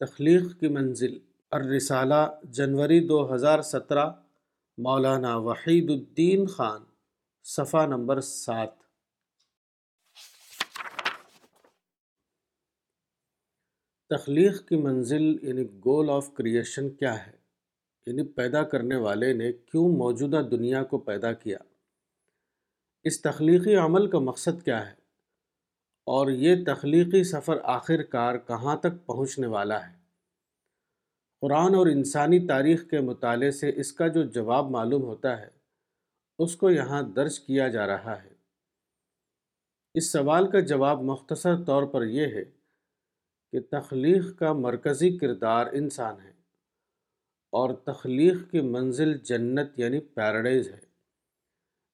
تخلیق کی منزل۔ الرسالہ، جنوری دو ہزار سترہ، مولانا وحید الدین خان، صفحہ نمبر سات۔ تخلیق کی منزل یعنی گول آف کریشن کیا ہے؟ یعنی پیدا کرنے والے نے کیوں موجودہ دنیا کو پیدا کیا؟ اس تخلیقی عمل کا مقصد کیا ہے؟ اور یہ تخلیقی سفر آخر کار کہاں تک پہنچنے والا ہے؟ قرآن اور انسانی تاریخ کے مطالعے سے اس کا جو جواب معلوم ہوتا ہے، اس کو یہاں درج کیا جا رہا ہے۔ اس سوال کا جواب مختصر طور پر یہ ہے کہ تخلیق کا مرکزی کردار انسان ہے اور تخلیق کی منزل جنت یعنی پیراڈائز ہے،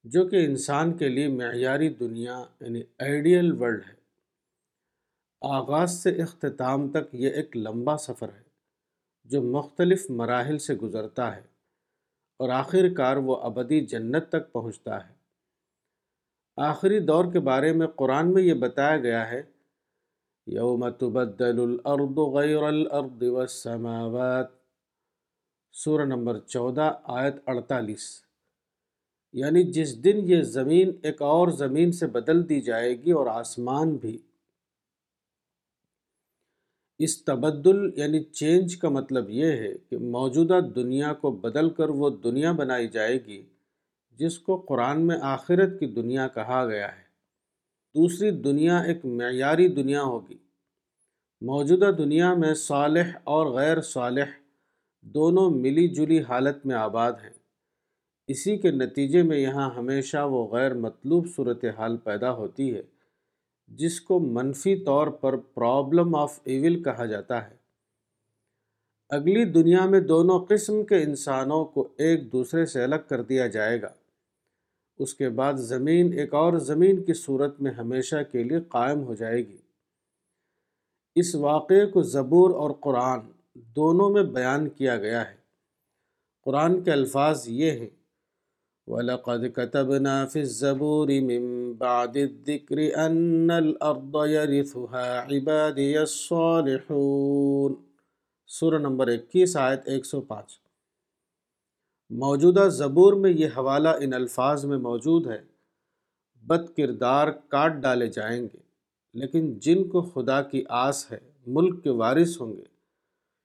جو کہ انسان کے لیے معیاری دنیا یعنی آئیڈیل ورلڈ ہے۔ آغاز سے اختتام تک یہ ایک لمبا سفر ہے جو مختلف مراحل سے گزرتا ہے اور آخر کار وہ ابدی جنت تک پہنچتا ہے۔ آخری دور کے بارے میں قرآن میں یہ بتایا گیا ہے، یوم تبدل الارض غیر الارض والسماوات۔ سورہ نمبر چودہ، آیت اڑتالیس۔ یعنی جس دن یہ زمین ایک اور زمین سے بدل دی جائے گی اور آسمان بھی۔ اس تبدل یعنی چینج کا مطلب یہ ہے کہ موجودہ دنیا کو بدل کر وہ دنیا بنائی جائے گی جس کو قرآن میں آخرت کی دنیا کہا گیا ہے۔ دوسری دنیا ایک معیاری دنیا ہوگی۔ موجودہ دنیا میں صالح اور غیر صالح دونوں ملی جلی حالت میں آباد ہیں۔ اسی کے نتیجے میں یہاں ہمیشہ وہ غیر مطلوب صورتحال پیدا ہوتی ہے۔ جس کو منفی طور پر پرابلم آف ایول کہا جاتا ہے۔ اگلی دنیا میں دونوں قسم کے انسانوں کو ایک دوسرے سے الگ کر دیا جائے گا۔ اس کے بعد زمین ایک اور زمین کی صورت میں ہمیشہ کے لیے قائم ہو جائے گی۔ اس واقعے کو زبور اور قرآن دونوں میں بیان کیا گیا ہے۔ قرآن کے الفاظ یہ ہیں۔ وَلَقَدْ كَتَبْنَا فِي الزَّبُورِ مِن بَعْدِ الذِّكْرِ أَنَّ الْأَرْضَ يَرِثُهَا عِبَادِيَ الصَّالِحُونَ۔ سورہ نمبر اکیس، آیت ایک سو پانچ۔ موجودہ زبور میں یہ حوالہ ان الفاظ میں موجود ہے۔ بد کردار کاٹ ڈالے جائیں گے، لیکن جن کو خدا کی آس ہے، ملک کے وارث ہوں گے۔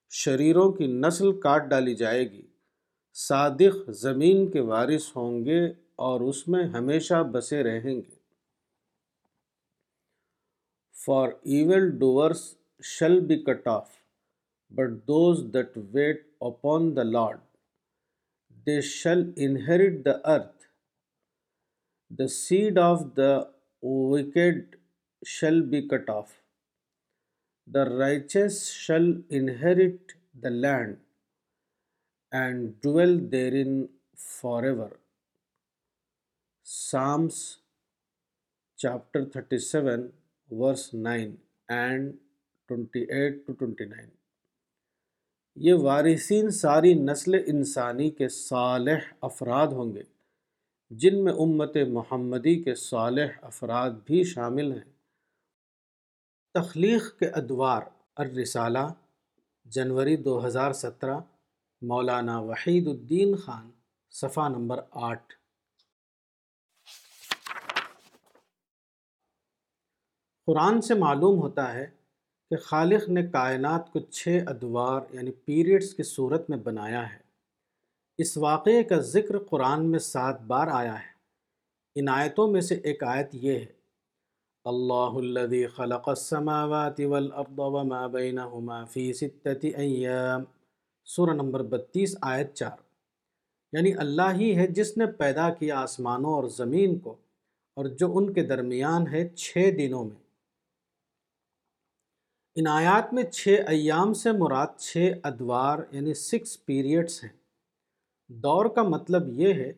شریروں کی نسل کاٹ ڈالی جائے گی۔ صادق زمین کے وارث ہوں گے اور اس میں ہمیشہ بسے رہیں گے۔ For evildoers shall be cut off but those that wait upon the lord they shall inherit the earth the seed of the wicked shall be cut off the righteous shall inherit the land and dwell therein forever. Psalms chapter 37 verse 9 and 28 to 29 یہ وارثین ساری نسل انسانی کے صالح افراد ہوں گے، جن میں امت محمدی کے صالح افراد بھی شامل ہیں تخلیق کے ادوار، الرسالہ، جنوری دو ہزار سترہ مولانا وحید الدین خان، صفحہ نمبر آٹھ۔ قرآن سے معلوم ہوتا ہے کہ خالق نے کائنات کو چھ ادوار یعنی پیریڈز کی صورت میں بنایا ہے۔ اس واقعے کا ذکر قرآن میں سات بار آیا ہے۔ ان آیتوں میں سے ایک آیت یہ ہے، اللہ الذي خلق السماوات والارض وما بينهما في ستة ایام۔ سورہ نمبر بتیس، آیت چار۔ یعنی اللہ ہی ہے جس نے پیدا کیا آسمانوں اور زمین کو، اور جو ان کے درمیان ہے چھ دنوں میں۔ ان آیات میں چھ ایام سے مراد چھ ادوار یعنی سکس پیریڈز ہیں۔ دور کا مطلب یہ ہے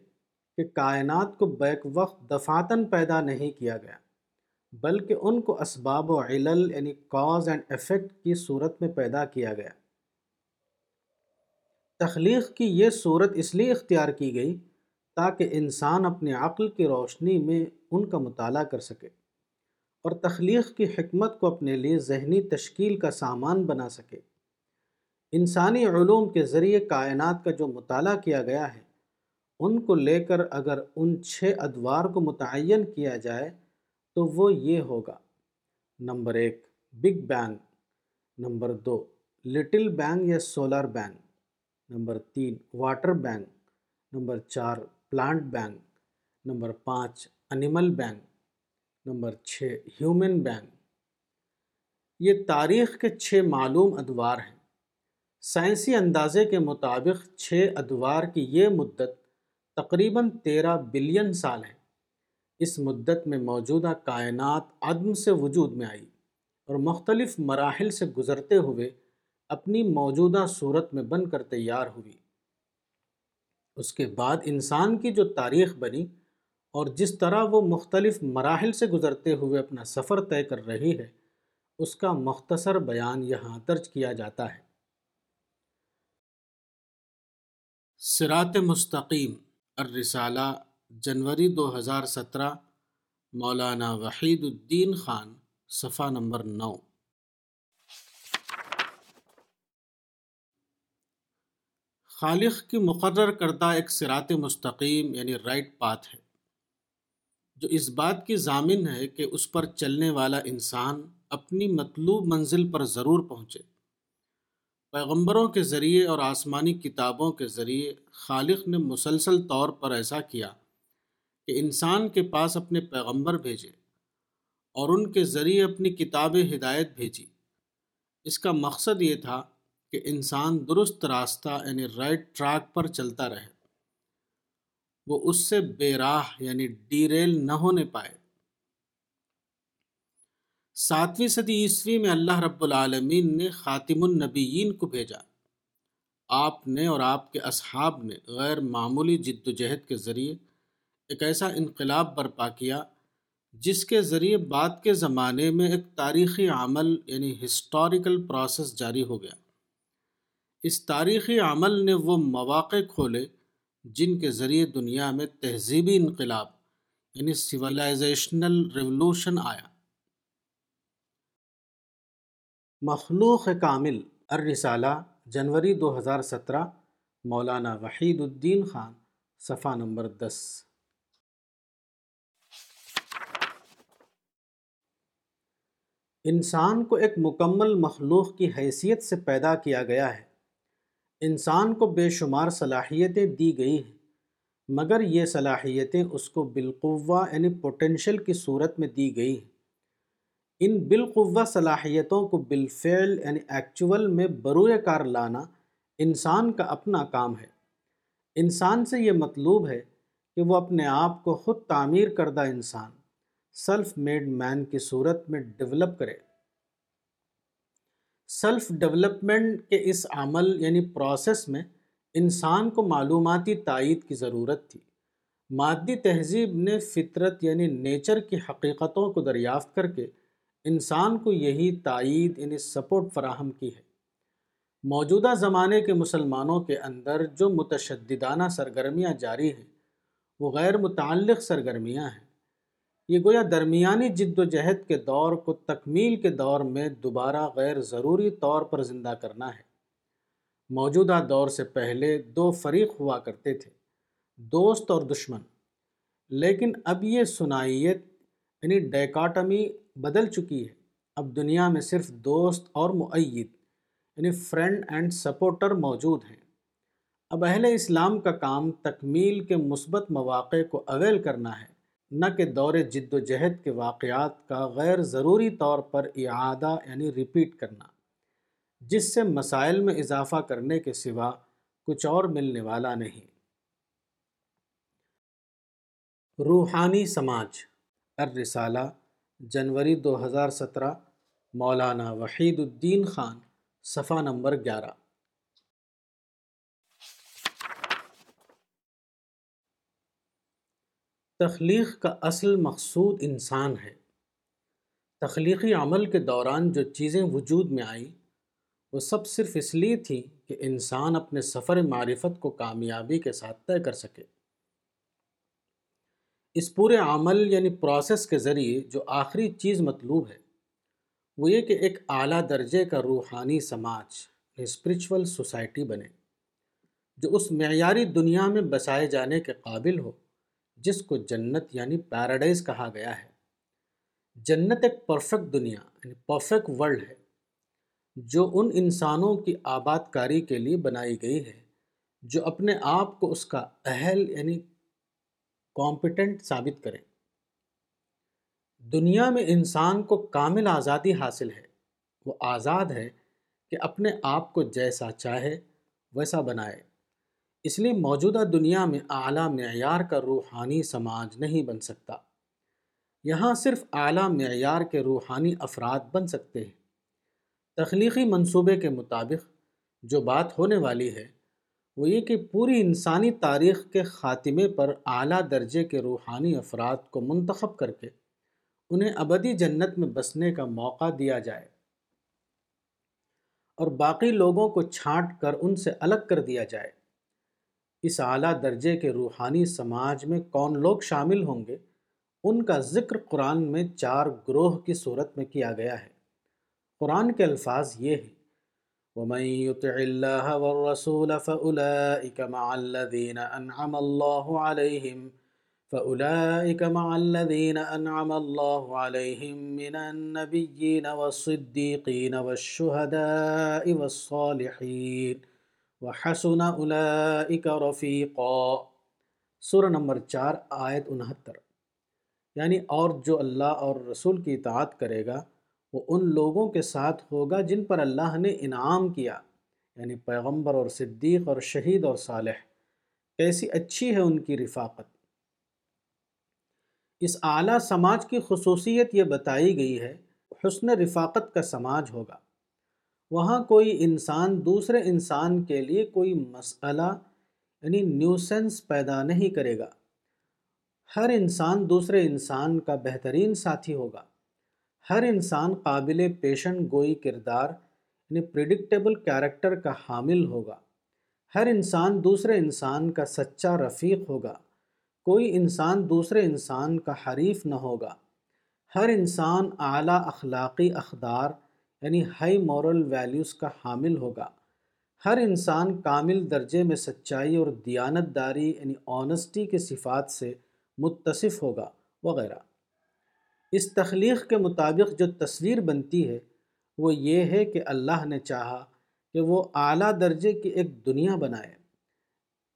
کہ کائنات کو بیک وقت دفاتن پیدا نہیں کیا گیا، بلکہ ان کو اسباب و علل یعنی کاز اینڈ افیکٹ کی صورت میں پیدا کیا گیا۔ تخلیق کی یہ صورت اس لیے اختیار کی گئی تاکہ انسان اپنے عقل کی روشنی میں ان کا مطالعہ کر سکے اور تخلیق کی حکمت کو اپنے لیے ذہنی تشکیل کا سامان بنا سکے۔ انسانی علوم کے ذریعے کائنات کا جو مطالعہ کیا گیا ہے، ان کو لے کر اگر ان چھ ادوار کو متعین کیا جائے تو وہ یہ ہوگا۔ نمبر ایک، بگ بینگ۔ نمبر دو، لٹل بینگ یا سولار بینگ۔ نمبر تین، واٹر بینگ نمبر چار، پلانٹ بینگ نمبر پانچ، انیمل بینگ نمبر چھ، ہیومن بینگ یہ تاریخ کے چھ معلوم ادوار ہیں۔ سائنسی اندازے کے مطابق چھ ادوار کی یہ مدت تقریباً تیرہ بلین سال ہے۔ اس مدت میں موجودہ کائنات عدم سے وجود میں آئی اور مختلف مراحل سے گزرتے ہوئے اپنی موجودہ صورت میں بن کر تیار ہوئی۔ اس کے بعد انسان کی جو تاریخ بنی اور جس طرح وہ مختلف مراحل سے گزرتے ہوئے اپنا سفر طے کر رہی ہے، اس کا مختصر بیان یہاں درج کیا جاتا ہے۔ سرات مستقیم، الرسالہ، جنوری دو ہزار سترہ، مولانا وحید الدین خان، صفحہ نمبر نو۔ خالق کی مقرر کردہ ایک سرات مستقیم یعنی رائٹ پاتھ ہے، جو اس بات کی ضامن ہے کہ اس پر چلنے والا انسان اپنی مطلوب منزل پر ضرور پہنچے۔ پیغمبروں کے ذریعے اور آسمانی کتابوں کے ذریعے خالق نے مسلسل طور پر ایسا کیا کہ انسان کے پاس اپنے پیغمبر بھیجے اور ان کے ذریعے اپنی کتاب ہدایت بھیجی۔ اس کا مقصد یہ تھا کہ انسان درست راستہ یعنی رائٹ ٹریک پر چلتا رہے۔ وہ اس سے بے راہ یعنی ڈیریل نہ ہونے پائے۔ ساتویں صدی عیسوی میں اللہ رب العالمین نے خاتم النبیین کو بھیجا۔ آپ نے اور آپ کے اصحاب نے غیر معمولی جد و جہد کے ذریعے ایک ایسا انقلاب برپا کیا جس کے ذریعے بعد کے زمانے میں ایک تاریخی عمل یعنی ہسٹوریکل پروسیس جاری ہو گیا۔ اس تاریخی عمل نے وہ مواقع کھولے جن کے ذریعے دنیا میں تہذیبی انقلاب یعنی سولائزیشنل ریولوشن آیا۔ مخلوق کامل الرسالہ، جنوری دو ہزار سترہ، مولانا وحید الدین خان، صفحہ نمبر دس۔ انسان کو ایک مکمل مخلوق کی حیثیت سے پیدا کیا گیا ہے۔ انسان کو بے شمار صلاحیتیں دی گئی ہیں، مگر یہ صلاحیتیں اس کو بالقوہ یعنی پوٹینشل کی صورت میں دی گئی ہیں۔ ان بالقوہ صلاحیتوں کو بالفعل یعنی ایکچول میں بروئے کار لانا انسان کا اپنا کام ہے۔ انسان سے یہ مطلوب ہے کہ وہ اپنے آپ کو خود تعمیر کردہ انسان سیلف میڈ مین کی صورت میں ڈیولپ کرے۔ سیلف ڈیولپمنٹ کے اس عمل یعنی پروسیس میں انسان کو معلوماتی تائید کی ضرورت تھی۔ مادی تہذیب نے فطرت یعنی نیچر کی حقیقتوں کو دریافت کر کے انسان کو یہی تائید یعنی سپورٹ فراہم کی ہے۔ موجودہ زمانے کے مسلمانوں کے اندر جو متشددانہ سرگرمیاں جاری ہیں، وہ غیر متعلق سرگرمیاں ہیں۔ یہ گویا درمیانی جد و جہد کے دور کو تکمیل کے دور میں دوبارہ غیر ضروری طور پر زندہ کرنا ہے۔ موجودہ دور سے پہلے دو فریق ہوا کرتے تھے، دوست اور دشمن۔ لیکن اب یہ سنائیت یعنی ڈیکاٹمی بدل چکی ہے۔ اب دنیا میں صرف دوست اور معید یعنی فرینڈ اینڈ سپورٹر موجود ہیں۔ اب اہل اسلام کا کام تکمیل کے مثبت مواقع کو اویل کرنا ہے۔ نہ کہ دور جد و جہد کے واقعات کا غیر ضروری طور پر اعادہ یعنی ریپیٹ کرنا، جس سے مسائل میں اضافہ کرنے کے سوا کچھ اور ملنے والا نہیں۔ روحانی سماج۔ الرسالہ جنوری دو ہزار سترہ، مولانا وحید الدین خان، صفحہ نمبر گیارہ۔ تخلیق کا اصل مقصود انسان ہے۔ تخلیقی عمل کے دوران جو چیزیں وجود میں آئیں، وہ سب صرف اس لیے تھی کہ انسان اپنے سفر معرفت کو کامیابی کے ساتھ طے کر سکے۔ اس پورے عمل یعنی پروسیس کے ذریعے جو آخری چیز مطلوب ہے، وہ یہ کہ ایک اعلیٰ درجے کا روحانی سماج یعنی اسپریچول سوسائٹی بنے، جو اس معیاری دنیا میں بسائے جانے کے قابل ہو۔ جس کو جنت یعنی پیراڈائز کہا گیا ہے۔ جنت ایک پرفیکٹ دنیا یعنی پرفیکٹ ورلڈ ہے، جو ان انسانوں کی آباد کاری کے لیے بنائی گئی ہے، جو اپنے آپ کو اس کا اہل یعنی کمپٹنٹ ثابت کریں۔ دنیا میں انسان کو کامل آزادی حاصل ہے۔ وہ آزاد ہے کہ اپنے آپ کو جیسا چاہے، ویسا بنائے۔ اس لیے موجودہ دنیا میں اعلیٰ معیار کا روحانی سماج نہیں بن سکتا۔ یہاں صرف اعلیٰ معیار کے روحانی افراد بن سکتے ہیں۔ تخلیقی منصوبے کے مطابق جو بات ہونے والی ہے، وہ یہ کہ پوری انسانی تاریخ کے خاتمے پر اعلیٰ درجے کے روحانی افراد کو منتخب کر کے انہیں ابدی جنت میں بسنے کا موقع دیا جائے۔ اور باقی لوگوں کو چھانٹ کر ان سے الگ کر دیا جائے۔ اس اعلیٰ درجے کے روحانی سماج میں کون لوگ شامل ہوں گے، ان کا ذکر قرآن میں چار گروہ کی صورت میں کیا گیا ہے۔ قرآن کے الفاظ یہ ہیں، وَمَن يُطِعِ اللَّهَ وَالرَّسُولَ فَأُولَئِكَ مَعَ الَّذِينَ أَنْعَمَ اللَّهُ عَلَيْهِمْ، فَأُولَئِكَ مَعَ الَّذِينَ أَنْعَمَ اللَّهُ عَلَيْهِمْ مِنَ النَّبِيِّينَ وَالصِّدِّيقِينَ وَالشُّهَدَاءِ وَالصَّالِحِينَ۔ وحسن اولئک رفیقا سورہ نمبر چار، آیت انہتر۔ یعنی اور جو اللہ اور رسول کی اطاعت کرے گا، وہ ان لوگوں کے ساتھ ہوگا جن پر اللہ نے انعام کیا یعنی پیغمبر اور صدیق اور شہید اور صالح۔ کیسی اچھی ہے ان کی رفاقت۔ اس اعلیٰ سماج کی خصوصیت یہ بتائی گئی ہے، حسن رفاقت کا سماج ہوگا۔ وہاں کوئی انسان، دوسرے انسان کے لیے کوئی مسئلہ یعنی نیوسنس پیدا نہیں کرے گا۔ ہر انسان دوسرے انسان کا بہترین ساتھی ہوگا۔ ہر انسان قابل پیشن گوئی کردار یعنی پریڈکٹیبل کیریکٹر کا حامل ہوگا۔ ہر انسان دوسرے انسان کا سچا رفیق ہوگا۔ کوئی انسان دوسرے انسان کا حریف نہ ہوگا۔ ہر انسان اعلیٰ اخلاقی اقدار یعنی ہائی مورل ویلیوز کا حامل ہوگا۔ ہر انسان کامل درجے میں سچائی اور دیانت داری یعنی آنسٹی کے صفات سے متصف ہوگا وغیرہ۔ اس تخلیق کے مطابق جو تصویر بنتی ہے، وہ یہ ہے کہ اللہ نے چاہا کہ وہ اعلیٰ درجے کی ایک دنیا بنائے۔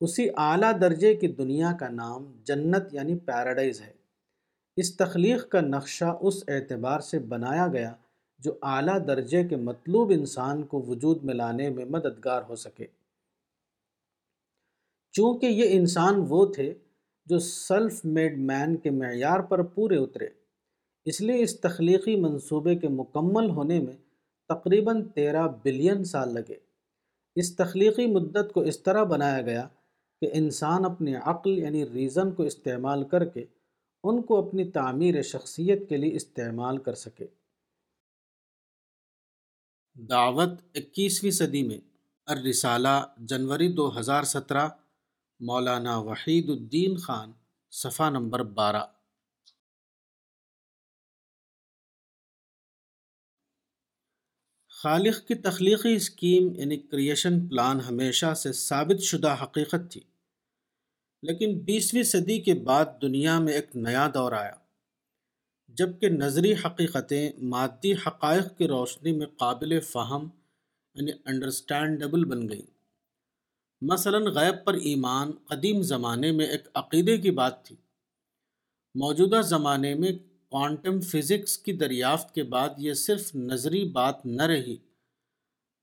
اسی اعلیٰ درجے کی دنیا کا نام جنت یعنی پیراڈائز ہے۔ اس تخلیق کا نقشہ اس اعتبار سے بنایا گیا جو اعلیٰ درجے کے مطلوب انسان کو وجود میں لانے میں مددگار ہو سکے۔ چونکہ یہ انسان وہ تھے جو سلف میڈ مین کے معیار پر پورے اترے، اس لیے اس تخلیقی منصوبے کے مکمل ہونے میں تقریباً تیرہ بلین سال لگے۔ اس تخلیقی مدت کو اس طرح بنایا گیا کہ انسان اپنے عقل یعنی ریزن کو استعمال کر کے ان کو اپنی تعمیر شخصیت کے لیے استعمال کر سکے۔ دعوت اکیسویں صدی میں۔ الرسالہ، جنوری دو ہزار سترہ۔ مولانا وحید الدین خان، صفحہ نمبر بارہ۔ خالق کی تخلیقی اسکیم یعنی کریشن پلان ہمیشہ سے ثابت شدہ حقیقت تھی۔ لیکن بیسویں صدی کے بعد دنیا میں ایک نیا دور آیا۔ جبکہ نظری حقیقتیں مادی حقائق کی روشنی میں قابل فہم یعنی انڈرسٹینڈیبل بن گئیں۔ مثلا غیب پر ایمان قدیم زمانے میں ایک عقیدے کی بات تھی۔ موجودہ زمانے میں کوانٹم فزکس کی دریافت کے بعد یہ صرف نظری بات نہ رہی،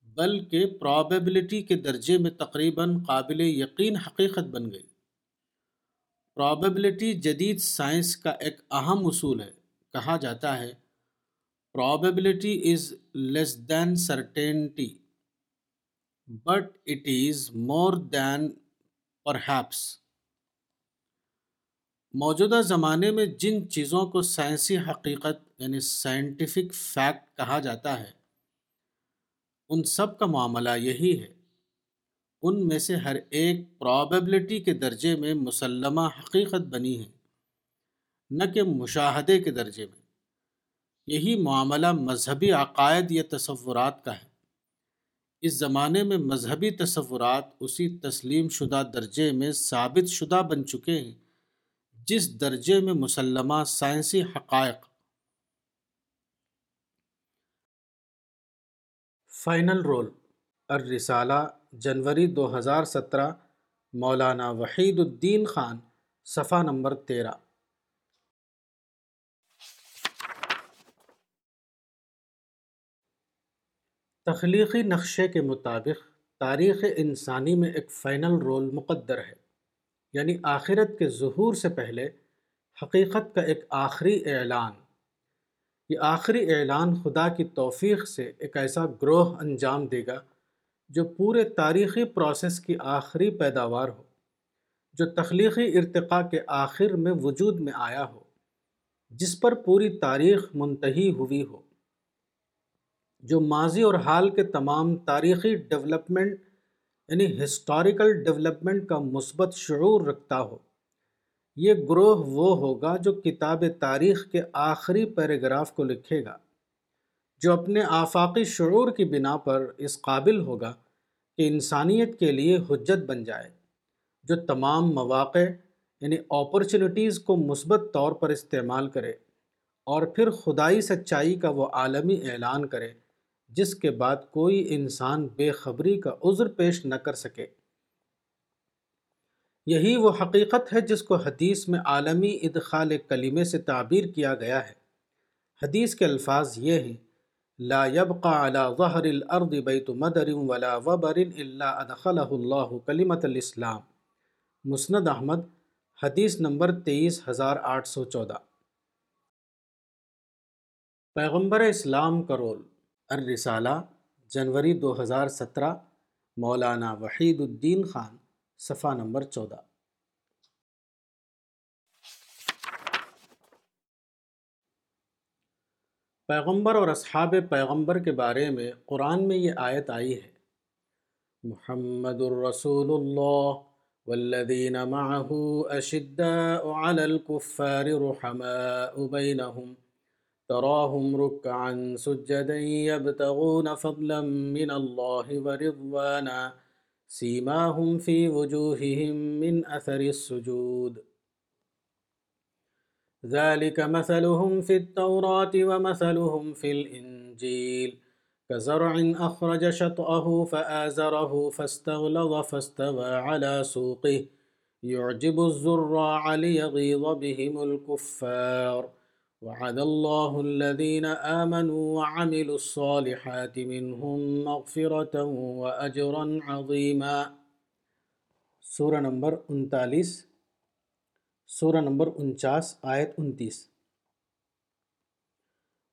بلکہ پرابیبلٹی کے درجے میں تقریباً قابل یقین حقیقت بن گئی۔ پرابیبلٹی جدید سائنس کا ایک اہم اصول ہے۔ کہا جاتا ہے۔ Probability is less than certainty but it is more than perhaps heaps موجودہ زمانے میں جن چیزوں کو سائنسی حقیقت یعنی سائنٹیفک فیکٹ کہا جاتا ہے، ان سب کا معاملہ یہی ہے۔ ان میں سے ہر ایک پرابیبلٹی کے درجے میں مسلمہ حقیقت بنی ہے۔ نہ کہ مشاہدے کے درجے میں۔ یہی معاملہ مذہبی عقائد یا تصورات کا ہے۔ اس زمانے میں مذہبی تصورات اسی تسلیم شدہ درجے میں ثابت شدہ بن چکے ہیں، جس درجے میں مسلمہ سائنسی حقائق۔ فائنل رول الرسالہ، جنوری دو ہزار سترہ، مولانا وحید الدین خان، صفحہ نمبر تیرہ۔ تخلیقی نقشے کے مطابق تاریخ انسانی میں ایک فائنل رول مقدر ہے یعنی آخرت کے ظہور سے پہلے حقیقت کا ایک آخری اعلان۔ یہ آخری اعلان خدا کی توفیق سے ایک ایسا گروہ انجام دے گا جو پورے تاریخی پروسیس کی آخری پیداوار ہو، جو تخلیقی ارتقاء کے آخر میں وجود میں آیا ہو، جس پر پوری تاریخ منتحی ہوئی ہو۔ جو ماضی اور حال کے تمام تاریخی ڈیولپمنٹ یعنی ہسٹوریکل ڈیولپمنٹ کا مثبت شعور رکھتا ہو۔ یہ گروہ وہ ہوگا جو کتاب تاریخ کے آخری پیراگراف کو لکھے گا، جو اپنے آفاقی شعور کی بنا پر اس قابل ہوگا کہ انسانیت کے لیے حجت بن جائے، جو تمام مواقع یعنی اپرچونٹیز کو مثبت طور پر استعمال کرے اور پھر خدائی سچائی کا وہ عالمی اعلان کرے۔ جس کے بعد کوئی انسان بے خبری کا عذر پیش نہ کر سکے۔ یہی وہ حقیقت ہے جس کو حدیث میں عالمی ادخال کلمے سے تعبیر کیا گیا ہے۔ حدیث کے الفاظ یہ ہیں، لا يبقى على ظهر الارض بيت مدر ولا وبر الا ادخله الله کلمت الاسلام۔ مسند احمد، حدیث نمبر تیئیس ہزار آٹھ سو چودہ۔ پیغمبر اسلام کا رول۔ الرسالہ، جنوری دو ہزار سترہ، مولانا وحید الدین خان، صفحہ نمبر چودہ۔ پیغمبر اور اصحاب پیغمبر کے بارے میں قرآن میں یہ آیت آئی ہے۔ محمد الرسول اللہ والذین معه اشداء على الكفار رحماء بینہم۔ تراهم ركعا سجدا يبتغون فضلا من الله ورضوانا، سيماهم في وجوههم من أثر السجود. ذلك مثلهم في التوراة ومثلهم في الإنجيل. كزرع أخرج شطأه فآزره فاستغلظ فاستوى على سوقه، يعجب الزراع ليغيظ بهم الكفار. وعد الله الذين آمنوا وعملوا الصالحات منهم مغفرة وأجرا عظيما. سورة نمبر 39 سورہ نمبر انچاس، آیت انتیس.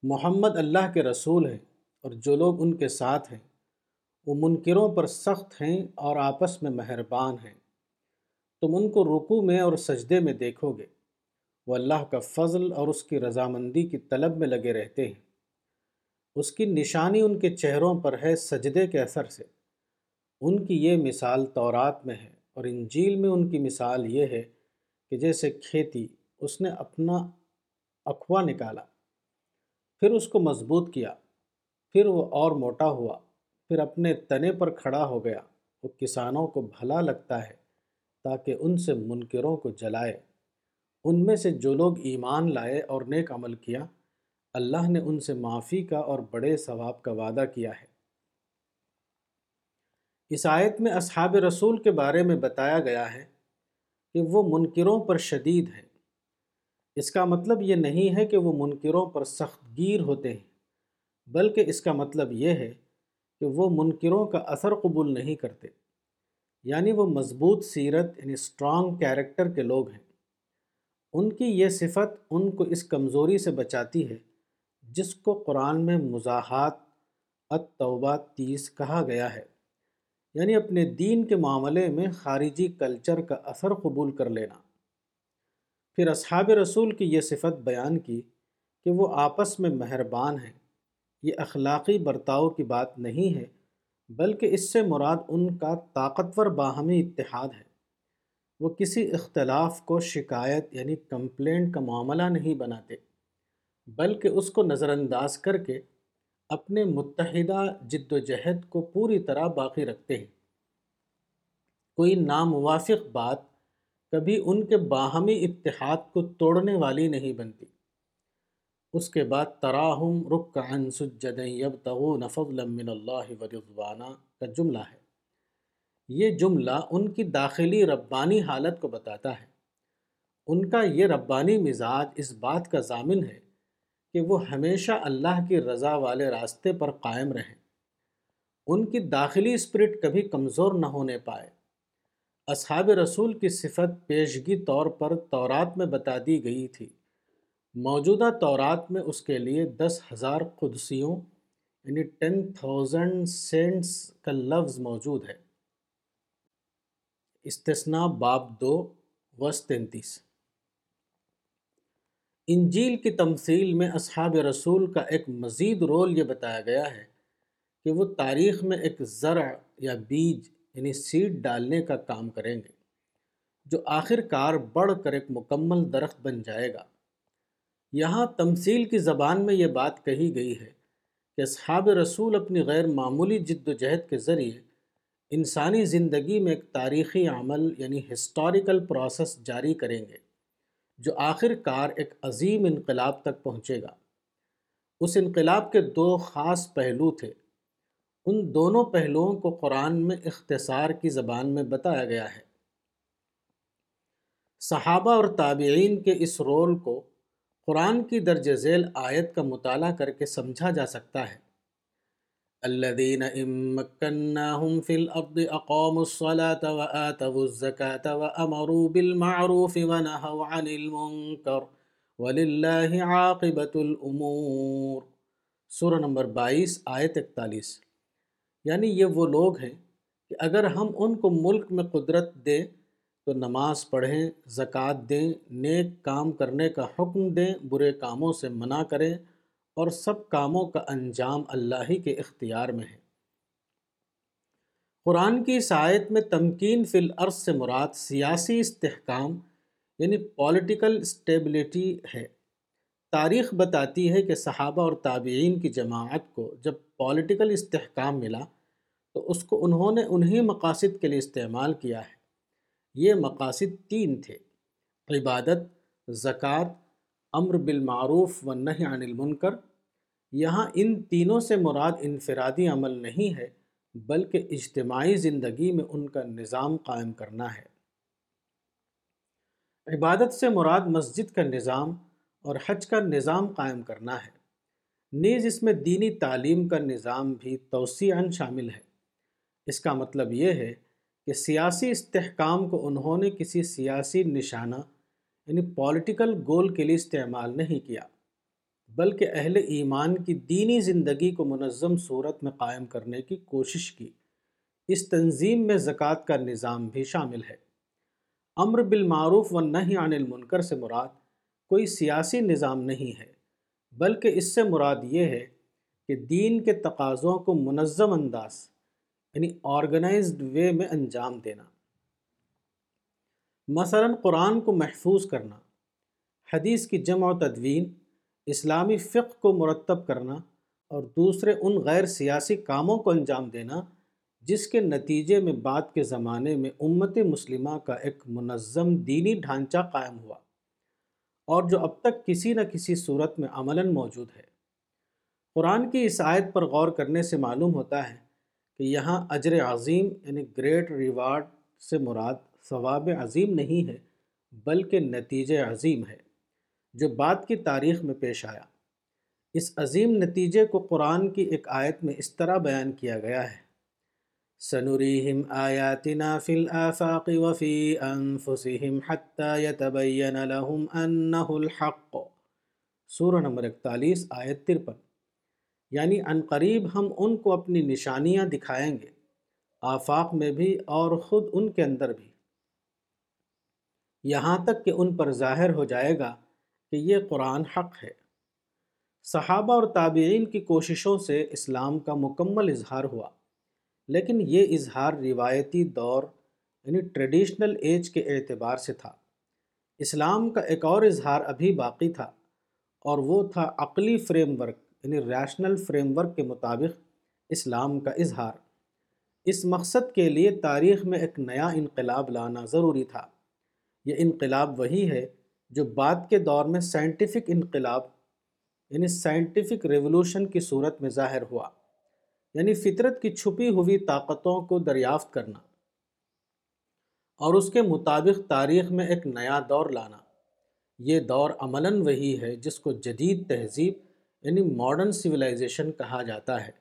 محمد اللہ کے رسول ہیں اور جو لوگ ان کے ساتھ ہیں، وہ منکروں پر سخت ہیں اور آپس میں مہربان ہیں۔ تم ان کو رکو میں اور سجدے میں دیکھو گے۔ وہ اللہ کا فضل اور اس کی رضامندی کی طلب میں لگے رہتے ہیں۔ اس کی نشانی ان کے چہروں پر ہے سجدے کے اثر سے۔ ان کی یہ مثال تورات میں ہے اور انجیل میں ان کی مثال یہ ہے کہ جیسے کھیتی، اس نے اپنا اخوا نکالا، پھر اس کو مضبوط کیا، پھر وہ اور موٹا ہوا، پھر اپنے تنے پر کھڑا ہو گیا۔ وہ کسانوں کو بھلا لگتا ہے تاکہ ان سے منکروں کو جلائے۔ ان میں سے جو لوگ ایمان لائے اور نیک عمل کیا، اللہ نے ان سے معافی کا اور بڑے ثواب کا وعدہ کیا ہے۔ اس آیت میں اصحاب رسول کے بارے میں بتایا گیا ہے کہ وہ منکروں پر شدید ہے اس کا مطلب یہ نہیں ہے کہ وہ منکروں پر سخت گیر ہوتے ہیں، بلکہ اس کا مطلب یہ ہے کہ وہ منکروں کا اثر قبول نہیں کرتے۔ یعنی وہ مضبوط سیرت یعنی اسٹرانگ کیریکٹر کے لوگ ہیں۔ ان کی یہ صفت ان کو اس کمزوری سے بچاتی ہے، جس کو قرآن میں مزاحات التوبہ تیس کہا گیا ہے۔ یعنی اپنے دین کے معاملے میں خارجی کلچر کا اثر قبول کر لینا۔ پھر اصحاب رسول کی یہ صفت بیان کی کہ وہ آپس میں مہربان ہیں۔ یہ اخلاقی برتاؤ کی بات نہیں ہے، بلکہ اس سے مراد ان کا طاقتور باہمی اتحاد ہے۔ وہ کسی اختلاف کو شکایت یعنی کمپلینٹ کا معاملہ نہیں بناتے، بلکہ اس کو نظر انداز کر کے اپنے متحدہ جد و جہد کو پوری طرح باقی رکھتے ہیں۔ کوئی ناموافق بات کبھی ان کے باہمی اتحاد کو توڑنے والی نہیں بنتی۔ اس کے بعد تراہم رک سجدن یبتغون فضلا من اللہ ورضوانہ کا جملہ ہے۔ یہ جملہ ان کی داخلی ربانی حالت کو بتاتا ہے۔ ان کا یہ ربانی مزاج اس بات کا ضامن ہے کہ وہ ہمیشہ اللہ کی رضا والے راستے پر قائم رہیں۔ ان کی داخلی اسپرٹ کبھی کمزور نہ ہونے پائے۔ اصحاب رسول کی صفت پیشگی طور پر تورات میں بتا دی گئی تھی۔ موجودہ تورات میں اس کے لیے دس ہزار قدسیوں یعنی ٹین تھاؤزنڈ سینٹس کا لفظ موجود ہے۔ استثناء باب دو وس تینتیس۔ انجیل کی تمثیل میں اصحاب رسول کا ایک مزید رول یہ بتایا گیا ہے کہ وہ تاریخ میں ایک زرع یا بیج یعنی سیڈ ڈالنے کا کام کریں گے، جو آخر کار بڑھ کر ایک مکمل درخت بن جائے گا۔ یہاں تمثیل کی زبان میں یہ بات کہی گئی ہے کہ اصحاب رسول اپنی غیر معمولی جد و جہد کے ذریعے انسانی زندگی میں ایک تاریخی عمل یعنی ہسٹوریکل پروسیس جاری کریں گے، جو آخر کار ایک عظیم انقلاب تک پہنچے گا۔ اس انقلاب کے دو خاص پہلو تھے۔ ان دونوں پہلوؤں کو قرآن میں اختصار کی زبان میں بتایا گیا ہے۔ صحابہ اور تابعین کے اس رول کو قرآن کی درج ذیل آیت کا مطالعہ کر کے سمجھا جا سکتا ہے۔ الذين إن مكناهم في الأرض أقاموا الصلاة وآتوا الزكاة وأمروا بالمعروف ونهوا عن المنكر ولله عاقبة الأمور۔ سورہ نمبر بائیس، آیت اکتالیس۔ یعنی یہ وہ لوگ ہیں کہ اگر ہم ان کو ملک میں قدرت دیں، تو نماز پڑھیں، زکوٰۃ دیں، نیک کام کرنے کا حکم دیں، برے کاموں سے منع کریں اور سب کاموں کا انجام اللہ ہی کے اختیار میں ہے۔ قرآن کی آیت میں تمکین فی الارض سے مراد سیاسی استحکام یعنی پولیٹیکل اسٹیبلٹی ہے۔ تاریخ بتاتی ہے کہ صحابہ اور تابعین کی جماعت کو جب پولیٹیکل استحکام ملا، تو اس کو انہوں نے انہی مقاصد کے لیے استعمال کیا ہے۔ یہ مقاصد تین تھے۔ عبادت، زکوٰۃ، امر بالمعروف و نہ عن المنکر۔ یہاں ان تینوں سے مراد انفرادی عمل نہیں ہے، بلکہ اجتماعی زندگی میں ان کا نظام قائم کرنا ہے۔ عبادت سے مراد مسجد کا نظام اور حج کا نظام قائم کرنا ہے۔ نیز اس میں دینی تعلیم کا نظام بھی توسیعاً شامل ہے۔ اس کا مطلب یہ ہے کہ سیاسی استحکام کو انہوں نے کسی سیاسی نشانہ یعنی پولیٹیکل گول کے لیے استعمال نہیں کیا۔ بلکہ اہل ایمان کی دینی زندگی کو منظم صورت میں قائم کرنے کی کوشش کی۔ اس تنظیم میں زکوٰۃ کا نظام بھی شامل ہے۔ امر بالمعروف و نہیں عن المنکر سے مراد کوئی سیاسی نظام نہیں ہے، بلکہ اس سے مراد یہ ہے کہ دین کے تقاضوں کو منظم انداز یعنی آرگنائزڈ وے میں انجام دینا۔ مثلا قرآن کو محفوظ کرنا، حدیث کی جمع و تدوین اسلامی فقہ کو مرتب کرنا اور دوسرے ان غیر سیاسی کاموں کو انجام دینا، جس کے نتیجے میں بعد کے زمانے میں امت مسلمہ کا ایک منظم دینی ڈھانچہ قائم ہوا اور جو اب تک کسی نہ کسی صورت میں عملاً موجود ہے۔ قرآن کی اس آیت پر غور کرنے سے معلوم ہوتا ہے کہ یہاں اجر عظیم یعنی گریٹ ریوارڈ سے مراد ثواب عظیم نہیں ہے، بلکہ نتیجے عظیم ہے۔ جو بعد کی تاریخ میں پیش آیا۔ اس عظیم نتیجے کو قرآن کی ایک آیت میں اس طرح بیان کیا گیا ہے۔ سنوريهم آياتنا في الآفاق وفي أنفسهم حتى يتبين لهم أنه الحق۔ سورہ نمبر اکتالیس، آیت ترپن۔ یعنی ان قریب ہم ان کو اپنی نشانیاں دکھائیں گے۔ آفاق میں بھی اور خود ان کے اندر بھی۔ یہاں تک کہ ان پر ظاہر ہو جائے گا کہ یہ قرآن حق ہے۔ صحابہ اور تابعین کی کوششوں سے اسلام کا مکمل اظہار ہوا، لیکن یہ اظہار روایتی دور یعنی ٹریڈیشنل ایج کے اعتبار سے تھا۔ اسلام کا ایک اور اظہار ابھی باقی تھا، اور وہ تھا عقلی فریم ورک یعنی ریشنل فریم ورک کے مطابق اسلام کا اظہار۔ اس مقصد کے لیے تاریخ میں ایک نیا انقلاب لانا ضروری تھا۔ یہ انقلاب وہی ہے جو بعد کے دور میں سائنٹیفک انقلاب یعنی سائنٹیفک ریولوشن کی صورت میں ظاہر ہوا یعنی فطرت کی چھپی ہوئی طاقتوں کو دریافت کرنا اور اس کے مطابق تاریخ میں ایک نیا دور لانا۔ یہ دور عملاً وہی ہے جس کو جدید تہذیب یعنی ماڈرن سویلائزیشن کہا جاتا ہے۔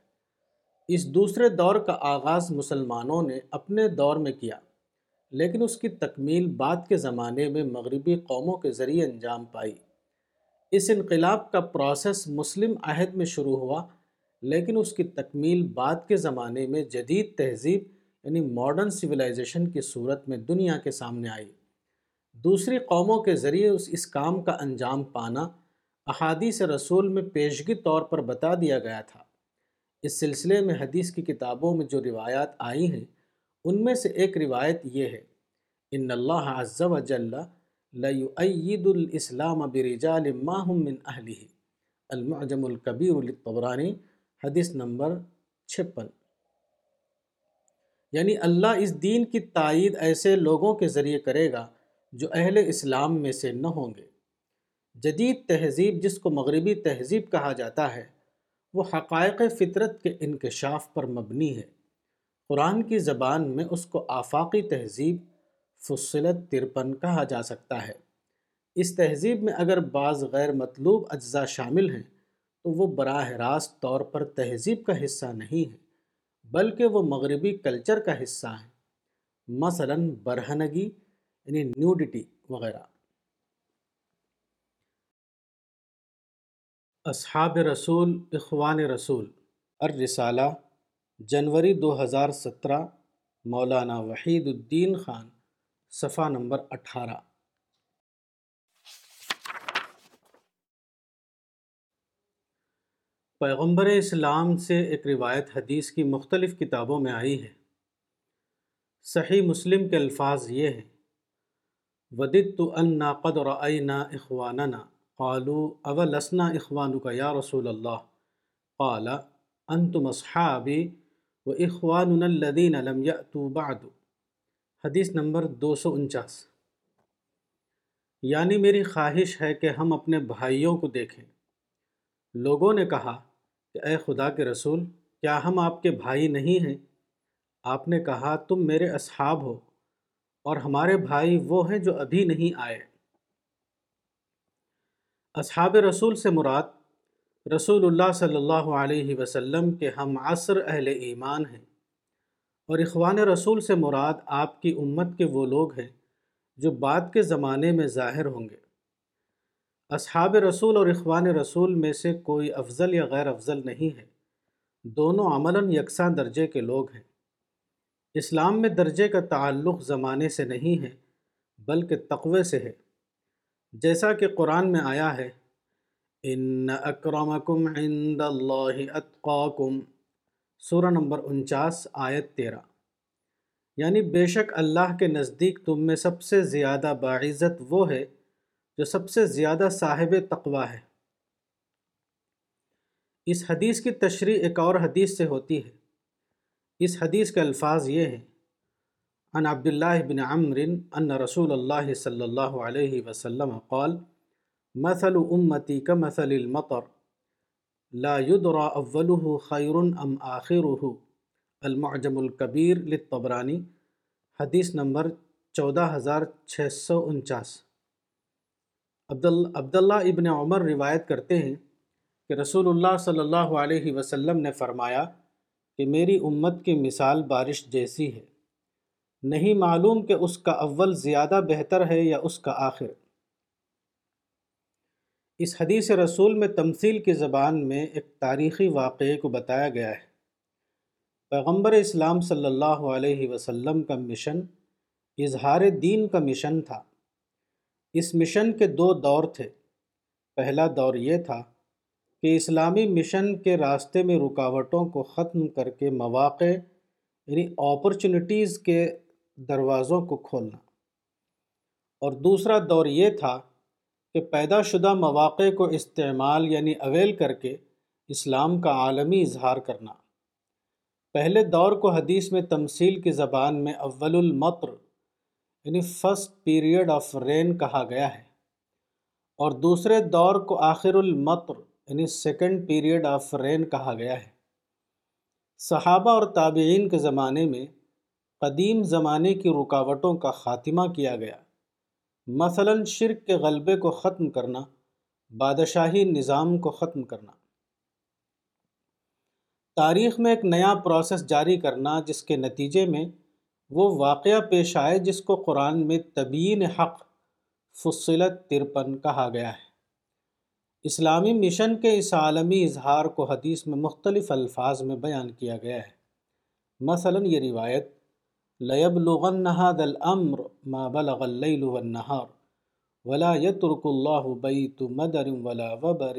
اس دوسرے دور کا آغاز مسلمانوں نے اپنے دور میں کیا۔ لیکن اس کی تکمیل بعد کے زمانے میں مغربی قوموں کے ذریعے انجام پائی۔ اس انقلاب کا پروسیس مسلم عہد میں شروع ہوا، لیکن اس کی تکمیل بعد کے زمانے میں جدید تہذیب یعنی ماڈرن سویلائزیشن کی صورت میں دنیا کے سامنے آئی۔ دوسری قوموں کے ذریعے اس اس کام کا انجام پانا احادیث رسول میں پیشگی طور پر بتا دیا گیا تھا۔ اس سلسلے میں حدیث کی کتابوں میں جو روایات آئی ہیں ان میں سے ایک روایت یہ ہے، ان اللہ عز و جل لید الاسلام برجال ما هم من اہلہ المعجم الکبیر للطبرانی، حدیث نمبر چھپن۔ یعنی اللہ اس دین کی تائید ایسے لوگوں کے ذریعے کرے گا جو اہل اسلام میں سے نہ ہوں گے۔ جدید تہذیب جس کو مغربی تہذیب کہا جاتا ہے، وہ حقائق فطرت کے انکشاف پر مبنی ہے۔ قرآن کی زبان میں اس کو آفاقی تہذیب، فصلت ترپن کہا جا سکتا ہے۔ اس تہذیب میں اگر بعض غیر مطلوب اجزاء شامل ہیں، تو وہ براہ راست طور پر تہذیب کا حصہ نہیں ہے بلکہ وہ مغربی کلچر کا حصہ ہیں۔ مثلا برہنگی یعنی نیوڈیٹی وغیرہ۔ اصحاب رسول، اخوان رسول۔ الرسالہ۔ جنوری دو ہزار سترہ، مولانا وحید الدین خان، صفحہ نمبر اٹھارہ۔ پیغمبر اسلام سے ایک روایت حدیث کی مختلف کتابوں میں آئی ہے۔ صحیح مسلم کے الفاظ یہ ہیں ودت تو ان قد رعینہ اخواننا۔ قالو اولسنا اخوان کا یا رسول اللہ؟ قال، انتم اصحابی۔ و اخوان الدین لم یأتوا بعد۔ حدیث نمبر دو سو انچاس۔ یعنی میری خواہش ہے کہ ہم اپنے بھائیوں کو دیکھیں۔ لوگوں نے کہا کہ اے خدا کے رسول، کیا ہم آپ کے بھائی نہیں ہیں؟ آپ نے کہا، تم میرے اصحاب ہو اور ہمارے بھائی وہ ہیں جو ابھی نہیں آئے۔ اصحاب رسول سے مراد رسول اللہ صلی اللہ علیہ وسلم کے ہم عصر اہل ایمان ہیں۔ اور اخوان رسول سے مراد آپ کی امت کے وہ لوگ ہیں جو بعد کے زمانے میں ظاہر ہوں گے۔ اصحاب رسول اور اخوان رسول میں سے کوئی افضل یا غیر افضل نہیں ہے۔ دونوں عملاً یکساں درجے کے لوگ ہیں۔ اسلام میں درجے کا تعلق زمانے سے نہیں ہے، بلکہ تقوی سے ہے۔ جیسا کہ قرآن میں آیا ہے ان اکرمکم عند اللہ اتقاکم سورہ نمبر انچاس، آیت تیرہ۔ یعنی بے شک اللہ کے نزدیک تم میں سب سے زیادہ باعزت وہ ہے جو سب سے زیادہ صاحب تقوی ہے۔ اس حدیث کی تشریح ایک اور حدیث سے ہوتی ہے۔ اس حدیث کے الفاظ یہ ہیں ان عبداللہ بن عمر ان رسول اللہ صلی اللہ علیہ وسلم قال مثل امتی کا مثل المطر. لا يدرى اوله خیر ام آخره. المعجم الکبیر للطبرانی حدیث نمبر چودہ ہزار چھ سو انچاس. عبداللہ ابن عمر روایت کرتے ہیں کہ رسول اللہ صلی اللہ علیہ وسلم نے فرمایا کہ میری امت کی مثال بارش جیسی ہے۔ نہیں معلوم کہ اس کا اول زیادہ بہتر ہے یا اس کا آخر۔ اس حدیث رسول میں تمثیل کی زبان میں ایک تاریخی واقعے کو بتایا گیا ہے۔ پیغمبر اسلام صلی اللہ علیہ وسلم کا مشن اظہار دین کا مشن تھا۔ اس مشن کے دو دور تھے۔ پہلا دور یہ تھا کہ اسلامی مشن کے راستے میں رکاوٹوں کو ختم کر کے مواقع یعنی اپرچونٹیز کے دروازوں کو کھولنا۔ اور دوسرا دور یہ تھا کہ پیدا شدہ مواقع کو استعمال یعنی اویل کر کے اسلام کا عالمی اظہار کرنا۔ پہلے دور کو حدیث میں تمثیل کی زبان میں اول المطر یعنی فرسٹ پیریڈ آف رین کہا گیا ہے۔ اور دوسرے دور کو آخر المطر یعنی سیکنڈ پیریڈ آف رین کہا گیا ہے۔ صحابہ اور تابعین کے زمانے میں قدیم زمانے کی رکاوٹوں کا خاتمہ کیا گیا۔ مثلا شرک کے غلبے کو ختم کرنا، بادشاہی نظام کو ختم کرنا۔ تاریخ میں ایک نیا پروسیس جاری کرنا، جس کے نتیجے میں وہ واقعہ پیش آئے، جس کو قرآن میں طبین حق، فصلت ترپن کہا گیا ہے۔ اسلامی مشن کے اس عالمی اظہار کو حدیث میں مختلف الفاظ میں بیان کیا گیا ہے۔ مثلا یہ روایت لیب لغن نہاد العمر ما بلغ اللیل والنہار ولا يترك الله بيت مدر ولا وبر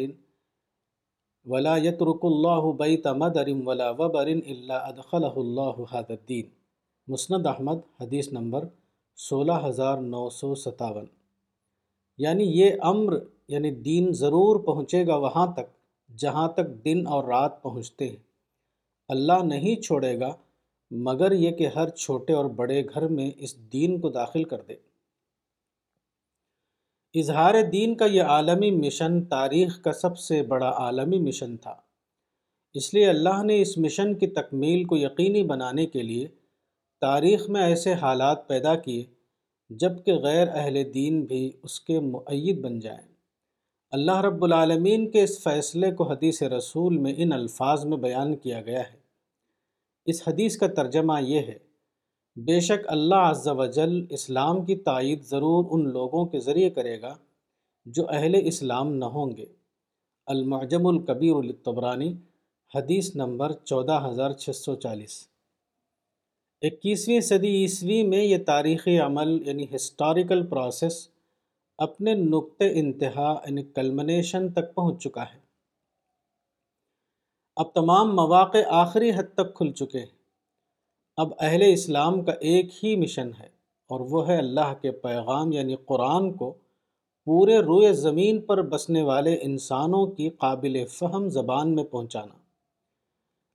ولا يترك الله بيت مدر ولا وبر الا ادخله الله هذا الدين مسند احمد حدیث نمبر سولہ ہزار نو سو ستاون۔ یعنی یہ امر یعنی دین ضرور پہنچے گا وہاں تک جہاں تک دن اور رات پہنچتے ہیں۔ اللہ نہیں چھوڑے گا مگر یہ کہ ہر چھوٹے اور بڑے گھر میں اس دین کو داخل کر دے۔ اظہار دین کا یہ عالمی مشن تاریخ کا سب سے بڑا عالمی مشن تھا۔ اس لیے اللہ نے اس مشن کی تکمیل کو یقینی بنانے کے لیے تاریخ میں ایسے حالات پیدا کیے جبکہ غیر اہل دین بھی اس کے معید بن جائیں۔ اللہ رب العالمین کے اس فیصلے کو حدیث رسول میں ان الفاظ میں بیان کیا گیا ہے۔ اس حدیث کا ترجمہ یہ ہے، بے شک اللہ عز و جل اسلام کی تائید ضرور ان لوگوں کے ذریعے کرے گا جو اہل اسلام نہ ہوں گے۔ المعجم القبیر الطبرانی حدیث نمبر چودہ ہزار چھ سو چالیس۔ اکیسویں صدی عیسوی میں یہ تاریخی عمل یعنی ہسٹوریکل پروسیس اپنے نقطۂ انتہا یعنی کلمنیشن تک پہنچ چکا ہے۔ اب تمام مواقع آخری حد تک کھل چکے۔ ہیں اب اہل اسلام کا ایک ہی مشن ہے اور وہ ہے اللہ کے پیغام یعنی قرآن کو پورے روئے زمین پر بسنے والے انسانوں کی قابل فہم زبان میں پہنچانا۔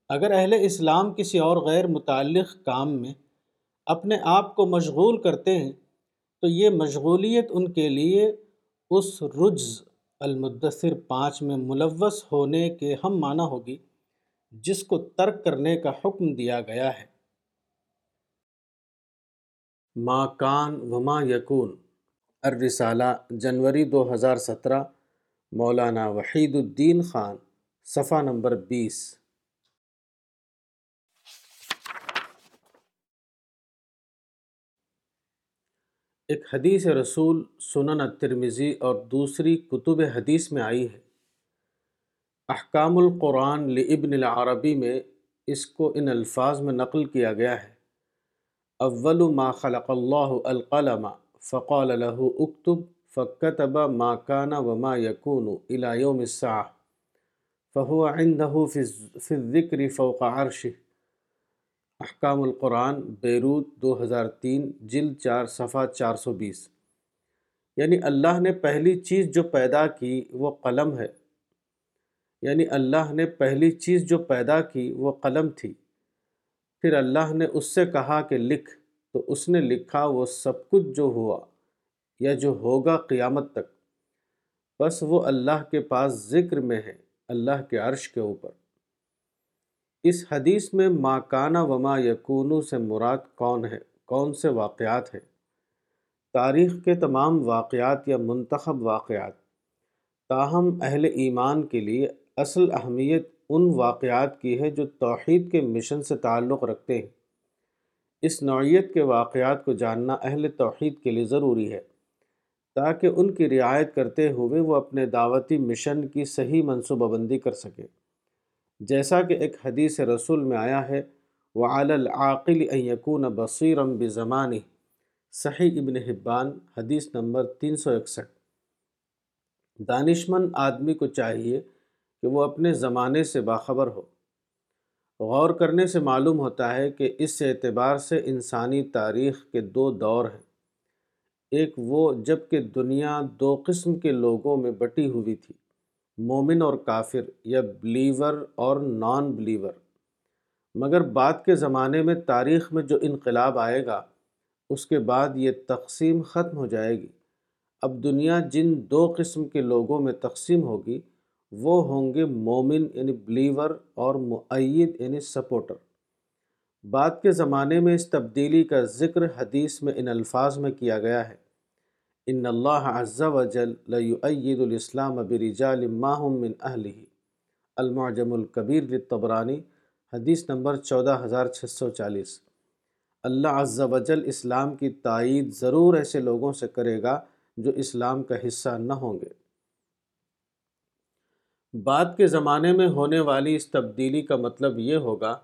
اگر اہل اسلام کسی اور غیر متعلق کام میں اپنے آپ کو مشغول کرتے ہیں، تو یہ مشغولیت ان کے لیے اس رجز المدثر پانچ میں ملوث ہونے کے ہم معنی ہوگی۔ جس کو ترک کرنے کا حکم دیا گیا ہے۔ ما کان وما یکون۔ الرسالہ، جنوری دو ہزار سترہ۔ مولانا وحید الدین خان، صفحہ نمبر بیس۔ ایک حدیث رسول سنن الترمذی اور دوسری کتب حدیث میں آئی ہے۔ احکام القرآن لابن العربی میں اس کو ان الفاظ میں نقل کیا گیا ہے۔ اول ما خلق اللہ القلم فقال له اکتب فكتب ما كان وما يكون الى يوم الساعة فهو عنده في الذكر فوق عرشه۔ احکام القرآن بیروت دو ہزار تین جلد چار صفحہ چار سو بیس۔ یعنی اللہ نے پہلی چیز جو پیدا کی وہ قلم ہے۔ یعنی اللہ نے پہلی چیز جو پیدا کی وہ قلم تھی۔ پھر اللہ نے اس سے کہا کہ لکھ، تو اس نے لکھا وہ سب کچھ جو ہوا یا جو ہوگا قیامت تک۔ بس وہ اللہ کے پاس ذکر میں ہے، اللہ کے عرش کے اوپر۔ اس حدیث میں ما کانا وما یکونو سے مراد کون ہے، کون سے واقعات ہیں۔ تاریخ کے تمام واقعات یا منتخب واقعات۔ تاہم اہل ایمان کے لیے اصل اہمیت ان واقعات کی ہے جو توحید کے مشن سے تعلق رکھتے ہیں۔ اس نوعیت کے واقعات کو جاننا اہل توحید کے لیے ضروری ہے، تاکہ ان کی رعایت کرتے ہوئے وہ اپنے دعوتی مشن کی صحیح منصوبہ بندی کر سکے جیسا کہ ایک حدیث رسول میں آیا ہے وعلی العاقل ان یکون بصیرم بزمانی صحیح ابن حبان، حدیث نمبر تین سو اکسٹھ۔ دانشمند آدمی کو چاہیے کہ وہ اپنے زمانے سے باخبر ہو۔ غور کرنے سے معلوم ہوتا ہے کہ اس اعتبار سے انسانی تاریخ کے دو دور ہیں۔ ایک وہ جبکہ دنیا دو قسم کے لوگوں میں بٹی ہوئی تھی، مومن اور کافر یا بلیور اور نان بلیور۔ مگر بعد کے زمانے میں تاریخ میں جو انقلاب آئے گا، اس کے بعد یہ تقسیم ختم ہو جائے گی۔ اب دنیا جن دو قسم کے لوگوں میں تقسیم ہوگی وہ ہوں گے مومن یعنی بلیور اور معید یعنی سپورٹر۔ بعد کے زمانے میں اس تبدیلی کا ذکر حدیث میں ان الفاظ میں کیا گیا ہے۔ ان اللہ عز و جل لیؤید الاسلام برجال ماہم من اہلہ۔ المعجم الکبیر للطبرانی، حدیث نمبر چودہ ہزار چھ سو چالیس۔ اللہ عز و جل اسلام کی تائید ضرور ایسے لوگوں سے کرے گا جو اسلام کا حصہ نہ ہوں گے۔ بعد کے زمانے میں ہونے والی اس تبدیلی کا مطلب یہ ہوگا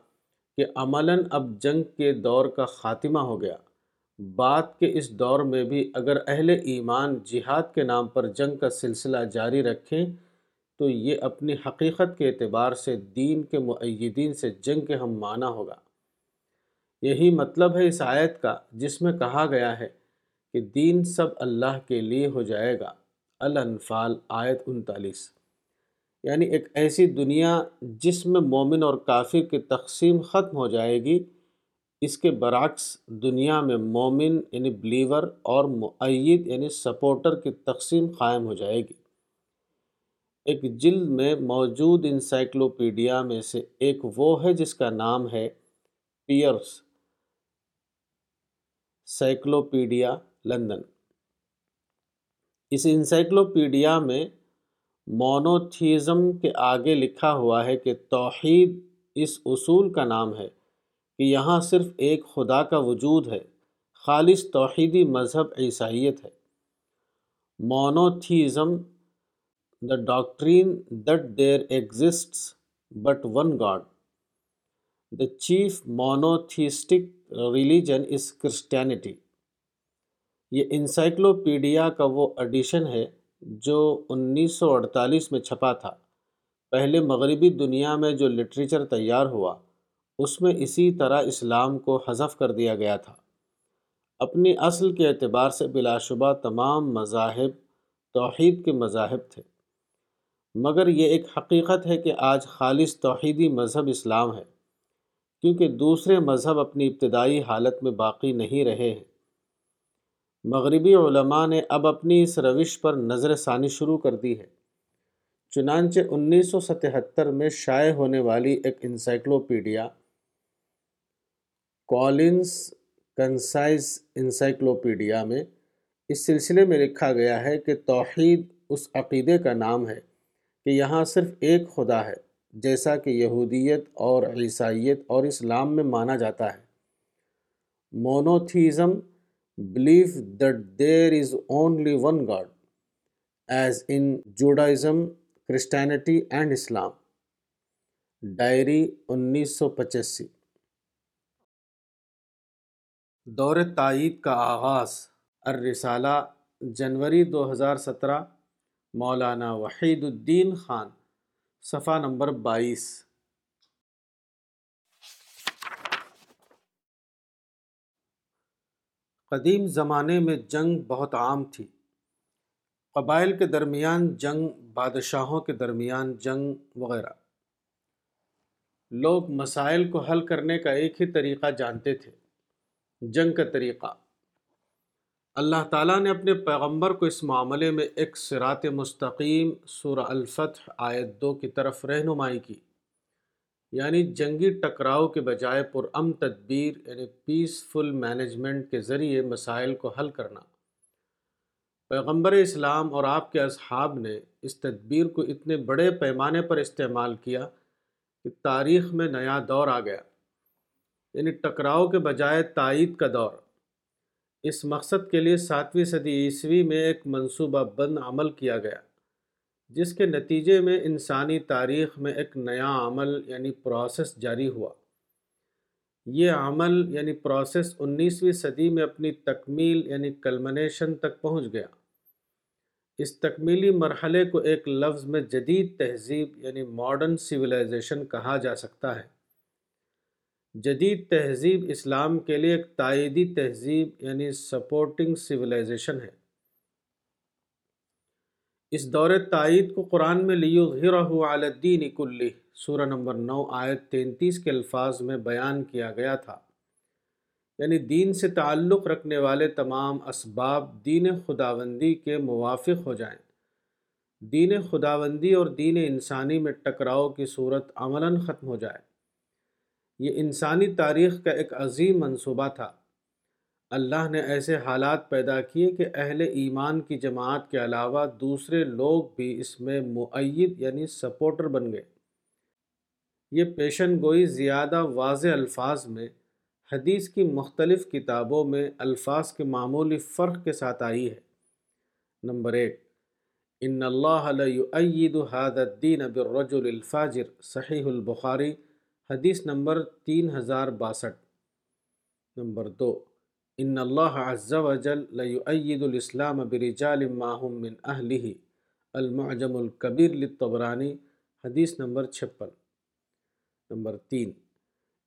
کہ عملاً اب جنگ کے دور کا خاتمہ ہو گیا۔ بعد کے اس دور میں بھی اگر اہل ایمان جہاد کے نام پر جنگ کا سلسلہ جاری رکھیں، تو یہ اپنی حقیقت کے اعتبار سے دین کے معیدین سے جنگ کے ہم معنی ہوگا۔ یہی مطلب ہے اس آیت کا، جس میں کہا گیا ہے کہ دین سب اللہ کے لیے ہو جائے گا۔ الانفال، آیت انتالیس۔ یعنی ایک ایسی دنیا جس میں مومن اور کافر کی تقسیم ختم ہو جائے گی، اس کے برعکس دنیا میں مومن یعنی بلیور اور معید یعنی سپورٹر کی تقسیم قائم ہو جائے گی۔ ایک جلد میں موجود انسائکلوپیڈیا میں سے ایک وہ ہے جس کا نام ہے پیئرس، سائیکلوپیڈیا، لندن۔ اس انسائکلوپیڈیا میں مونوتھیزم کے آگے لکھا ہوا ہے کہ توحید اس اصول کا نام ہے کہ یہاں صرف ایک خدا کا وجود ہے، خالص توحیدی مذہب عیسائیت ہے۔ Monotheism the doctrine that there exists but one god the chief monotheistic religion is Christianity یہ انسائکلوپیڈیا کا وہ ایڈیشن ہے جو انیس سو اڑتالیس میں چھپا تھا۔ پہلے مغربی دنیا میں جو لٹریچر تیار ہوا، اس میں اسی طرح اسلام کو حذف کر دیا گیا تھا۔ اپنی اصل کے اعتبار سے بلا شبہ تمام مذاہب توحید کے مذاہب تھے۔ مگر یہ ایک حقیقت ہے کہ آج خالص توحیدی مذہب اسلام ہے، کیونکہ دوسرے مذہب اپنی ابتدائی حالت میں باقی نہیں رہے ہیں۔ مغربی علماء نے اب اپنی اس روش پر نظر ثانی شروع کر دی ہے۔ چنانچہ انیس سو ستہتر میں شائع ہونے والی ایک انسائکلوپیڈیا کالنس کنسائز انسائکلوپیڈیا میں اس سلسلے میں لکھا گیا ہے کہ توحید اس عقیدے کا نام ہے کہ یہاں صرف ایک خدا ہے، جیسا کہ یہودیت اور عیسائیت اور اسلام میں مانا جاتا ہے۔ Monotheism belief that there is only one god as in Judaism Christianity and Islam diary انیس سو پچاسی دور تائید کا آغاز الرسالہ جنوری دو ہزار سترہ مولانا وحید الدین خان صفحہ نمبر بائیس قدیم زمانے میں جنگ بہت عام تھی۔ قبائل کے درمیان جنگ، بادشاہوں کے درمیان جنگ وغیرہ۔ لوگ مسائل کو حل کرنے کا ایک ہی طریقہ جانتے تھے۔ جنگ کا طریقہ۔ اللہ تعالیٰ نے اپنے پیغمبر کو اس معاملے میں ایک سرات مستقیم سورہ الفتح آیت دو کی طرف رہنمائی کی۔ یعنی جنگی ٹکراؤ کے بجائے پرام تدبیر یعنی پیسفل مینجمنٹ کے ذریعے مسائل کو حل کرنا۔ پیغمبر اسلام اور آپ کے اصحاب نے اس تدبیر کو اتنے بڑے پیمانے پر استعمال کیا کہ تاریخ میں نیا دور آ گیا۔ یعنی ٹکراؤ کے بجائے تائید کا دور۔ اس مقصد کے لیے ساتویں صدی عیسوی میں ایک منصوبہ بند عمل کیا گیا۔ جس کے نتیجے میں انسانی تاریخ میں ایک نیا عمل یعنی پروسیس جاری ہوا۔ یہ عمل یعنی پروسیس انیسویں صدی میں اپنی تکمیل یعنی کلمنیشن تک پہنچ گیا۔ اس تکمیلی مرحلے کو ایک لفظ میں جدید تہذیب یعنی ماڈرن سویلائزیشن کہا جا سکتا ہے۔ جدید تہذیب اسلام کے لیے ایک تائیدی تہذیب یعنی سپورٹنگ سویلائزیشن ہے۔ اس دور تائید کو قرآن میں لیو علی الدین کلی سورہ نمبر نو، آیت تینتیس کے الفاظ میں بیان کیا گیا تھا۔ یعنی دین سے تعلق رکھنے والے تمام اسباب دین خداوندی کے موافق ہو جائیں۔ دین خداوندی اور دین انسانی میں ٹکراؤ کی صورت عملاً ختم ہو جائے۔ یہ انسانی تاریخ کا ایک عظیم منصوبہ تھا۔ اللہ نے ایسے حالات پیدا کیے کہ اہل ایمان کی جماعت کے علاوہ دوسرے لوگ بھی اس میں معید یعنی سپورٹر بن گئے۔ یہ پیشن گوئی زیادہ واضح الفاظ میں حدیث کی مختلف کتابوں میں الفاظ کے معمولی فرق کے ساتھ آئی ہے۔ نمبر ایک، ان اللہ عید حاد الدین بالرجل الفاجر، صحیح البخاری، حدیث نمبر تین ہزار باسٹھ۔ نمبر دو ان اللہ عز و جل لیعید الاسلام برجال ماہم من اہلہ المعجم الکبیر للطبرانی، حدیث نمبر چھپن، نمبر تین۔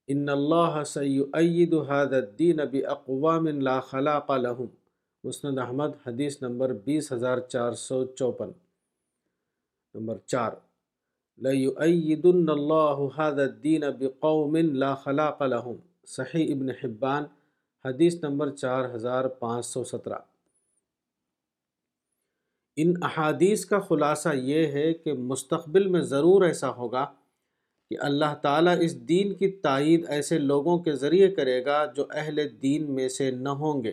ان اللہ سیعید هذا الدین باقوام لا خلاق لهم، مسند احمد، حدیث نمبر بیس ہزار چار سو چوپن۔ نمبر چار۔ لیعیدن اللہ هذا الدین بقوم لا خلاق لهم، صحیح ابن حبان حدیث نمبر چار ہزار پانچ سو سترہ۔ ان احادیث کا خلاصہ یہ ہے کہ مستقبل میں ضرور ایسا ہوگا کہ اللہ تعالیٰ اس دین کی تائید ایسے لوگوں کے ذریعے کرے گا جو اہل دین میں سے نہ ہوں گے۔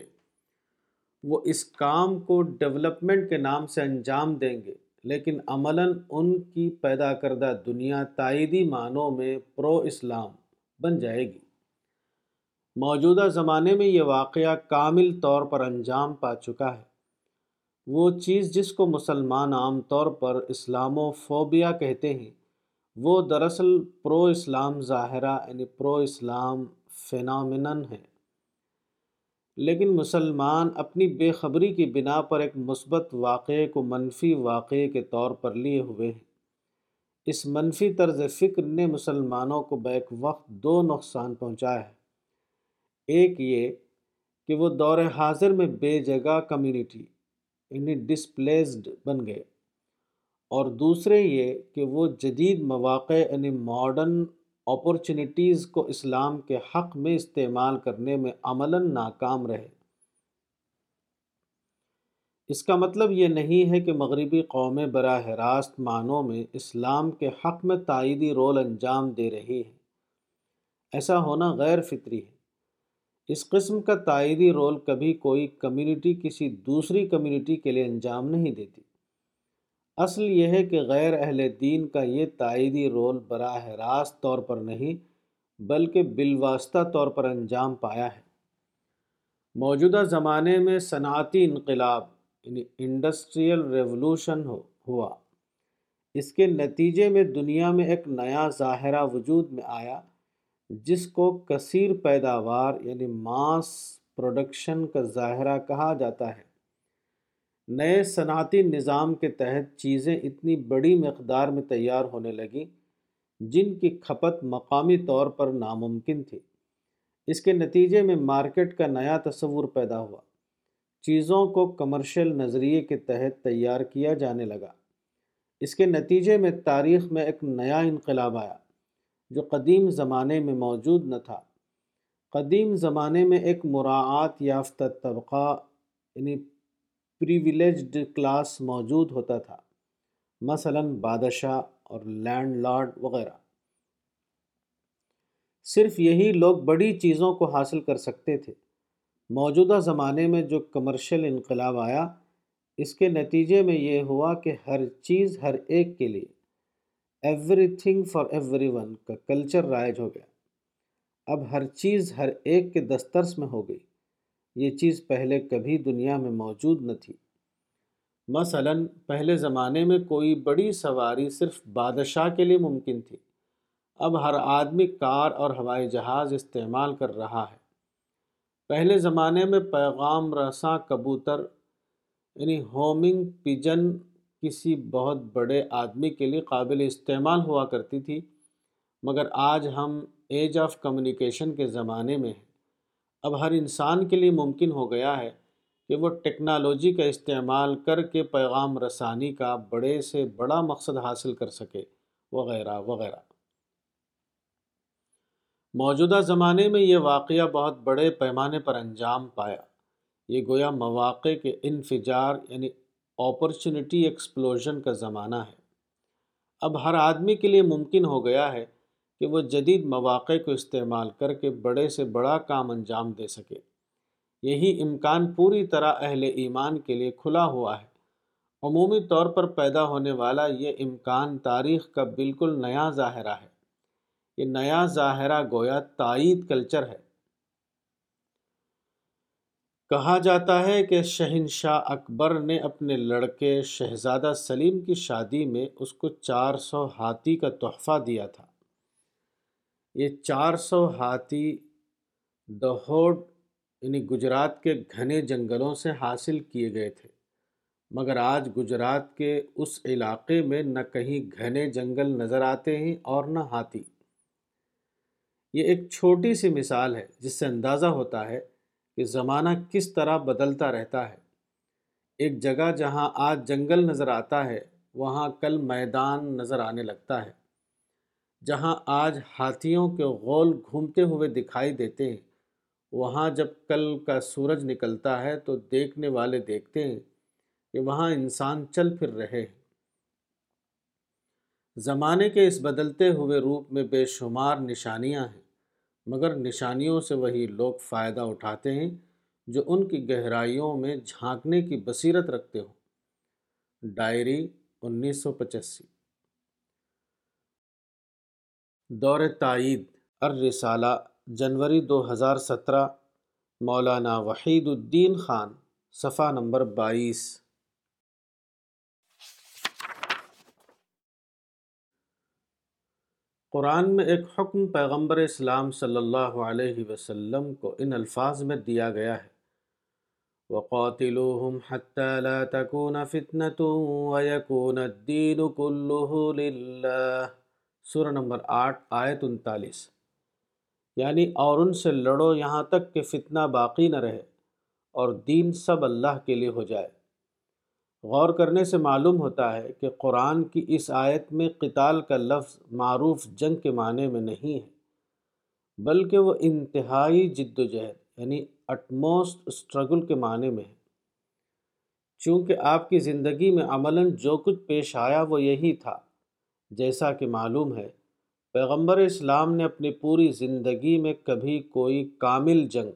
وہ اس کام کو ڈیولپمنٹ کے نام سے انجام دیں گے، لیکن عملاً ان کی پیدا کردہ دنیا تائیدی معنوں میں پرو اسلام بن جائے گی۔ موجودہ زمانے میں یہ واقعہ کامل طور پر انجام پا چکا ہے۔ وہ چیز جس کو مسلمان عام طور پر اسلام و فوبیا کہتے ہیں، وہ دراصل پرو اسلام ظاہرہ یعنی پرو اسلام فینامنن ہے۔ لیکن مسلمان اپنی بے خبری کی بنا پر ایک مثبت واقعے کو منفی واقعے کے طور پر لیے ہوئے ہیں۔ اس منفی طرز فکر نے مسلمانوں کو بیک وقت دو نقصان پہنچایا ہے۔ ایک یہ کہ وہ دور حاضر میں بے جگہ کمیونٹی یعنی ڈسپلیسڈ بن گئے۔ اور دوسرے یہ کہ وہ جدید مواقع یعنی ماڈرن اپورچونیٹیز کو اسلام کے حق میں استعمال کرنے میں عملاً ناکام رہے۔ اس کا مطلب یہ نہیں ہے کہ مغربی قومیں براہ راست معنوں میں اسلام کے حق میں تائیدی رول انجام دے رہی ہیں۔ ایسا ہونا غیر فطری ہے۔ اس قسم کا تائیدی رول کبھی کوئی کمیونٹی کسی دوسری کمیونٹی کے لیے انجام نہیں دیتی۔ اصل یہ ہے کہ غیر اہل دین کا یہ تائیدی رول براہ راست طور پر نہیں، بلکہ بالواسطہ طور پر انجام پایا ہے۔ موجودہ زمانے میں صنعتی انقلاب یعنی انڈسٹریل ریولوشن ہوا۔ اس کے نتیجے میں دنیا میں ایک نیا ظاہرہ وجود میں آیا۔ جس کو کثیر پیداوار یعنی ماس پروڈکشن کا ظاہرہ کہا جاتا ہے۔ نئے صنعتی نظام کے تحت چیزیں اتنی بڑی مقدار میں تیار ہونے لگیں جن کی کھپت مقامی طور پر ناممکن تھی۔ اس کے نتیجے میں مارکیٹ کا نیا تصور پیدا ہوا۔ چیزوں کو کمرشل نظریے کے تحت تیار کیا جانے لگا۔ اس کے نتیجے میں تاریخ میں ایک نیا انقلاب آیا۔ جو قدیم زمانے میں موجود نہ تھا۔ قدیم زمانے میں ایک مراعات یافتہ طبقہ یعنی پریویلیجڈ کلاس موجود ہوتا تھا، مثلا بادشاہ اور لینڈ لارڈ وغیرہ۔ صرف یہی لوگ بڑی چیزوں کو حاصل کر سکتے تھے۔ موجودہ زمانے میں جو کمرشل انقلاب آیا، اس کے نتیجے میں یہ ہوا کہ ہر چیز ہر ایک کے لیے۔ Everything for everyone کا کلچر رائج ہو گیا۔ اب ہر چیز ہر ایک کے دسترس میں ہو گئی۔ یہ چیز پہلے کبھی دنیا میں موجود نہ تھی۔ مثلا پہلے زمانے میں کوئی بڑی سواری صرف بادشاہ کے لیے ممکن تھی۔ اب ہر آدمی کار اور ہوائی جہاز استعمال کر رہا ہے۔ پہلے زمانے میں پیغام رساں کبوتر یعنی ہومنگ پجن کسی بہت بڑے آدمی کے لیے قابل استعمال ہوا کرتی تھی، مگر آج ہم ایج آف کمیونیکیشن کے زمانے میں ہیں۔ اب ہر انسان کے لیے ممکن ہو گیا ہے کہ وہ ٹیکنالوجی کا استعمال کر کے پیغام رسانی کا بڑے سے بڑا مقصد حاصل کر سکے، وغیرہ وغیرہ۔ موجودہ زمانے میں یہ واقعہ بہت بڑے پیمانے پر انجام پایا۔ یہ گویا مواقع کے انفجار یعنی اپرچونٹی ایکسپلوژن کا زمانہ ہے۔ اب ہر آدمی کے لیے ممکن ہو گیا ہے کہ وہ جدید مواقع کو استعمال کر کے بڑے سے بڑا کام انجام دے سکے۔ یہی امکان پوری طرح اہل ایمان کے لیے کھلا ہوا ہے۔ عمومی طور پر پیدا ہونے والا یہ امکان تاریخ کا بالکل نیا ظاہرہ ہے۔ یہ نیا ظاہرہ گویا تائید کلچر ہے۔ کہا جاتا ہے کہ شہنشاہ اکبر نے اپنے لڑکے شہزادہ سلیم کی شادی میں اس کو چار سو ہاتھی کا تحفہ دیا تھا۔ یہ چار سو ہاتھی دہوڈ یعنی گجرات کے گھنے جنگلوں سے حاصل کیے گئے تھے۔ مگر آج گجرات کے اس علاقے میں نہ کہیں گھنے جنگل نظر آتے ہیں اور نہ ہاتھی۔ یہ ایک چھوٹی سی مثال ہے جس سے اندازہ ہوتا ہے کہ زمانہ کس طرح بدلتا رہتا ہے۔ ایک جگہ جہاں آج جنگل نظر آتا ہے، وہاں کل میدان نظر آنے لگتا ہے۔ جہاں آج ہاتھیوں کے غول گھومتے ہوئے دکھائی دیتے ہیں، وہاں جب کل کا سورج نکلتا ہے تو دیکھنے والے دیکھتے ہیں کہ وہاں انسان چل پھر رہے ہیں۔ زمانے کے اس بدلتے ہوئے روپ میں بے شمار نشانیاں ہیں۔ مگر نشانیوں سے وہی لوگ فائدہ اٹھاتے ہیں جو ان کی گہرائیوں میں جھانکنے کی بصیرت رکھتے ہوں۔ ڈائری انیس سو پچاسی۔ دور تائید۔ الرسالہ، جنوری دو ہزار سترہ۔ مولانا وحید الدین خان، صفحہ نمبر بائیس۔ قرآن میں ایک حکم پیغمبر اسلام صلی اللہ علیہ وسلم کو ان الفاظ میں دیا گیا ہے۔ وَقَاتِلُوهُمْ حَتَّى لَا تَكُونَ فِتْنَةٌ وَيَكُونَ الدِّينُ كُلُّهُ لِلَّهِ۔ سورہ نمبر آٹھ، آیت انتالیس۔ یعنی اور ان سے لڑو یہاں تک کہ فتنہ باقی نہ رہے اور دین سب اللہ کے لیے ہو جائے۔ غور کرنے سے معلوم ہوتا ہے کہ قرآن کی اس آیت میں قتال کا لفظ معروف جنگ کے معنی میں نہیں ہے، بلکہ وہ انتہائی جد و جہد یعنی اٹموسٹ اسٹرگل کے معنی میں ہے۔ چونکہ آپ کی زندگی میں عملاً جو کچھ پیش آیا وہ یہی تھا۔ جیسا کہ معلوم ہے، پیغمبر اسلام نے اپنی پوری زندگی میں کبھی کوئی کامل جنگ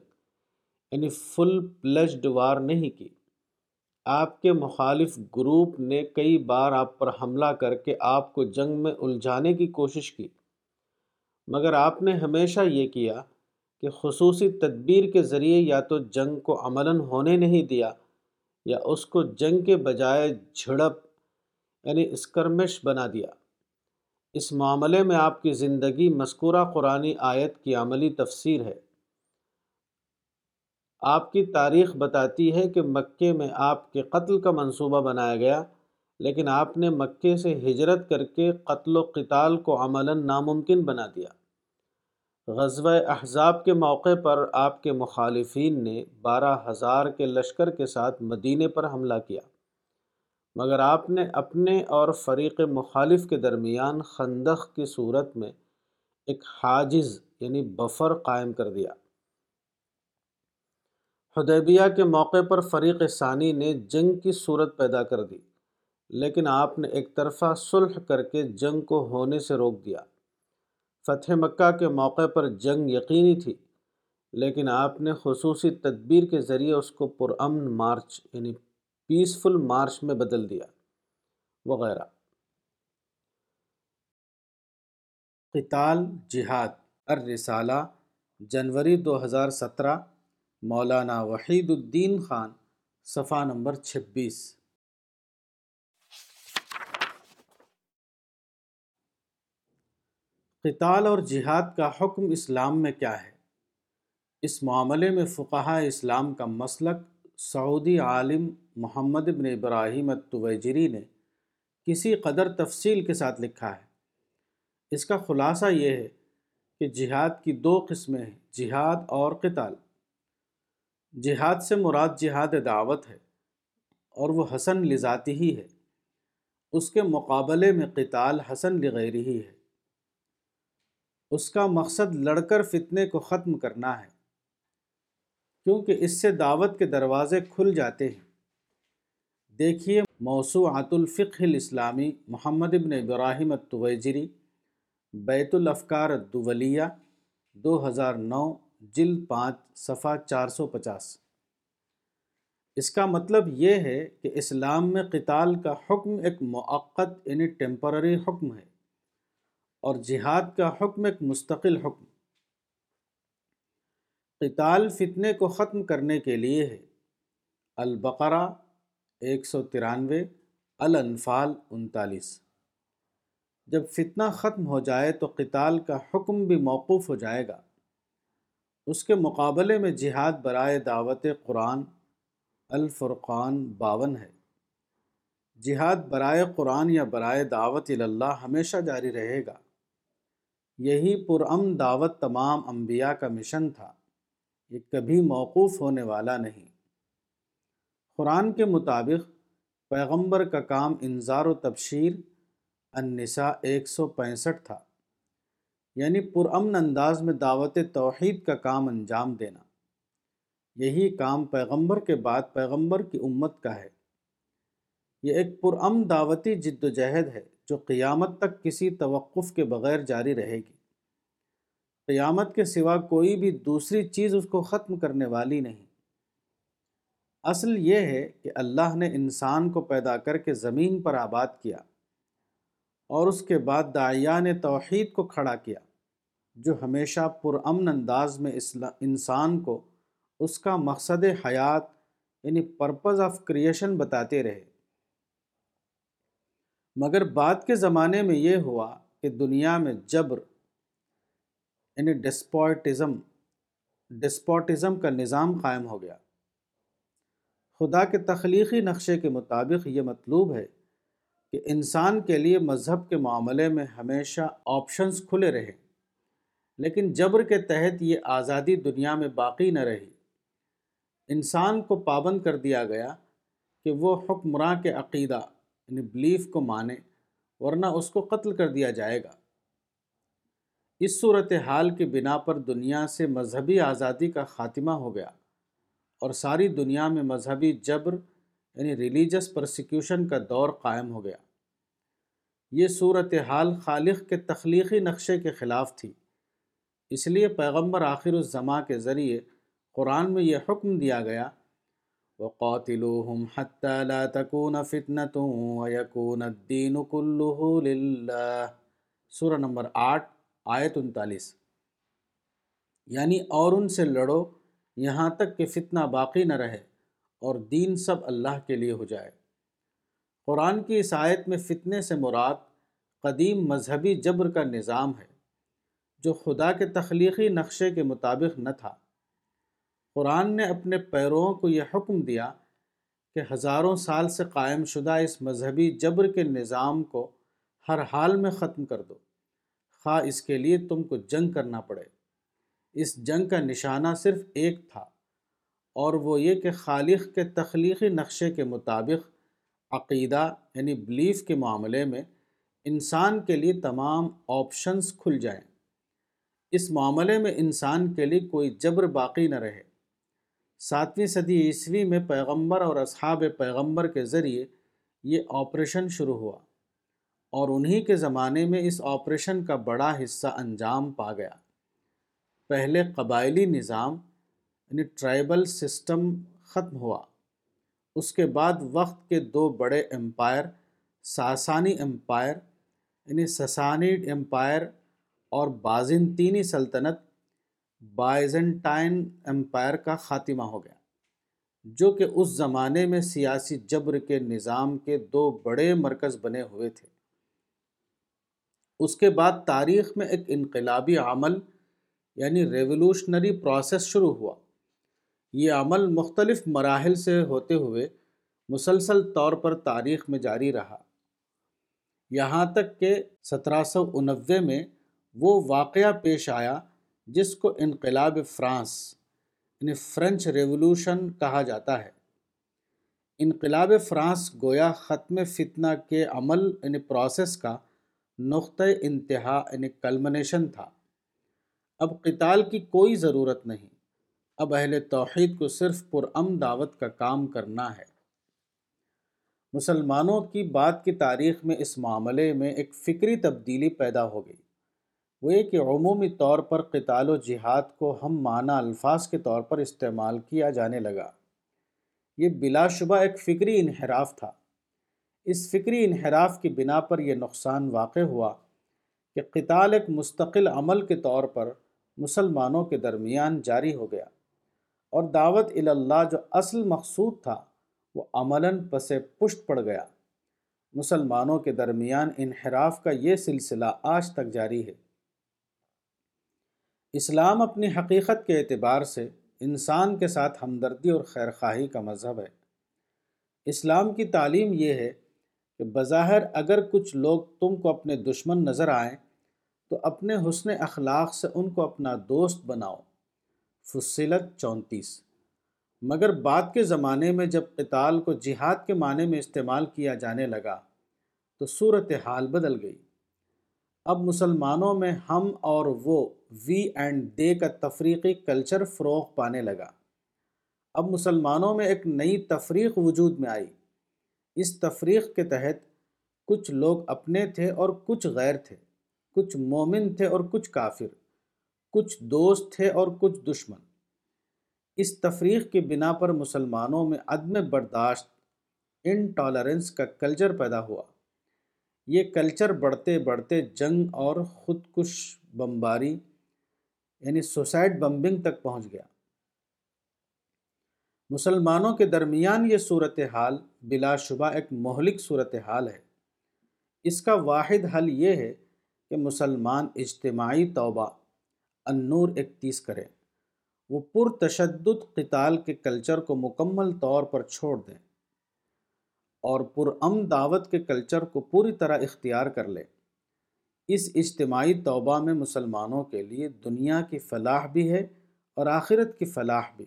یعنی فل پلجڈ وار نہیں کی۔ آپ کے مخالف گروپ نے کئی بار آپ پر حملہ کر کے آپ کو جنگ میں الجھانے کی کوشش کی۔ مگر آپ نے ہمیشہ یہ کیا کہ خصوصی تدبیر کے ذریعے یا تو جنگ کو عملاً ہونے نہیں دیا یا اس کو جنگ کے بجائے جھڑپ یعنی اسکرمش بنا دیا۔ اس معاملے میں آپ کی زندگی مذکورہ قرآن آیت کی عملی تفسیر ہے۔ آپ کی تاریخ بتاتی ہے کہ مکے میں آپ کے قتل کا منصوبہ بنایا گیا، لیکن آپ نے مکے سے ہجرت کر کے قتل و قتال کو عملاً ناممکن بنا دیا۔ غزوہ احزاب کے موقع پر آپ کے مخالفین نے بارہ ہزار کے لشکر کے ساتھ مدینے پر حملہ کیا۔ مگر آپ نے اپنے اور فریق مخالف کے درمیان خندق کی صورت میں ایک حاجز یعنی بفر قائم کر دیا۔ حدیبیہ کے موقع پر فریق ثانی نے جنگ کی صورت پیدا کر دی، لیکن آپ نے ایک طرفہ صلح کر کے جنگ کو ہونے سے روک دیا۔ فتح مکہ کے موقع پر جنگ یقینی تھی، لیکن آپ نے خصوصی تدبیر کے ذریعے اس کو پرامن مارچ یعنی پیسفل مارچ میں بدل دیا، وغیرہ۔ قتال، جہاد۔ الرسالہ جنوری دو ہزار سترہ مولانا وحید الدین خان، صفحہ نمبر چھبیس۔ قتال اور جہاد کا حکم اسلام میں کیا ہے؟ اس معاملے میں فقہ اسلام کا مسلک سعودی عالم محمد بن ابراہیم التویجری نے کسی قدر تفصیل کے ساتھ لکھا ہے۔ اس کا خلاصہ یہ ہے کہ جہاد کی دو قسمیں ہیں، جہاد اور قتال۔ جہاد سے مراد جہاد دعوت ہے اور وہ حسن لذاتی ہی ہے۔ اس کے مقابلے میں قتال حسن لغیری ہی ہے۔ اس کا مقصد لڑ کر فتنے کو ختم کرنا ہے، کیونکہ اس سے دعوت کے دروازے کھل جاتے ہیں۔ دیکھیے موسوعات الفقہ الاسلامی، محمد ابن ابراہیم التویجری، بیت الافکار الدولیہ، دو ہزار نو جلد پانچ، صفحہ چار سو پچاس۔ اس کا مطلب یہ ہے کہ اسلام میں قتال کا حکم ایک موقت یعنی ٹیمپرری حکم ہے، اور جہاد کا حکم ایک مستقل حکم۔ قتال فتنے کو ختم کرنے کے لیے ہے۔ البقرہ ایک سو ترانوے، الانفال انتالیس۔ جب فتنہ ختم ہو جائے تو قتال کا حکم بھی موقوف ہو جائے گا۔ اس کے مقابلے میں جہاد برائے دعوت قرآن الفرقان باون ہے۔ جہاد برائے قرآن یا برائے دعوت اللہ ہمیشہ جاری رہے گا۔ یہی پرام دعوت تمام انبیاء کا مشن تھا۔ یہ کبھی موقوف ہونے والا نہیں۔ قرآن کے مطابق پیغمبر کا کام انظار و تبشیر النساء ایک سو پینسٹھ تھا۔ یعنی پرامن انداز میں دعوت توحید کا کام انجام دینا۔ یہی کام پیغمبر کے بعد پیغمبر کی امت کا ہے۔ یہ ایک پرامن دعوتی جد و جہد ہے جو قیامت تک کسی توقف کے بغیر جاری رہے گی۔ قیامت کے سوا کوئی بھی دوسری چیز اس کو ختم کرنے والی نہیں۔ اصل یہ ہے کہ اللہ نے انسان کو پیدا کر کے زمین پر آباد کیا اور اس کے بعد دعیان توحید کو کھڑا کیا۔ جو ہمیشہ پرامن انداز میں انسان کو اس کا مقصد حیات یعنی پرپز آف کریشن بتاتے رہے۔ مگر بعد کے زمانے میں یہ ہوا کہ دنیا میں جبر یعنی ڈسپوٹزم ڈسپوٹزم کا نظام قائم ہو گیا۔ خدا کے تخلیقی نقشے کے مطابق یہ مطلوب ہے کہ انسان کے لیے مذہب کے معاملے میں ہمیشہ آپشنز کھلے رہے۔ لیکن جبر کے تحت یہ آزادی دنیا میں باقی نہ رہی۔ انسان کو پابند کر دیا گیا کہ وہ حکمراں کے عقیدہ یعنی بلیف کو مانے، ورنہ اس کو قتل کر دیا جائے گا۔ اس صورت حال کی بنا پر دنیا سے مذہبی آزادی کا خاتمہ ہو گیا اور ساری دنیا میں مذہبی جبر یعنی ریلیجس پرسیکیوشن کا دور قائم ہو گیا۔ یہ صورت حال خالق کے تخلیقی نقشے کے خلاف تھی۔ اس لیے پیغمبر آخر الزماں کے ذریعے قرآن میں یہ حکم دیا گیا، وَقَاتِلُوهُمْ حَتَّى لَا تَكُونَ فِتْنَةٌ وَيَكُونَ الدِّينُ كُلُّهُ لِلَّهِ۔ سورہ نمبر آٹھ، آیت انتالیس۔ یعنی اور ان سے لڑو یہاں تک کہ فتنہ باقی نہ رہے اور دین سب اللہ کے لیے ہو جائے۔ قرآن کی اس آیت میں فتنے سے مراد قدیم مذہبی جبر کا نظام ہے۔ جو خدا کے تخلیقی نقشے کے مطابق نہ تھا۔ قرآن نے اپنے پیرووں کو یہ حکم دیا کہ ہزاروں سال سے قائم شدہ اس مذہبی جبر کے نظام کو ہر حال میں ختم کر دو۔ خواہ اس کے لیے تم کو جنگ کرنا پڑے۔ اس جنگ کا نشانہ صرف ایک تھا، اور وہ یہ کہ خالق کے تخلیقی نقشے کے مطابق عقیدہ یعنی بلیف کے معاملے میں انسان کے لیے تمام آپشنز کھل جائیں۔ اس معاملے میں انسان کے لیے کوئی جبر باقی نہ رہے۔ ساتویں صدی عیسوی میں پیغمبر اور اصحاب پیغمبر کے ذریعے یہ آپریشن شروع ہوا اور انہی کے زمانے میں اس آپریشن کا بڑا حصہ انجام پا گیا۔ پہلے قبائلی نظام یعنی ٹرائبل سسٹم، ختم ہوا۔ اس کے بعد وقت کے دو بڑے امپائر، ساسانی امپائر یعنی سسانیڈ امپائر اور بازنطینی سلطنت بائزنٹائن امپائر کا خاتمہ ہو گیا، جو کہ اس زمانے میں سیاسی جبر کے نظام کے دو بڑے مرکز بنے ہوئے تھے۔ اس کے بعد تاریخ میں ایک انقلابی عمل یعنی ریولوشنری پروسیس شروع ہوا۔ یہ عمل مختلف مراحل سے ہوتے ہوئے مسلسل طور پر تاریخ میں جاری رہا۔ یہاں تک کہ سترہ سو انوے میں وہ واقعہ پیش آیا جس کو انقلاب فرانس یعنی فرینچ ریولوشن کہا جاتا ہے۔ انقلاب فرانس گویا ختم فتنہ کے عمل یعنی پروسیس کا نقطۂ انتہا یعنی کلمنیشن تھا۔ اب قتال کی کوئی ضرورت نہیں۔ اب اہل توحید کو صرف پرام دعوت کا کام کرنا ہے۔ مسلمانوں کی بات کی تاریخ میں اس معاملے میں ایک فکری تبدیلی پیدا ہو گئی۔ وہ یہ کہ عمومی طور پر قتال و جہاد کو ہم معنی الفاظ کے طور پر استعمال کیا جانے لگا۔ یہ بلا شبہ ایک فکری انحراف تھا۔ اس فکری انحراف کی بنا پر یہ نقصان واقع ہوا کہ قتال ایک مستقل عمل کے طور پر مسلمانوں کے درمیان جاری ہو گیا اور دعوت اللہ جو اصل مقصود تھا وہ عملاً پس پشت پڑ گیا۔ مسلمانوں کے درمیان انحراف کا یہ سلسلہ آج تک جاری ہے۔ اسلام اپنی حقیقت کے اعتبار سے انسان کے ساتھ ہمدردی اور خیرخواہی کا مذہب ہے۔ اسلام کی تعلیم یہ ہے کہ بظاہر اگر کچھ لوگ تم کو اپنے دشمن نظر آئیں، تو اپنے حسن اخلاق سے ان کو اپنا دوست بناؤ۔ فصلت چونتیس۔ مگر بعد کے زمانے میں جب قتال کو جہاد کے معنی میں استعمال کیا جانے لگا، تو صورت حال بدل گئی۔ اب مسلمانوں میں ہم اور وہ وی اینڈ دے کا تفریقی کلچر فروغ پانے لگا۔ اب مسلمانوں میں ایک نئی تفریق وجود میں آئی۔ اس تفریق کے تحت کچھ لوگ اپنے تھے اور کچھ غیر تھے۔ کچھ مومن تھے اور کچھ کافر۔ کچھ دوست تھے اور کچھ دشمن۔ اس تفریق کی بنا پر مسلمانوں میں عدم برداشت انٹالرنس کا کلچر پیدا ہوا۔ یہ کلچر بڑھتے بڑھتے جنگ اور خودکش بمباری یعنی سوسائڈ بمبنگ تک پہنچ گیا۔ مسلمانوں کے درمیان یہ صورتحال بلا شبہ ایک مہلک صورتحال ہے۔ اس کا واحد حل یہ ہے کہ مسلمان اجتماعی توبہ النور اکتیس کریں وہ پرتشدد قتال کے کلچر کو مکمل طور پر چھوڑ دیں۔ اور پرام دعوت کے کلچر کو پوری طرح اختیار کر لے۔ اس اجتماعی توبہ میں مسلمانوں کے لیے دنیا کی فلاح بھی ہے اور آخرت کی فلاح بھی۔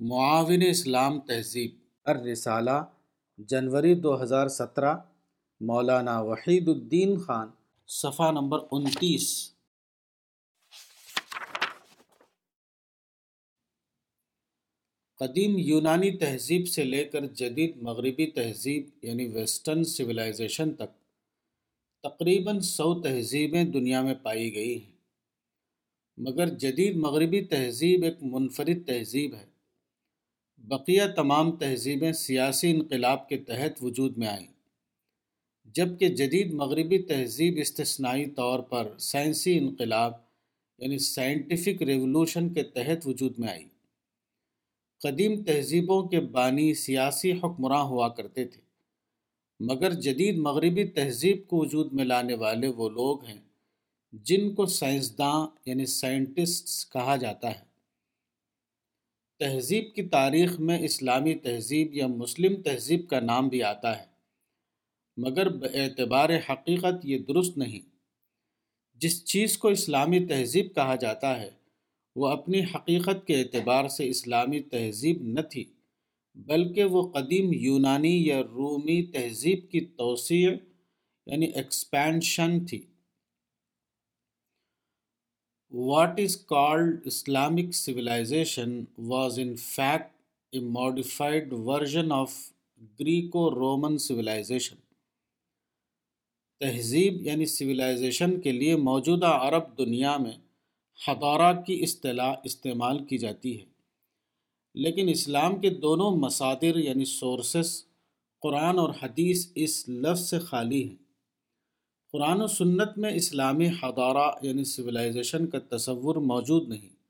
معاون اسلام تہذیب۔ الرسالہ، جنوری دو ہزار سترہ، مولانا وحید الدین خان، صفحہ نمبر انتیس۔ قدیم یونانی تہذیب سے لے کر جدید مغربی تہذیب یعنی ویسٹرن سویلائزیشن تک، تقریباً سو تہذیبیں دنیا میں پائی گئی ہیں۔ مگر جدید مغربی تہذیب ایک منفرد تہذیب ہے۔ بقیہ تمام تہذیبیں سیاسی انقلاب کے تحت وجود میں آئیں۔ جبکہ جدید مغربی تہذیب استثنائی طور پر سائنسی انقلاب یعنی سائنٹیفک ریولوشن کے تحت وجود میں آئی۔ قدیم تہذیبوں کے بانی سیاسی حکمراں ہوا کرتے تھے۔ مگر جدید مغربی تہذیب کو وجود میں لانے والے وہ لوگ ہیں جن کو سائنسداں یعنی سائنٹسٹس کہا جاتا ہے۔ تہذیب کی تاریخ میں اسلامی تہذیب یا مسلم تہذیب کا نام بھی آتا ہے، مگر اعتبار حقیقت یہ درست نہیں۔ جس چیز کو اسلامی تہذیب کہا جاتا ہے وہ اپنی حقیقت کے اعتبار سے اسلامی تہذیب نہ تھی، بلکہ وہ قدیم یونانی یا رومی تہذیب کی توسیع یعنی ایکسپینشن تھی۔ What is called Islamic civilisation was in fact a modified version of Greco Roman civilisation تہذیب یعنی سویلائزیشن کے لیے موجودہ عرب دنیا میں حضارہ کی اصطلاح استعمال کی جاتی ہے۔ لیکن اسلام کے دونوں مصادر یعنی سورسز قرآن اور حدیث اس لفظ سے خالی ہیں۔ قرآن و سنت میں اسلامی حضارہ یعنی سویلائزیشن کا تصور موجود نہیں۔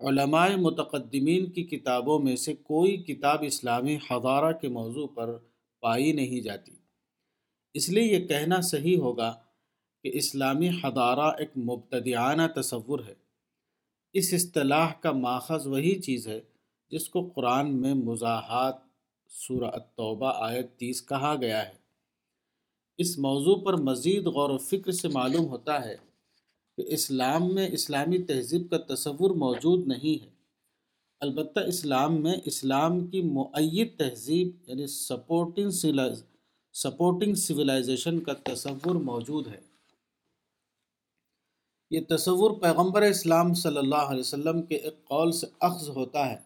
علماء متقدمین کی کتابوں میں سے کوئی کتاب اسلامی حضارہ کے موضوع پر پائی نہیں جاتی۔ اس لیے یہ کہنا صحیح ہوگا کہ اسلامی حضارہ ایک مبتدیانہ تصور ہے۔ اس اصطلاح کا ماخذ وہی چیز ہے جس کو قرآن میں مزاحات سورہ التوبہ، آیت تیس کہا گیا ہے۔ اس موضوع پر مزید غور و فکر سے معلوم ہوتا ہے کہ اسلام میں اسلامی تہذیب کا تصور موجود نہیں ہے۔ البتہ اسلام میں اسلام کی معید تہذیب یعنی سپورٹنگ سپورٹنگ سویلائزیشن کا تصور موجود ہے۔ یہ تصور پیغمبر اسلام صلی اللہ علیہ وسلم کے ایک قول سے اخذ ہوتا ہے۔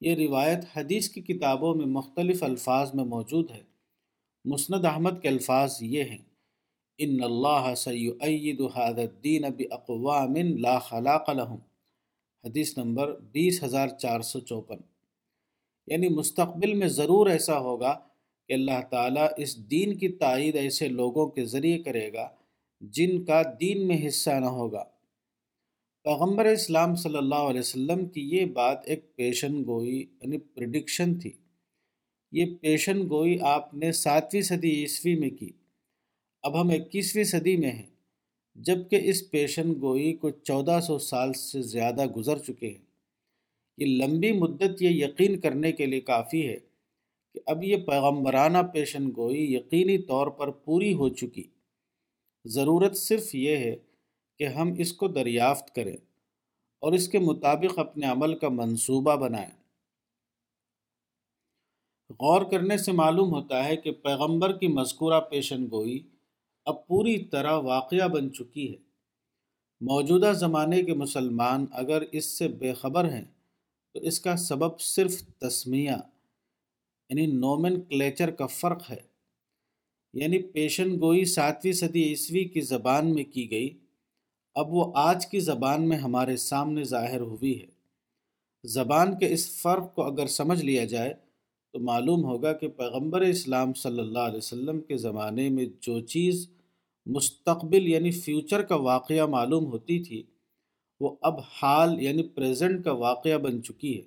یہ روایت حدیث کی کتابوں میں مختلف الفاظ میں موجود ہے۔ مسند احمد کے الفاظ یہ ہیں، ان اللہ سید هذا الدین باقوام لا خلاق لهم حدیث نمبر بیس ہزار چار سو چوپن۔ یعنی مستقبل میں ضرور ایسا ہوگا کہ اللہ تعالیٰ اس دین کی تائید ایسے لوگوں کے ذریعے کرے گا جن کا دین میں حصہ نہ ہوگا۔ پیغمبر اسلام صلی اللہ علیہ وسلم کی یہ بات ایک پیشن گوئی یعنی پریڈکشن تھی۔ یہ پیشن گوئی آپ نے ساتویں صدی عیسوی میں کی۔ اب ہم اکیسویں صدی میں ہیں، جبکہ اس پیشن گوئی کو چودہ سو سال سے زیادہ گزر چکے ہیں۔ یہ لمبی مدت یہ یقین کرنے کے لیے کافی ہے کہ اب یہ پیغمبرانہ پیشن گوئی یقینی طور پر پوری ہو چکی۔ ضرورت صرف یہ ہے کہ ہم اس کو دریافت کریں اور اس کے مطابق اپنے عمل کا منصوبہ بنائیں۔ غور کرنے سے معلوم ہوتا ہے کہ پیغمبر کی مذکورہ پیشن گوئی اب پوری طرح واقعہ بن چکی ہے۔ موجودہ زمانے کے مسلمان اگر اس سے بے خبر ہیں تو اس کا سبب صرف تسمیہ یعنی نومن کلیچر کا فرق ہے۔ یعنی پیشن گوئی ساتویں صدی عیسوی کی زبان میں کی گئی، اب وہ آج کی زبان میں ہمارے سامنے ظاہر ہوئی ہے۔ زبان کے اس فرق کو اگر سمجھ لیا جائے، تو معلوم ہوگا کہ پیغمبر اسلام صلی اللہ علیہ وسلم کے زمانے میں جو چیز مستقبل یعنی فیوچر کا واقعہ معلوم ہوتی تھی، وہ اب حال یعنی پریزنٹ کا واقعہ بن چکی ہے۔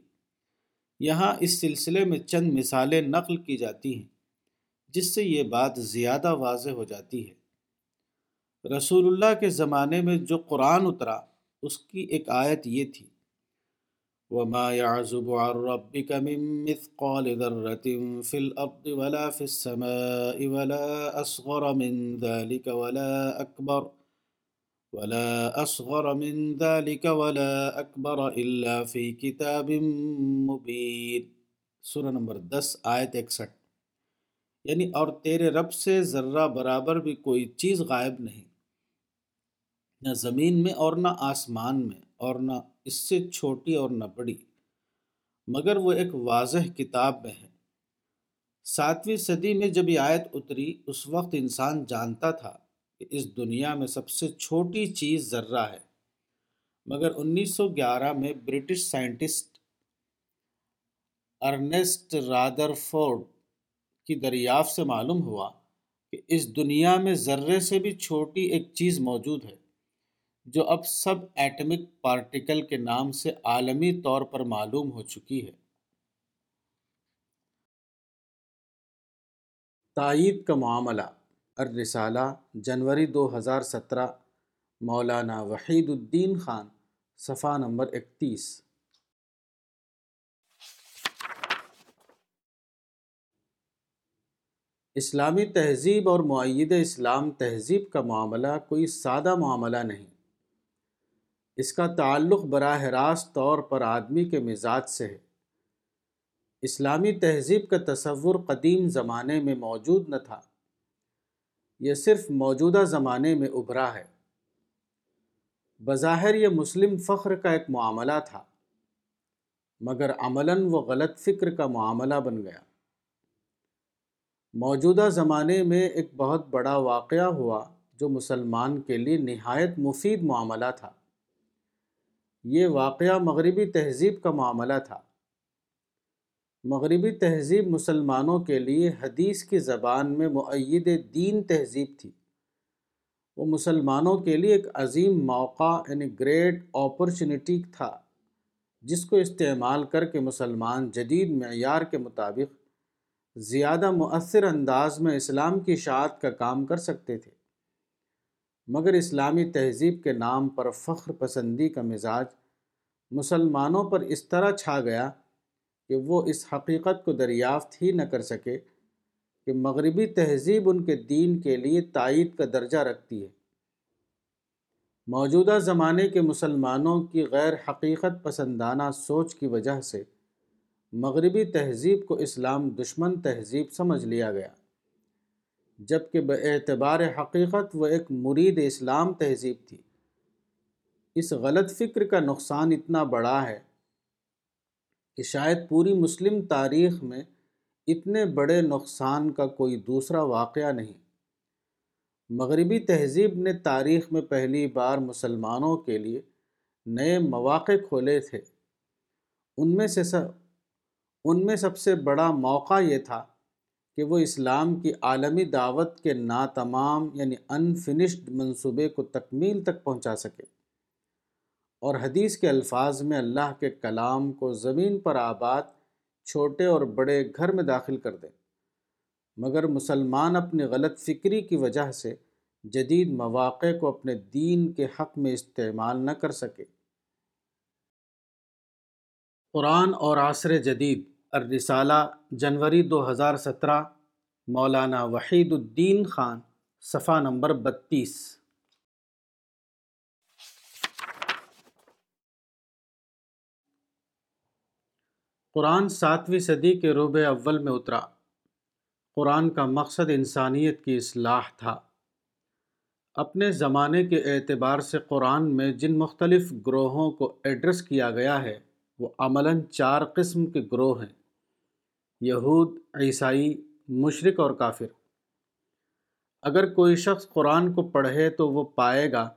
یہاں اس سلسلے میں چند مثالیں نقل کی جاتی ہیں۔ جس سے یہ بات زیادہ واضح ہو جاتی ہے۔ رسول اللہ کے زمانے میں جو قرآن اترا، اس کی ایک آیت یہ تھی۔ وما يعزب عن ربك من مثقال ذرة في الأرض ولا في السماء ولا أصغر من ذلك ولا أكبر ولا أصغر من ذلك ولا أكبر إلا في كتاب مبين۔ سورہ نمبر دس، آیت اکسٹھ۔ یعنی اور تیرے رب سے ذرہ برابر بھی کوئی چیز غائب نہیں۔ نہ زمین میں اور نہ آسمان میں اور نہ اس سے چھوٹی اور نہ بڑی، مگر وہ ایک واضح کتاب میں ہے۔ ساتویں صدی میں جب یہ آیت اتری، اس وقت انسان جانتا تھا کہ اس دنیا میں سب سے چھوٹی چیز ذرہ ہے۔ مگر انیس سو گیارہ میں British scientist Ernest Rutherford کی دریافت سے معلوم ہوا کہ اس دنیا میں ذرے سے بھی چھوٹی ایک چیز موجود ہے، جو اب سب ایٹمک پارٹیکل کے نام سے عالمی طور پر معلوم ہو چکی ہے۔ تائید کا معاملہ۔ الرسالہ، جنوری دو ہزار سترہ، مولانا وحید الدین خان، صفحہ نمبر اکتیس۔ اسلامی تہذیب اور معید اسلام تہذیب کا معاملہ کوئی سادہ معاملہ نہیں۔ اس کا تعلق براہ راست طور پر آدمی کے مزاج سے ہے۔ اسلامی تہذیب کا تصور قدیم زمانے میں موجود نہ تھا۔ یہ صرف موجودہ زمانے میں ابھرا ہے۔ بظاہر یہ مسلم فخر کا ایک معاملہ تھا، مگر عملاً وہ غلط فکر کا معاملہ بن گیا۔ موجودہ زمانے میں ایک بہت بڑا واقعہ ہوا جو مسلمان کے لیے نہایت مفید معاملہ تھا۔ یہ واقعہ مغربی تہذیب کا معاملہ تھا۔ مغربی تہذیب مسلمانوں کے لیے حدیث کی زبان میں معید دین تہذیب تھی۔ وہ مسلمانوں کے لیے ایک عظیم موقع یعنی گریٹ اپرچونٹی تھا، جس کو استعمال کر کے مسلمان جدید معیار کے مطابق زیادہ مؤثر انداز میں اسلام کی اشاعت کا کام کر سکتے تھے۔ مگر اسلامی تہذیب کے نام پر فخر پسندی کا مزاج مسلمانوں پر اس طرح چھا گیا کہ وہ اس حقیقت کو دریافت ہی نہ کر سکے کہ مغربی تہذیب ان کے دین کے لیے تائید کا درجہ رکھتی ہے۔ موجودہ زمانے کے مسلمانوں کی غیر حقیقت پسندانہ سوچ کی وجہ سے مغربی تہذیب کو اسلام دشمن تہذیب سمجھ لیا گیا، جبکہ بے اعتبار حقیقت وہ ایک مرید اسلام تہذیب تھی۔ اس غلط فکر کا نقصان اتنا بڑا ہے کہ شاید پوری مسلم تاریخ میں اتنے بڑے نقصان کا کوئی دوسرا واقعہ نہیں۔ مغربی تہذیب نے تاریخ میں پہلی بار مسلمانوں کے لیے نئے مواقع کھولے تھے۔ ان میں سے سب ان میں سب سے بڑا موقع یہ تھا کہ وہ اسلام کی عالمی دعوت کے ناتمام یعنی انفنشڈ منصوبے کو تکمیل تک پہنچا سکے۔ اور حدیث کے الفاظ میں اللہ کے کلام کو زمین پر آباد چھوٹے اور بڑے گھر میں داخل کر دیں مگر مسلمان اپنی غلط فکری کی وجہ سے جدید مواقع کو اپنے دین کے حق میں استعمال نہ کر سکے۔ قرآن اور عصر جدید الرسالہ، جنوری دو ہزار سترہ، مولانا وحید الدین خان، صفحہ نمبر بتیس۔ قرآن ساتویں صدی کے روب اول میں اترا۔ قرآن کا مقصد انسانیت کی اصلاح تھا۔ اپنے زمانے کے اعتبار سے قرآن میں جن مختلف گروہوں کو ایڈریس کیا گیا ہے وہ عملاً چار قسم کے گروہ ہیں، یہود، عیسائی، مشرق اور کافر۔ اگر کوئی شخص قرآن کو پڑھے تو وہ پائے گا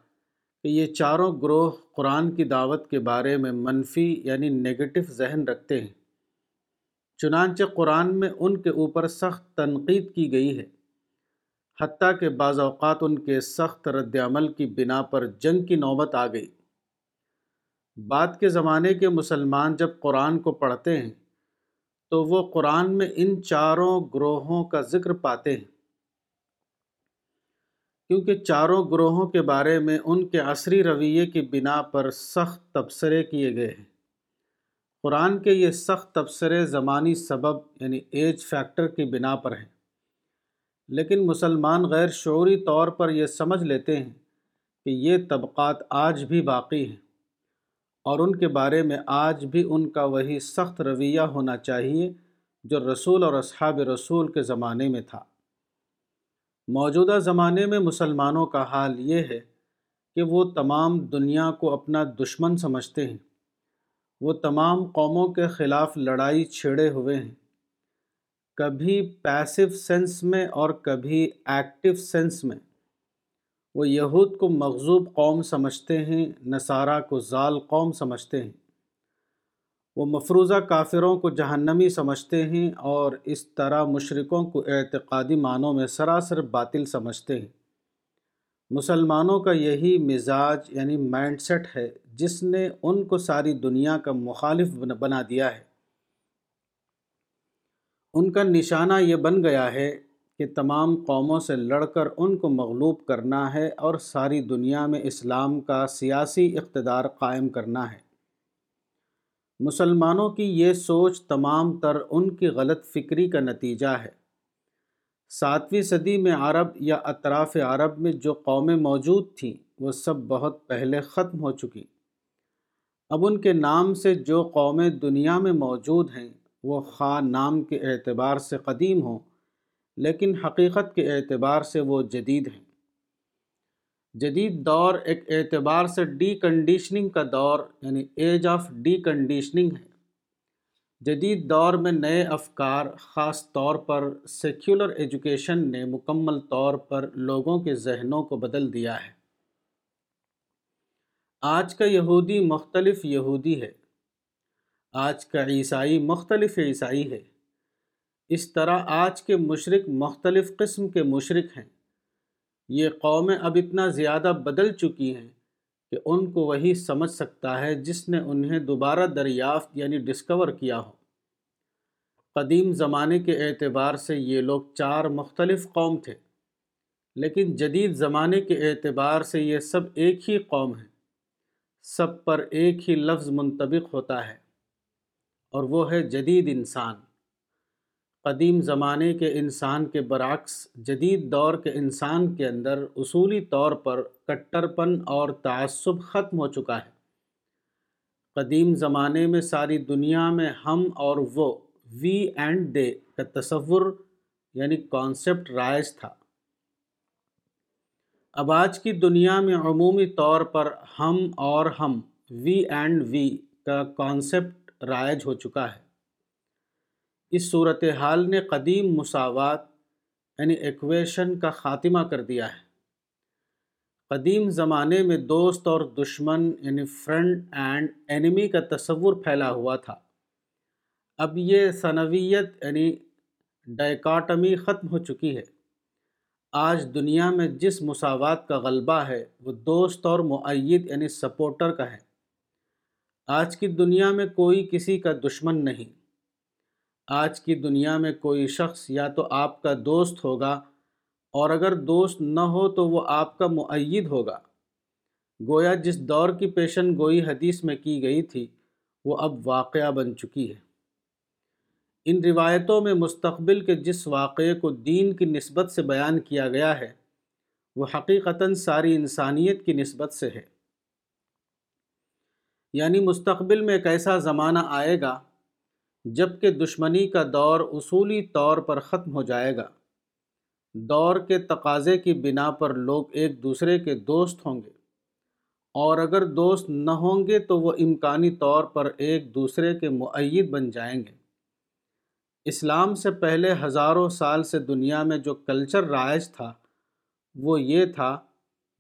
کہ یہ چاروں گروہ قرآن کی دعوت کے بارے میں منفی یعنی نگیٹو ذہن رکھتے ہیں۔ چنانچہ قرآن میں ان کے اوپر سخت تنقید کی گئی ہے، حتیٰ کہ بعض اوقات ان کے سخت رد عمل کی بنا پر جنگ کی نوبت آ گئی۔ بعد کے زمانے کے مسلمان جب قرآن کو پڑھتے ہیں، تو وہ قرآن میں ان چاروں گروہوں کا ذکر پاتے ہیں۔ کیونکہ چاروں گروہوں کے بارے میں ان کے عصری رویے کی بنا پر سخت تبصرے کیے گئے ہیں۔ قرآن کے یہ سخت تبصرے زمانی سبب یعنی ایج فیکٹر کی بنا پر ہیں۔ لیکن مسلمان غیر شعوری طور پر یہ سمجھ لیتے ہیں کہ یہ طبقات آج بھی باقی ہیں۔ اور ان کے بارے میں آج بھی ان کا وہی سخت رویہ ہونا چاہیے جو رسول اور اصحاب رسول کے زمانے میں تھا۔ موجودہ زمانے میں مسلمانوں کا حال یہ ہے کہ وہ تمام دنیا کو اپنا دشمن سمجھتے ہیں۔ وہ تمام قوموں کے خلاف لڑائی چھیڑے ہوئے ہیں۔ کبھی پیسو سینس میں اور کبھی ایکٹیو سینس میں۔ وہ یہود کو مغزوب قوم سمجھتے ہیں، نصارہ کو ظال قوم سمجھتے ہیں۔ وہ مفروضہ کافروں کو جہنمی سمجھتے ہیں اور اس طرح مشرقوں کو اعتقادی معنوں میں سراسر باطل سمجھتے ہیں۔ مسلمانوں کا یہی مزاج یعنی مائنڈ سیٹ ہے، جس نے ان کو ساری دنیا کا مخالف بنا دیا ہے۔ ان کا نشانہ یہ بن گیا ہے کہ تمام قوموں سے لڑ کر ان کو مغلوب کرنا ہے اور ساری دنیا میں اسلام کا سیاسی اقتدار قائم کرنا ہے۔ مسلمانوں کی یہ سوچ تمام تر ان کی غلط فکری کا نتیجہ ہے۔ ساتویں صدی میں عرب یا اطراف عرب میں جو قومیں موجود تھیں، وہ سب بہت پہلے ختم ہو چکی۔ اب ان کے نام سے جو قومیں دنیا میں موجود ہیں، وہ خواہ نام کے اعتبار سے قدیم ہوں۔ لیکن حقیقت کے اعتبار سے وہ جدید ہیں۔ جدید دور ایک اعتبار سے ڈی کنڈیشننگ کا دور یعنی ایج آف ڈی کنڈیشننگ ہے۔ جدید دور میں نئے افکار، خاص طور پر سیکولر ایجوکیشن نے مکمل طور پر لوگوں کے ذہنوں کو بدل دیا ہے۔ آج کا یہودی مختلف یہودی ہے۔ آج کا عیسائی مختلف عیسائی ہے۔ اس طرح آج کے مشرق مختلف قسم کے مشرق ہیں۔ یہ قومیں اب اتنا زیادہ بدل چکی ہیں کہ ان کو وہی سمجھ سکتا ہے جس نے انہیں دوبارہ دریافت یعنی ڈسکور کیا ہو۔ قدیم زمانے کے اعتبار سے یہ لوگ چار مختلف قوم تھے، لیکن جدید زمانے کے اعتبار سے یہ سب ایک ہی قوم ہے سب پر ایک ہی لفظ منطبق ہوتا ہے اور وہ ہے جدید انسان۔ قدیم زمانے کے انسان کے برعکس جدید دور کے انسان کے اندر اصولی طور پر کٹرپن اور تعصب ختم ہو چکا ہے۔ قدیم زمانے میں ساری دنیا میں ہم اور وہ، وی اینڈ دے، کا تصور یعنی کانسیپٹ رائج تھا۔ اب آج کی دنیا میں عمومی طور پر ہم اور ہم، وی اینڈ وی، کا کانسیپٹ رائج ہو چکا ہے۔ اس صورتحال نے قدیم مساوات یعنی ایکویشن کا خاتمہ کر دیا ہے۔ قدیم زمانے میں دوست اور دشمن یعنی فرینڈ اینڈ اینمی کا تصور پھیلا ہوا تھا۔ اب یہ ثنویت یعنی ڈائکاٹمی ختم ہو چکی ہے۔ آج دنیا میں جس مساوات کا غلبہ ہے، وہ دوست اور معید یعنی سپورٹر کا ہے۔ آج کی دنیا میں کوئی کسی کا دشمن نہیں۔ آج کی دنیا میں کوئی شخص یا تو آپ کا دوست ہوگا اور اگر دوست نہ ہو تو وہ آپ کا معید ہوگا۔ گویا جس دور کی پیشن گوئی حدیث میں کی گئی تھی، وہ اب واقعہ بن چکی ہے۔ ان روایتوں میں مستقبل کے جس واقعے کو دین کی نسبت سے بیان کیا گیا ہے، وہ حقیقتاً ساری انسانیت کی نسبت سے ہے۔ یعنی مستقبل میں ایک ایسا زمانہ آئے گا جبکہ دشمنی کا دور اصولی طور پر ختم ہو جائے گا۔ دور کے تقاضے کی بنا پر لوگ ایک دوسرے کے دوست ہوں گے۔ اور اگر دوست نہ ہوں گے تو وہ امکانی طور پر ایک دوسرے کے معید بن جائیں گے۔ اسلام سے پہلے ہزاروں سال سے دنیا میں جو کلچر رائج تھا، وہ یہ تھا،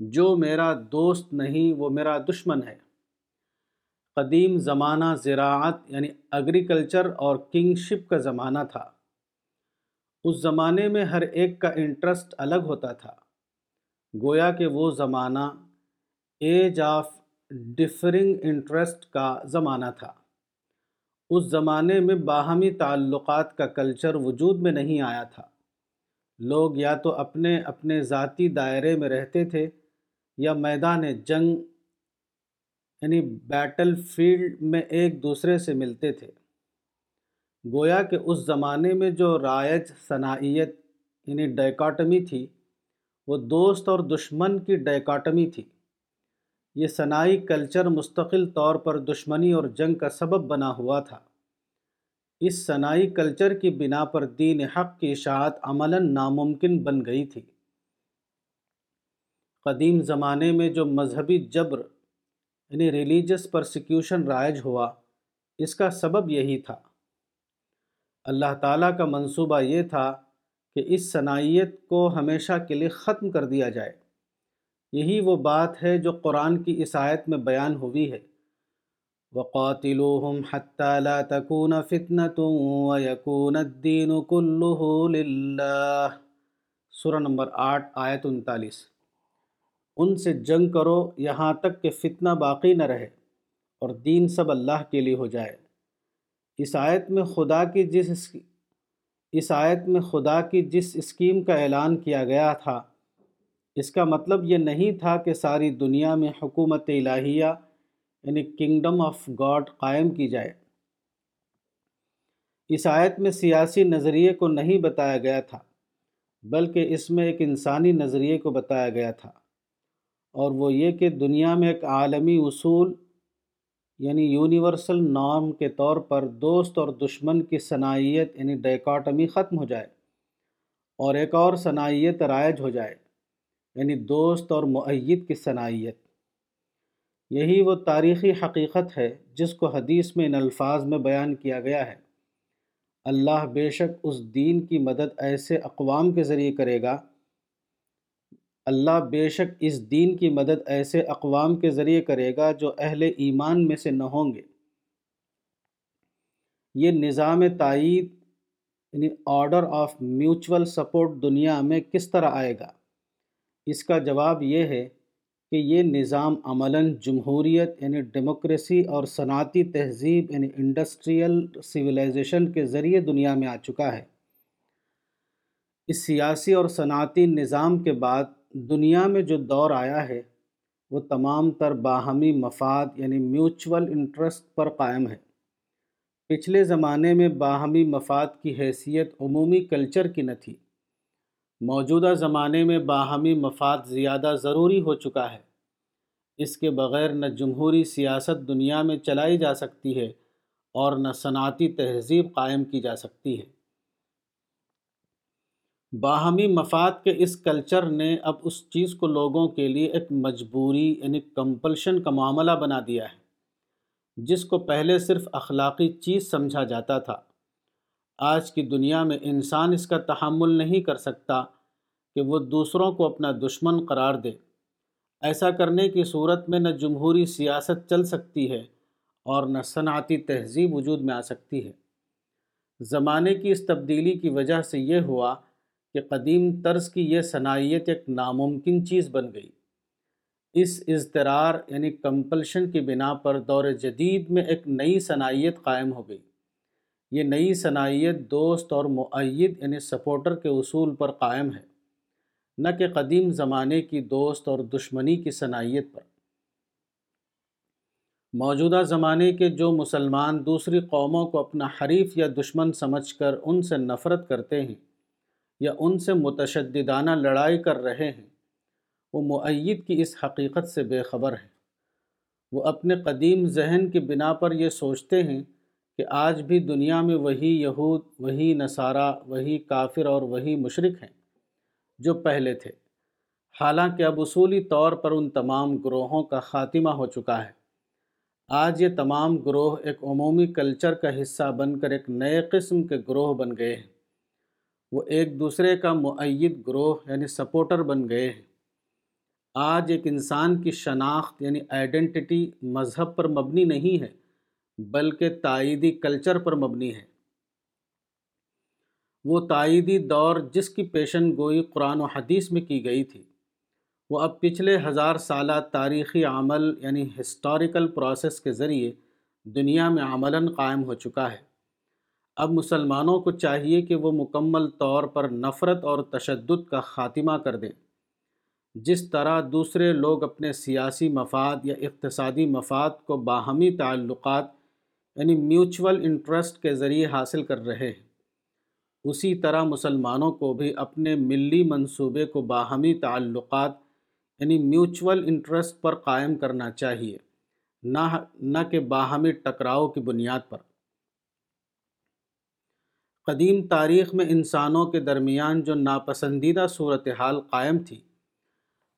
جو میرا دوست نہیں، وہ میرا دشمن ہے۔ قدیم زمانہ زراعت یعنی ایگریکلچر اور کنگشپ کا زمانہ تھا۔ اس زمانے میں ہر ایک کا انٹرسٹ الگ ہوتا تھا۔ گویا کہ وہ زمانہ ایج آف ڈفرنگ انٹرسٹ کا زمانہ تھا۔ اس زمانے میں باہمی تعلقات کا کلچر وجود میں نہیں آیا تھا۔ لوگ یا تو اپنے اپنے ذاتی دائرے میں رہتے تھے یا میدان جنگ یعنی بیٹل فیلڈ میں ایک دوسرے سے ملتے تھے۔ گویا کہ اس زمانے میں جو رائج صنائیت یعنی ڈیکاٹمی تھی، وہ دوست اور دشمن کی ڈیکاٹمی تھی۔ یہ صناعی کلچر مستقل طور پر دشمنی اور جنگ کا سبب بنا ہوا تھا۔ اس صناعی کلچر کی بنا پر دین حق کی اشاعت عملاً ناممکن بن گئی تھی۔ قدیم زمانے میں جو مذہبی جبر یعنی ریلیجس پرسیکیوشن رائج ہوا، اس کا سبب یہی تھا۔ اللہ تعالیٰ کا منصوبہ یہ تھا کہ اس صنائیت کو ہمیشہ کے لیے ختم کر دیا جائے۔ یہی وہ بات ہے جو قرآن کی عیسائیت میں بیان ہوئی ہے۔ وقاتلوہم حتی لا تکون فتنة ویکون الدین کلہ للہ سورہ نمبر آٹھ، آیت انتالیس۔ ان سے جنگ کرو، یہاں تک کہ فتنہ باقی نہ رہے اور دین سب اللہ کے لیے ہو جائے۔ اس آیت میں خدا کی جس اس آیت میں خدا کی جس اسکیم کا اعلان کیا گیا تھا، اس کا مطلب یہ نہیں تھا کہ ساری دنیا میں حکومت الہیہ یعنی کنگڈم آف گاڈ قائم کی جائے۔ اس آیت میں سیاسی نظریے کو نہیں بتایا گیا تھا، بلکہ اس میں ایک انسانی نظریے کو بتایا گیا تھا۔ اور وہ یہ کہ دنیا میں ایک عالمی اصول یعنی یونیورسل نام کے طور پر دوست اور دشمن کی صنائیت یعنی ڈیکاٹمی ختم ہو جائے اور ایک اور صنائیت رائج ہو جائے یعنی دوست اور معید کی صنائیت یہی وہ تاریخی حقیقت ہے جس کو حدیث میں ان الفاظ میں بیان کیا گیا ہے۔ اللہ بے شک اس دین کی مدد ایسے اقوام کے ذریعے کرے گا اللہ بے شک اس دین کی مدد ایسے اقوام کے ذریعے کرے گا جو اہل ایمان میں سے نہ ہوں گے۔ یہ نظام تائید یعنی آرڈر آف میوچول سپورٹ دنیا میں کس طرح آئے گا؟ اس کا جواب یہ ہے کہ یہ نظام عملاً جمہوریت یعنی ڈیموکریسی اور صنعتی تہذیب یعنی انڈسٹریل سویلائزیشن کے ذریعے دنیا میں آ چکا ہے۔ اس سیاسی اور صنعتی نظام کے بعد دنیا میں جو دور آیا ہے، وہ تمام تر باہمی مفاد یعنی میوچول انٹرسٹ پر قائم ہے۔ پچھلے زمانے میں باہمی مفاد کی حیثیت عمومی کلچر کی نہ تھی۔ موجودہ زمانے میں باہمی مفاد زیادہ ضروری ہو چکا ہے۔ اس کے بغیر نہ جمہوری سیاست دنیا میں چلائی جا سکتی ہے اور نہ صنعتی تہذیب قائم کی جا سکتی ہے۔ باہمی مفاد کے اس کلچر نے اب اس چیز کو لوگوں کے لیے ایک مجبوری یعنی کمپلشن کا معاملہ بنا دیا ہے، جس کو پہلے صرف اخلاقی چیز سمجھا جاتا تھا۔ آج کی دنیا میں انسان اس کا تحمل نہیں کر سکتا کہ وہ دوسروں کو اپنا دشمن قرار دے۔ ایسا کرنے کی صورت میں نہ جمہوری سیاست چل سکتی ہے اور نہ صنعتی تہذیب وجود میں آ سکتی ہے۔ زمانے کی اس تبدیلی کی وجہ سے یہ ہوا کہ قدیم طرز کی یہ صنعیت ایک ناممکن چیز بن گئی۔ اس اضطرار یعنی کمپلشن کی بنا پر دور جدید میں ایک نئی صنعیت قائم ہو گئی۔ یہ نئی صنعیت دوست اور معید یعنی سپورٹر کے اصول پر قائم ہے، نہ کہ قدیم زمانے کی دوست اور دشمنی کی صنعیت پر۔ موجودہ زمانے کے جو مسلمان دوسری قوموں کو اپنا حریف یا دشمن سمجھ کر ان سے نفرت کرتے ہیں یا ان سے متشددانہ لڑائی کر رہے ہیں، وہ معید کی اس حقیقت سے بے خبر ہیں۔ وہ اپنے قدیم ذہن کی بنا پر یہ سوچتے ہیں کہ آج بھی دنیا میں وہی یہود، وہی نصارہ، وہی کافر اور وہی مشرق ہیں جو پہلے تھے۔ حالانکہ اب اصولی طور پر ان تمام گروہوں کا خاتمہ ہو چکا ہے۔ آج یہ تمام گروہ ایک عمومی کلچر کا حصہ بن کر ایک نئے قسم کے گروہ بن گئے ہیں۔ وہ ایک دوسرے کا معید گروہ یعنی سپورٹر بن گئے ہیں۔ آج ایک انسان کی شناخت یعنی آئیڈنٹی مذہب پر مبنی نہیں ہے، بلکہ تائیدی کلچر پر مبنی ہے۔ وہ تائیدی دور جس کی پیشن گوئی قرآن و حدیث میں کی گئی تھی۔ وہ اب پچھلے ہزار سالہ تاریخی عمل یعنی ہسٹوریکل پروسیس کے ذریعے دنیا میں عملاً قائم ہو چکا ہے۔ اب مسلمانوں کو چاہیے کہ وہ مکمل طور پر نفرت اور تشدد کا خاتمہ کر دیں۔ جس طرح دوسرے لوگ اپنے سیاسی مفاد یا اقتصادی مفاد کو باہمی تعلقات یعنی میوچول انٹرسٹ کے ذریعے حاصل کر رہے ہیں، اسی طرح مسلمانوں کو بھی اپنے ملی منصوبے کو باہمی تعلقات یعنی میوچول انٹرسٹ پر قائم کرنا چاہیے، نہ نہ کہ باہمی ٹکراؤ کی بنیاد پر۔ قدیم تاریخ میں انسانوں کے درمیان جو ناپسندیدہ صورتحال قائم تھی،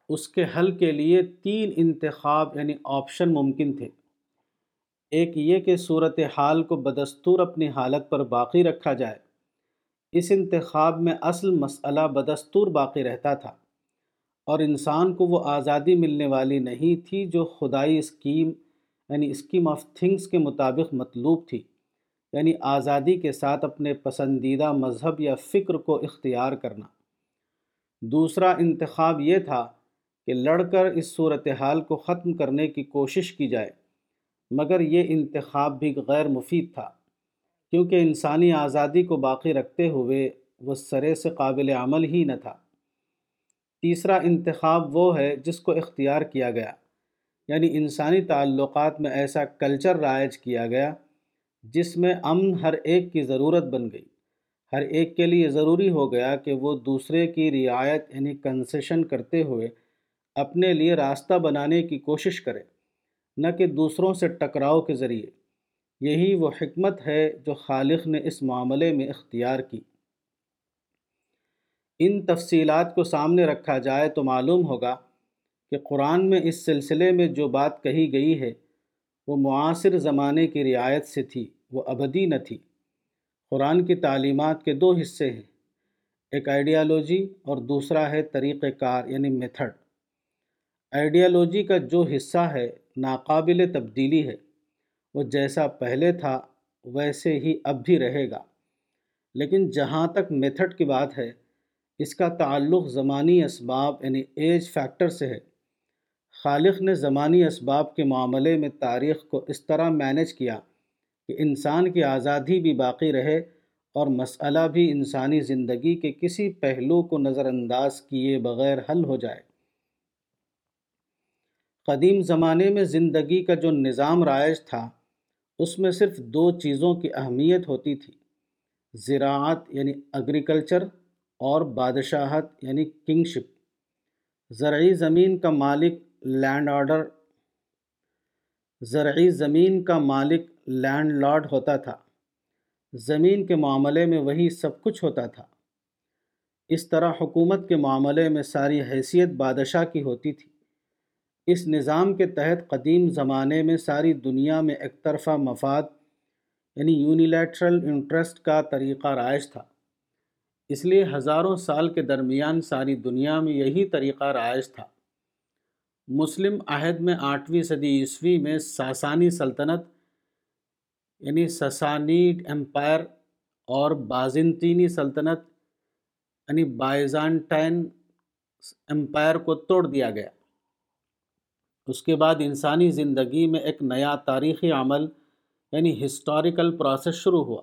اس کے حل کے لیے تین انتخاب یعنی آپشن ممکن تھے۔ ایک یہ کہ صورتحال کو بدستور اپنی حالت پر باقی رکھا جائے۔ اس انتخاب میں اصل مسئلہ بدستور باقی رہتا تھا اور انسان کو وہ آزادی ملنے والی نہیں تھی جو خدائی اسکیم یعنی اسکیم آف تھنگس کے مطابق مطلوب تھی۔ یعنی آزادی کے ساتھ اپنے پسندیدہ مذہب یا فکر کو اختیار کرنا۔ دوسرا انتخاب یہ تھا کہ لڑ کر اس صورتحال کو ختم کرنے کی کوشش کی جائے، مگر یہ انتخاب بھی غیر مفید تھا، کیونکہ انسانی آزادی کو باقی رکھتے ہوئے وہ سرے سے قابل عمل ہی نہ تھا۔ تیسرا انتخاب وہ ہے جس کو اختیار کیا گیا یعنی انسانی تعلقات میں ایسا کلچر رائج کیا گیا جس میں امن ہر ایک کی ضرورت بن گئی۔ ہر ایک کے لیے ضروری ہو گیا کہ وہ دوسرے کی رعایت یعنی کنسیشن کرتے ہوئے اپنے لیے راستہ بنانے کی کوشش کرے، نہ کہ دوسروں سے ٹکراؤ کے ذریعے۔ یہی وہ حکمت ہے جو خالق نے اس معاملے میں اختیار کی۔ ان تفصیلات کو سامنے رکھا جائے تو معلوم ہوگا کہ قرآن میں اس سلسلے میں جو بات کہی گئی ہے وہ معاصر زمانے کی رعایت سے تھی، وہ ابدی نہ تھی۔ قرآن کی تعلیمات کے دو حصے ہیں، ایک آئیڈیالوجی اور دوسرا ہے طریقہ کار یعنی میتھڈ آئیڈیالوجی کا جو حصہ ہے ناقابل تبدیلی ہے، وہ جیسا پہلے تھا ویسے ہی اب بھی رہے گا۔ لیکن جہاں تک میتھڈ کی بات ہے، اس کا تعلق زمانی اسباب یعنی ایج فیکٹر سے ہے۔ خالق نے زمانی اسباب کے معاملے میں تاریخ کو اس طرح مینج کیا کہ انسان کی آزادی بھی باقی رہے اور مسئلہ بھی انسانی زندگی کے کسی پہلو کو نظر انداز کیے بغیر حل ہو جائے۔ قدیم زمانے میں زندگی کا جو نظام رائج تھا، اس میں صرف دو چیزوں کی اہمیت ہوتی تھی، زراعت یعنی اگریکلچر اور بادشاہت یعنی کنگشپ زرعی زمین کا مالک لینڈ آرڈر، زرعی زمین کا مالک لینڈ لارڈ ہوتا تھا۔ زمین کے معاملے میں وہی سب کچھ ہوتا تھا۔ اس طرح حکومت کے معاملے میں ساری حیثیت بادشاہ کی ہوتی تھی۔ اس نظام کے تحت قدیم زمانے میں ساری دنیا میں ایک طرفہ مفاد یعنی یونیلیٹرل انٹرسٹ کا طریقہ رائج تھا۔ اس لیے ہزاروں سال کے درمیان ساری دنیا میں یہی طریقہ رائج تھا۔ مسلم عہد میں آٹھویں صدی عیسوی میں ساسانی سلطنت یعنی سسانیڈ امپائر اور بازنطینی سلطنت یعنی بائزانٹائن امپائر کو توڑ دیا گیا۔ اس کے بعد انسانی زندگی میں ایک نیا تاریخی عمل یعنی ہسٹوریکل پروسیس شروع ہوا۔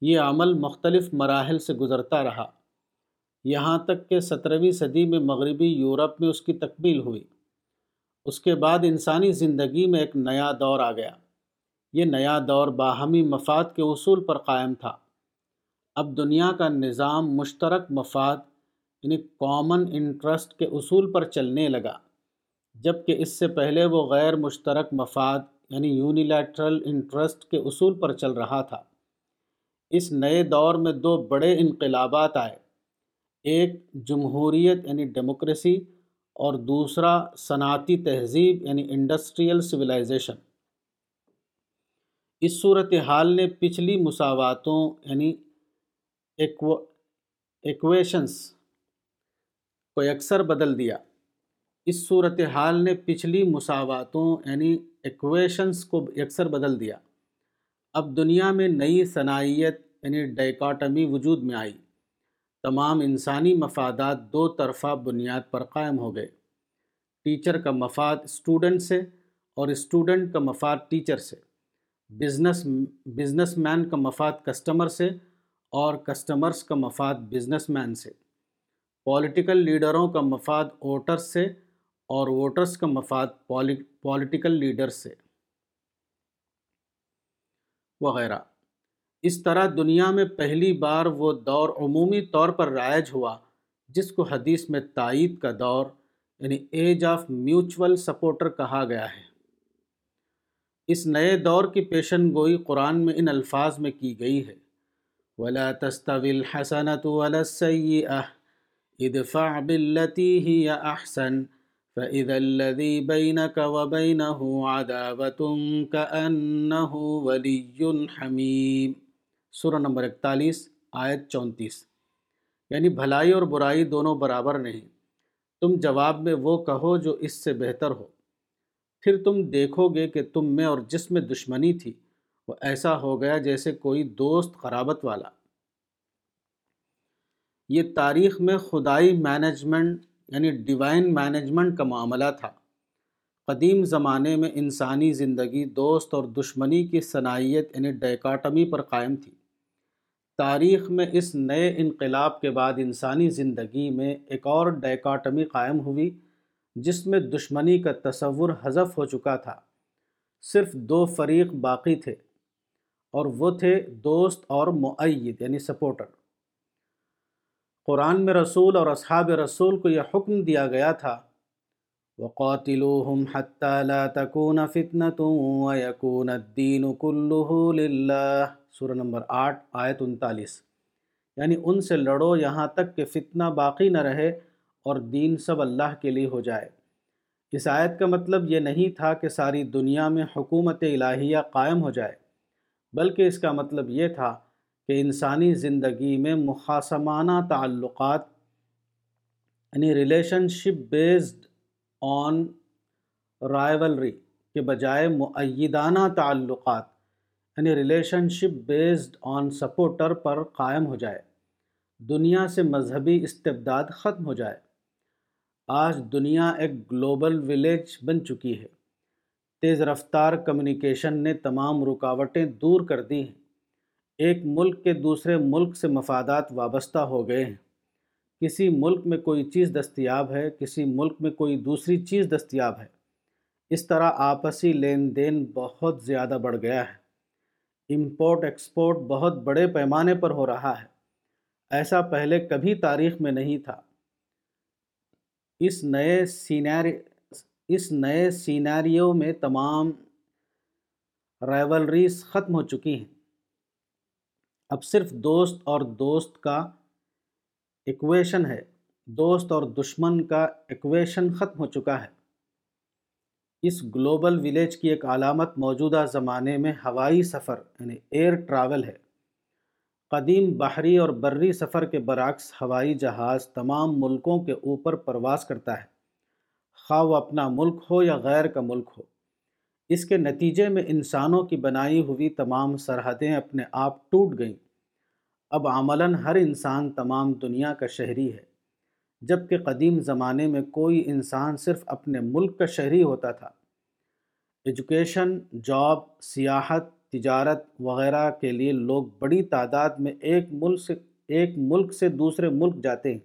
یہ عمل مختلف مراحل سے گزرتا رہا۔ یہاں تک کہ سترہویں صدی میں مغربی یورپ میں اس کی تکمیل ہوئی۔ اس کے بعد انسانی زندگی میں ایک نیا دور آ گیا۔ یہ نیا دور باہمی مفاد کے اصول پر قائم تھا۔ اب دنیا کا نظام مشترک مفاد یعنی کامن انٹرسٹ کے اصول پر چلنے لگا، جبکہ اس سے پہلے وہ غیر مشترک مفاد یعنی یونیلیٹرل انٹرسٹ کے اصول پر چل رہا تھا۔ اس نئے دور میں دو بڑے انقلابات آئے۔ ایک جمہوریت یعنی ڈیموکریسی اور دوسرا صنعتی تہذیب یعنی انڈسٹریل سویلائزیشن اس صورت حال نے پچھلی مساواتوں یعنی ایکویشنس کو یکسر بدل دیا۔ اس صورت حال نے پچھلی مساواتوں یعنی ایکویشنس کو یکسر بدل دیا۔ اب دنیا میں نئی صنعیت یعنی ڈیکاٹمی وجود میں آئی۔ تمام انسانی مفادات دو طرفہ بنیاد پر قائم ہو گئے۔ ٹیچر کا مفاد اسٹوڈنٹ سے اور اسٹوڈنٹ کا مفاد ٹیچر سے۔ بزنس بزنس مین کا مفاد کسٹمر سے اور کسٹمرز کا مفاد بزنس مین سے۔ پولیٹیکل لیڈروں کا مفاد ووٹرس سے اور ووٹرس کا مفاد پولیٹیکل لیڈرز سے۔ وغیرہ۔ اس طرح دنیا میں پہلی بار وہ دور عمومی طور پر رائج ہوا، جس کو حدیث میں تائید کا دور یعنی ایج آف میوچول سپورٹر کہا گیا ہے۔ اس نئے دور کی پیشن گوئی قرآن میں ان الفاظ میں کی گئی ہے۔ ولا تستوي الحسنة ولا السيئة، ادفع بالتي هي أحسن، فإذا الذي بينك وبينه عداوة كأنه ولي حميم۔ سورہ نمبر اکتالیس، آیت چونتیس۔ یعنی بھلائی اور برائی دونوں برابر نہیں۔ تم جواب میں وہ کہو جو اس سے بہتر ہو۔ پھر تم دیکھو گے کہ تم میں اور جس میں دشمنی تھی، وہ ایسا ہو گیا جیسے کوئی دوست قرابت والا۔ یہ تاریخ میں خدائی مینجمنٹ یعنی ڈیوائن مینجمنٹ کا معاملہ تھا۔ قدیم زمانے میں انسانی زندگی دوست اور دشمنی کی صنائیت یعنی ڈیکاٹمی پر قائم تھی۔ تاریخ میں اس نئے انقلاب کے بعد انسانی زندگی میں ایک اور ڈیکاٹمی قائم ہوئی، جس میں دشمنی کا تصور حذف ہو چکا تھا۔ صرف دو فریق باقی تھے، اور وہ تھے دوست اور معید یعنی سپورٹر۔ قرآن میں رسول اور اصحاب رسول کو یہ حکم دیا گیا تھا وَقَاتِلُوهُمْ حَتَّى لَا تَكُونَ فِتْنَةٌ وَيَكُونَ الدِّينُ كُلُّهُ لِلَّهِ. سورہ نمبر آٹھ، آیت انتالیس. یعنی ان سے لڑو یہاں تک کہ فتنہ باقی نہ رہے اور دین سب اللہ کے لیے ہو جائے۔ اس آیت کا مطلب یہ نہیں تھا کہ ساری دنیا میں حکومت الہیہ قائم ہو جائے، بلکہ اس کا مطلب یہ تھا کہ انسانی زندگی میں مخاسمانہ تعلقات یعنی relationship based on rivalry کے بجائے معیدانہ تعلقات یعنی relationship based on supporter پر قائم ہو جائے۔ دنیا سے مذہبی استبداد ختم ہو جائے۔ آج دنیا ایک گلوبل ولیج بن چکی ہے۔ تیز رفتار کمیونیکیشن نے تمام رکاوٹیں دور کر دی ہیں۔ ایک ملک کے دوسرے ملک سے مفادات وابستہ ہو گئے ہیں۔ کسی ملک میں کوئی چیز دستیاب ہے، کسی ملک میں کوئی دوسری چیز دستیاب ہے۔ اس طرح آپسی لین دین بہت زیادہ بڑھ گیا ہے۔ امپورٹ، ایکسپورٹ بہت بڑے پیمانے پر ہو رہا ہے۔ ایسا پہلے کبھی تاریخ میں نہیں تھا۔ اس نئے سیناری، اس نئے سیناریو میں تمام رائولریز ختم ہو چکی ہیں۔ اب صرف دوست اور دوست کا ایکویشن ہے۔ دوست اور دشمن کا ایکویشن ختم ہو چکا ہے۔ اس گلوبل ولیج کی ایک علامت موجودہ زمانے میں ہوائی سفر یعنی ایئر ٹراول ہے۔ قدیم بحری اور بری سفر کے برعکس ہوائی جہاز تمام ملکوں کے اوپر پرواز کرتا ہے۔ خواہ وہ اپنا ملک ہو یا غیر کا ملک ہو۔ اس کے نتیجے میں انسانوں کی بنائی ہوئی تمام سرحدیں اپنے آپ ٹوٹ گئیں۔ اب عملاً ہر انسان تمام دنیا کا شہری ہے۔ جبکہ قدیم زمانے میں کوئی انسان صرف اپنے ملک کا شہری ہوتا تھا۔ ایجوکیشن، جاب، سیاحت، تجارت وغیرہ کے لیے لوگ بڑی تعداد میں ایک ملک سے، ایک ملک سے دوسرے ملک جاتے ہیں۔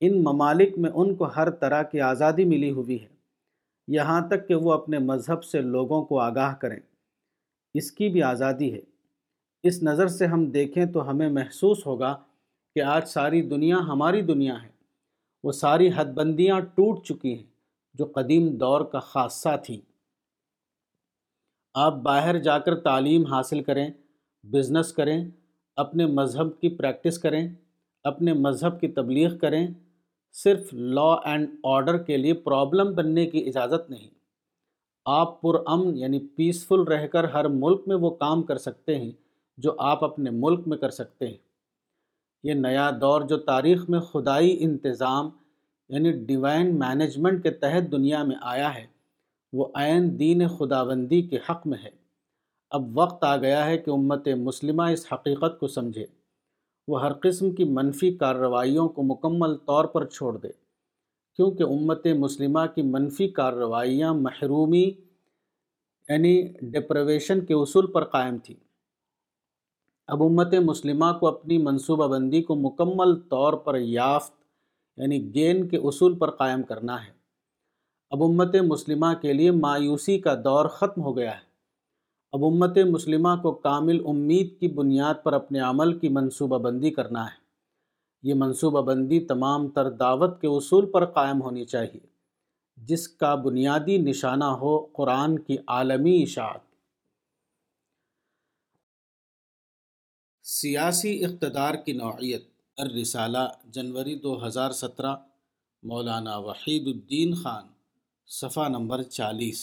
ان ممالک میں ان کو ہر طرح کی آزادی ملی ہوئی ہے۔ یہاں تک کہ وہ اپنے مذہب سے لوگوں کو آگاہ کریں۔ اس کی بھی آزادی ہے۔ اس نظر سے ہم دیکھیں تو ہمیں محسوس ہوگا کہ آج ساری دنیا ہماری دنیا ہے۔ وہ ساری حد بندیاں ٹوٹ چکی ہیں جو قدیم دور کا خاصہ تھیں۔ آپ باہر جا کر تعلیم حاصل کریں بزنس کریں، اپنے مذہب کی پریکٹس کریں، اپنے مذہب کی تبلیغ کریں، صرف لا اینڈ آرڈر کے لیے پرابلم بننے کی اجازت نہیں۔ آپ پرامن یعنی پیسفل رہ کر ہر ملک میں وہ کام کر سکتے ہیں۔ جو آپ اپنے ملک میں کر سکتے ہیں۔ یہ نیا دور جو تاریخ میں خدائی انتظام یعنی ڈیوائن مینجمنٹ کے تحت دنیا میں آیا ہے، وہ عین دین خداوندی کے حق میں ہے۔ اب وقت آ گیا ہے کہ امت مسلمہ اس حقیقت کو سمجھے۔ وہ ہر قسم کی منفی کارروائیوں کو مکمل طور پر چھوڑ دے۔ کیونکہ امت مسلمہ کی منفی کارروائیاں محرومی یعنی ڈپرویشن کے اصول پر قائم تھیں۔ اب امت مسلمہ کو اپنی منصوبہ بندی کو مکمل طور پر یافت یعنی گین کے اصول پر قائم کرنا ہے۔ اب امت مسلمہ کے لیے مایوسی کا دور ختم ہو گیا ہے۔ اب امت مسلمہ کو کامل امید کی بنیاد پر اپنے عمل کی منصوبہ بندی کرنا ہے۔ یہ منصوبہ بندی تمام تر دعوت کے اصول پر قائم ہونی چاہیے، جس کا بنیادی نشانہ ہو قرآن کی عالمی اشاعت۔ سیاسی اقتدار کی نوعیت۔ الرسالہ، جنوری دو ہزار سترہ، مولانا وحید الدین خان، صفحہ نمبر چالیس۔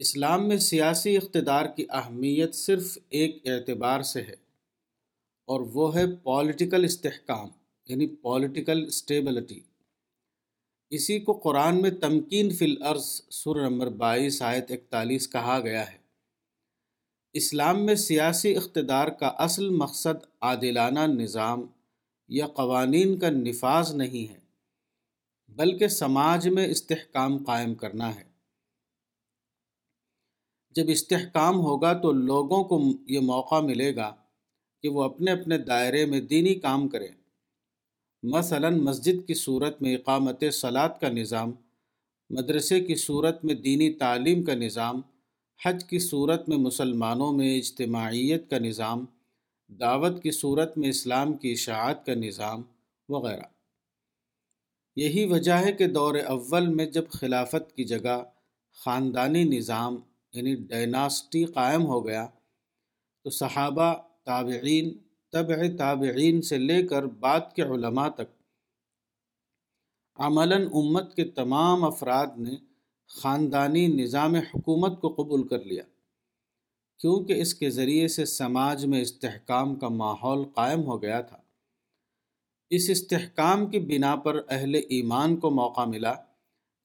اسلام میں سیاسی اقتدار کی اہمیت صرف ایک اعتبار سے ہے، اور وہ ہے پولیٹیکل استحکام یعنی پولیٹیکل اسٹیبلٹی اسی کو قرآن میں تمکین فی الارض سر نمبر بائیس آیت اکتالیس کہا گیا ہے۔ اسلام میں سیاسی اقتدار کا اصل مقصد عادلانہ نظام یا قوانین کا نفاذ نہیں ہے، بلکہ سماج میں استحکام قائم کرنا ہے۔ جب استحکام ہوگا تو لوگوں کو یہ موقع ملے گا کہ وہ اپنے اپنے دائرے میں دینی کام کریں۔ مثلا مسجد کی صورت میں اقامت صلات کا نظام، مدرسے کی صورت میں دینی تعلیم کا نظام، حج کی صورت میں مسلمانوں میں اجتماعیت کا نظام، دعوت کی صورت میں اسلام کی اشاعت کا نظام وغیرہ۔ یہی وجہ ہے کہ دور اول میں جب خلافت کی جگہ خاندانی نظام یعنی ڈائناسٹی قائم ہو گیا، تو صحابہ، تابعین طبع تابعین سے لے کر بعد کے علماء تک۔ عملاً امت کے تمام افراد نے خاندانی نظام حکومت کو قبول کر لیا، کیونکہ اس کے ذریعے سے سماج میں استحکام کا ماحول قائم ہو گیا تھا۔ اس استحکام کی بنا پر اہل ایمان کو موقع ملا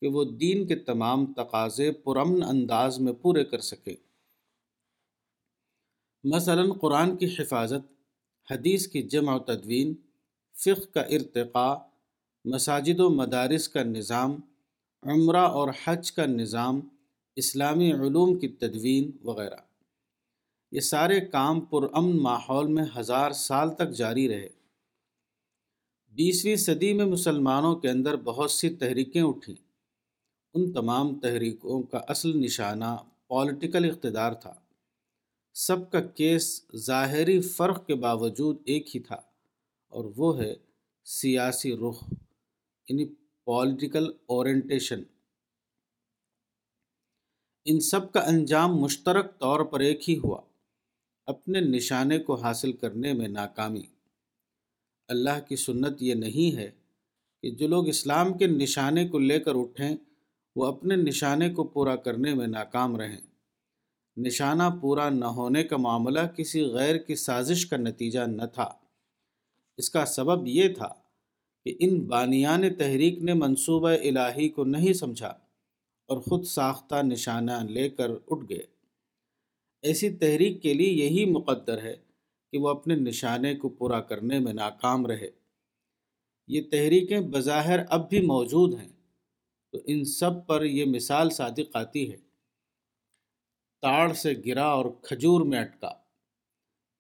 کہ وہ دین کے تمام تقاضے پرامن انداز میں پورے کر سکے مثلا قرآن کی حفاظت حدیث کی جمع و تدوین، فقہ کا ارتقاء، مساجد و مدارس کا نظام، عمرہ اور حج کا نظام، اسلامی علوم کی تدوین وغیرہ۔ یہ سارے کام پرامن ماحول میں ہزار سال تک جاری رہے۔ بیسویں صدی میں مسلمانوں کے اندر بہت سی تحریکیں اٹھیں۔ ان تمام تحریکوں کا اصل نشانہ پولیٹیکل اقتدار تھا۔ سب کا کیس ظاہری فرق کے باوجود ایک ہی تھا، اور وہ ہے سیاسی رخ یعنی پولیٹیکل اورینٹیشن ان سب کا انجام مشترک طور پر ایک ہی ہوا، اپنے نشانے کو حاصل کرنے میں ناکامی۔ اللہ کی سنت یہ نہیں ہے کہ جو لوگ اسلام کے نشانے کو لے کر اٹھیں، وہ اپنے نشانے کو پورا کرنے میں ناکام رہیں۔ نشانہ پورا نہ ہونے کا معاملہ کسی غیر کی سازش کا نتیجہ نہ تھا۔ اس کا سبب یہ تھا کہ ان بانیان تحریک نے منصوبہ الہی کو نہیں سمجھا اور خود ساختہ نشانہ لے کر اٹھ گئے۔ ایسی تحریک کے لیے یہی مقدر ہے کہ وہ اپنے نشانے کو پورا کرنے میں ناکام رہے۔ یہ تحریکیں بظاہر اب بھی موجود ہیں، تو ان سب پر یہ مثال صادق آتی ہے۔ تاڑ سے گرا اور کھجور میں اٹکا۔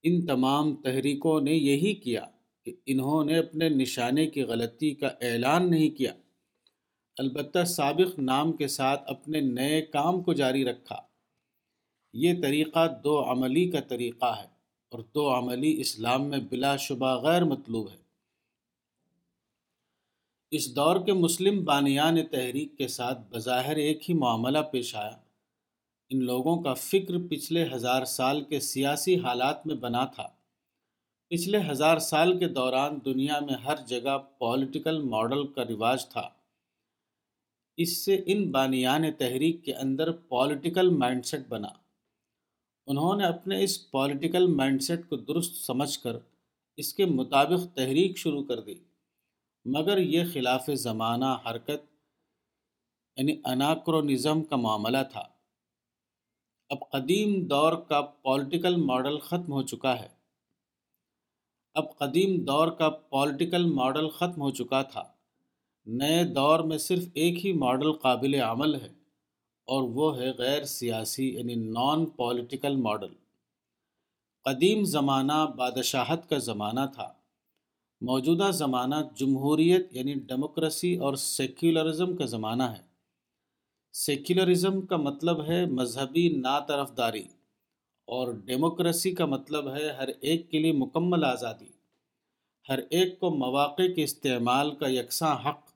ان تمام تحریکوں نے یہی کیا کہ انہوں نے اپنے نشانے کی غلطی کا اعلان نہیں کیا۔ البتہ سابق نام کے ساتھ اپنے نئے کام کو جاری رکھا۔ یہ طریقہ دو عملی کا طریقہ ہے اور دو عملی اسلام میں بلا شبہ غیر مطلوب ہے۔ اس دور کے مسلم بانیان تحریک کے ساتھ بظاہر ایک ہی معاملہ پیش آیا۔ ان لوگوں کا فکر پچھلے ہزار سال کے سیاسی حالات میں بنا تھا۔ پچھلے ہزار سال کے دوران دنیا میں ہر جگہ پولیٹیکل ماڈل کا رواج تھا۔ اس سے ان بانیان تحریک کے اندر پولیٹیکل مائنڈ سیٹ بنا۔ انہوں نے اپنے اس پولیٹیکل مائنڈ سیٹ کو درست سمجھ کر اس کے مطابق تحریک شروع کر دی۔ مگر یہ خلاف زمانہ حرکت یعنی اناکرونزم کا معاملہ تھا۔ اب قدیم دور کا پولیٹیکل ماڈل ختم ہو چکا ہے۔ اب قدیم دور کا پولیٹیکل ماڈل ختم ہو چکا تھا۔ نئے دور میں صرف ایک ہی ماڈل قابل عمل ہے اور وہ ہے غیر سیاسی یعنی نان پولیٹیکل ماڈل قدیم زمانہ بادشاہت کا زمانہ تھا۔ موجودہ زمانہ جمہوریت یعنی ڈیموکریسی اور سیکولرزم کا زمانہ ہے۔ سیکولرزم کا مطلب ہے مذہبی ناطرف داری اور ڈیموکریسی کا مطلب ہے ہر ایک کے لیے مکمل آزادی۔ ہر ایک کو مواقع کے استعمال کا یکساں حق۔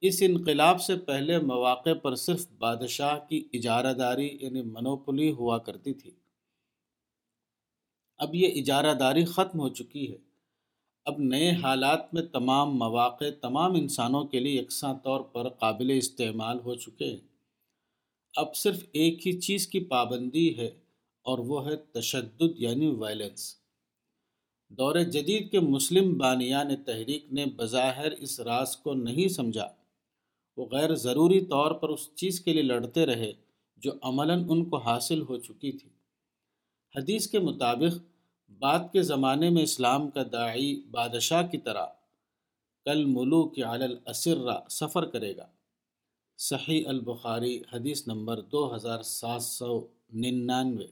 اس انقلاب سے پہلے مواقع پر صرف بادشاہ کی اجارہ داری یعنی منوپلی ہوا کرتی تھی۔ اب یہ اجارہ داری ختم ہو چکی ہے۔ اب نئے حالات میں تمام مواقع تمام انسانوں کے لیے یکساں طور پر قابل استعمال ہو چکے ہیں۔ اب صرف ایک ہی چیز کی پابندی ہے اور وہ ہے تشدد یعنی وائلنس دور جدید کے مسلم بانیان تحریک نے بظاہر اس راز کو نہیں سمجھا۔ وہ غیر ضروری طور پر اس چیز کے لیے لڑتے رہے جو عملاً ان کو حاصل ہو چکی تھی۔ حدیث کے مطابق بعد کے زمانے میں اسلام کا داعی بادشاہ کی طرح کل ملوک علی الاسرہ سفر کرے گا۔ صحیح البخاری حدیث نمبر دو ہزار سات سو ننانوے۔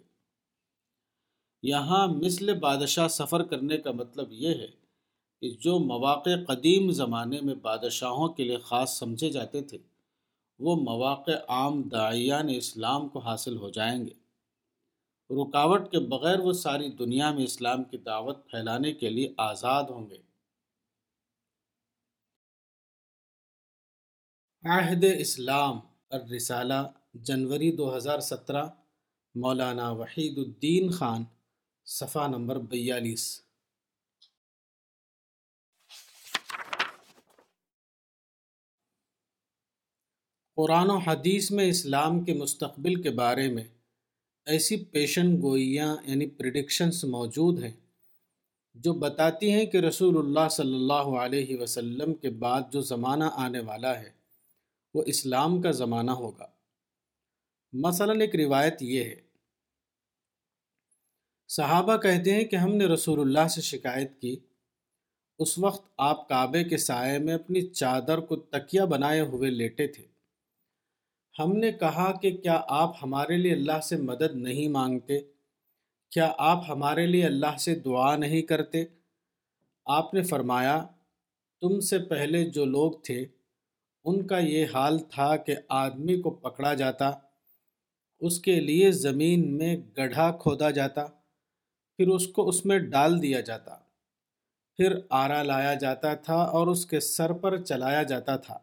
یہاں مثل بادشاہ سفر کرنے کا مطلب یہ ہے کہ جو مواقع قدیم زمانے میں بادشاہوں کے لیے خاص سمجھے جاتے تھے، وہ مواقع عام داعیان اسلام کو حاصل ہو جائیں گے۔ رکاوٹ کے بغیر وہ ساری دنیا میں اسلام کی دعوت پھیلانے کے لیے آزاد ہوں گے۔ عہد اسلام الرسالہ جنوری دو ہزار سترہ، مولانا وحید الدین خان، صفحہ نمبر بیالیس۔ قرآن و حدیث میں اسلام کے مستقبل کے بارے میں ایسی پیشن گوئیاں یعنی پریڈکشنز موجود ہیں جو بتاتی ہیں کہ رسول اللہ صلی اللہ علیہ وسلم کے بعد جو زمانہ آنے والا ہے، وہ اسلام کا زمانہ ہوگا۔ مثلا ایک روایت یہ ہے۔ صحابہ کہتے ہیں کہ ہم نے رسول اللہ سے شکایت کی۔ اس وقت آپ کعبے کے سائے میں اپنی چادر کو تکیہ بنائے ہوئے لیٹے تھے۔ ہم نے کہا کہ کیا آپ ہمارے لیے اللہ سے مدد نہیں مانگتے؟ کیا آپ ہمارے لیے اللہ سے دعا نہیں کرتے؟ آپ نے فرمایا، تم سے پہلے جو لوگ تھے، ان کا یہ حال تھا کہ آدمی کو پکڑا جاتا، اس کے لیے زمین میں گڑھا کھودا جاتا، پھر اس کو اس میں ڈال دیا جاتا، پھر آرا لایا جاتا تھا اور اس کے سر پر چلایا جاتا تھا۔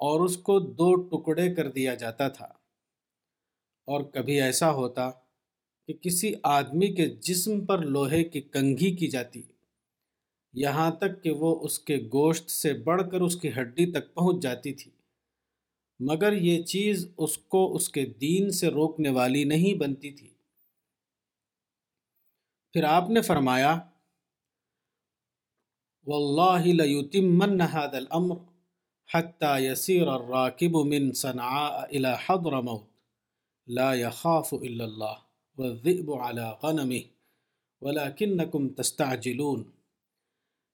اور اس کو دو ٹکڑے کر دیا جاتا تھا۔ اور کبھی ایسا ہوتا کہ کسی آدمی کے جسم پر لوہے کی کنگھی کی جاتی، یہاں تک کہ وہ اس کے گوشت سے بڑھ کر اس کی ہڈی تک پہنچ جاتی تھی۔ مگر یہ چیز اس کو اس کے دین سے روکنے والی نہیں بنتی تھی۔ پھر آپ نے فرمایا، واللہ لیتمن هذا الامر حتى يسير الراكب من صنعاء الى حضرموت لا يخاف الا الله. والذئب على غنمه. ولكنكم تستعجلون.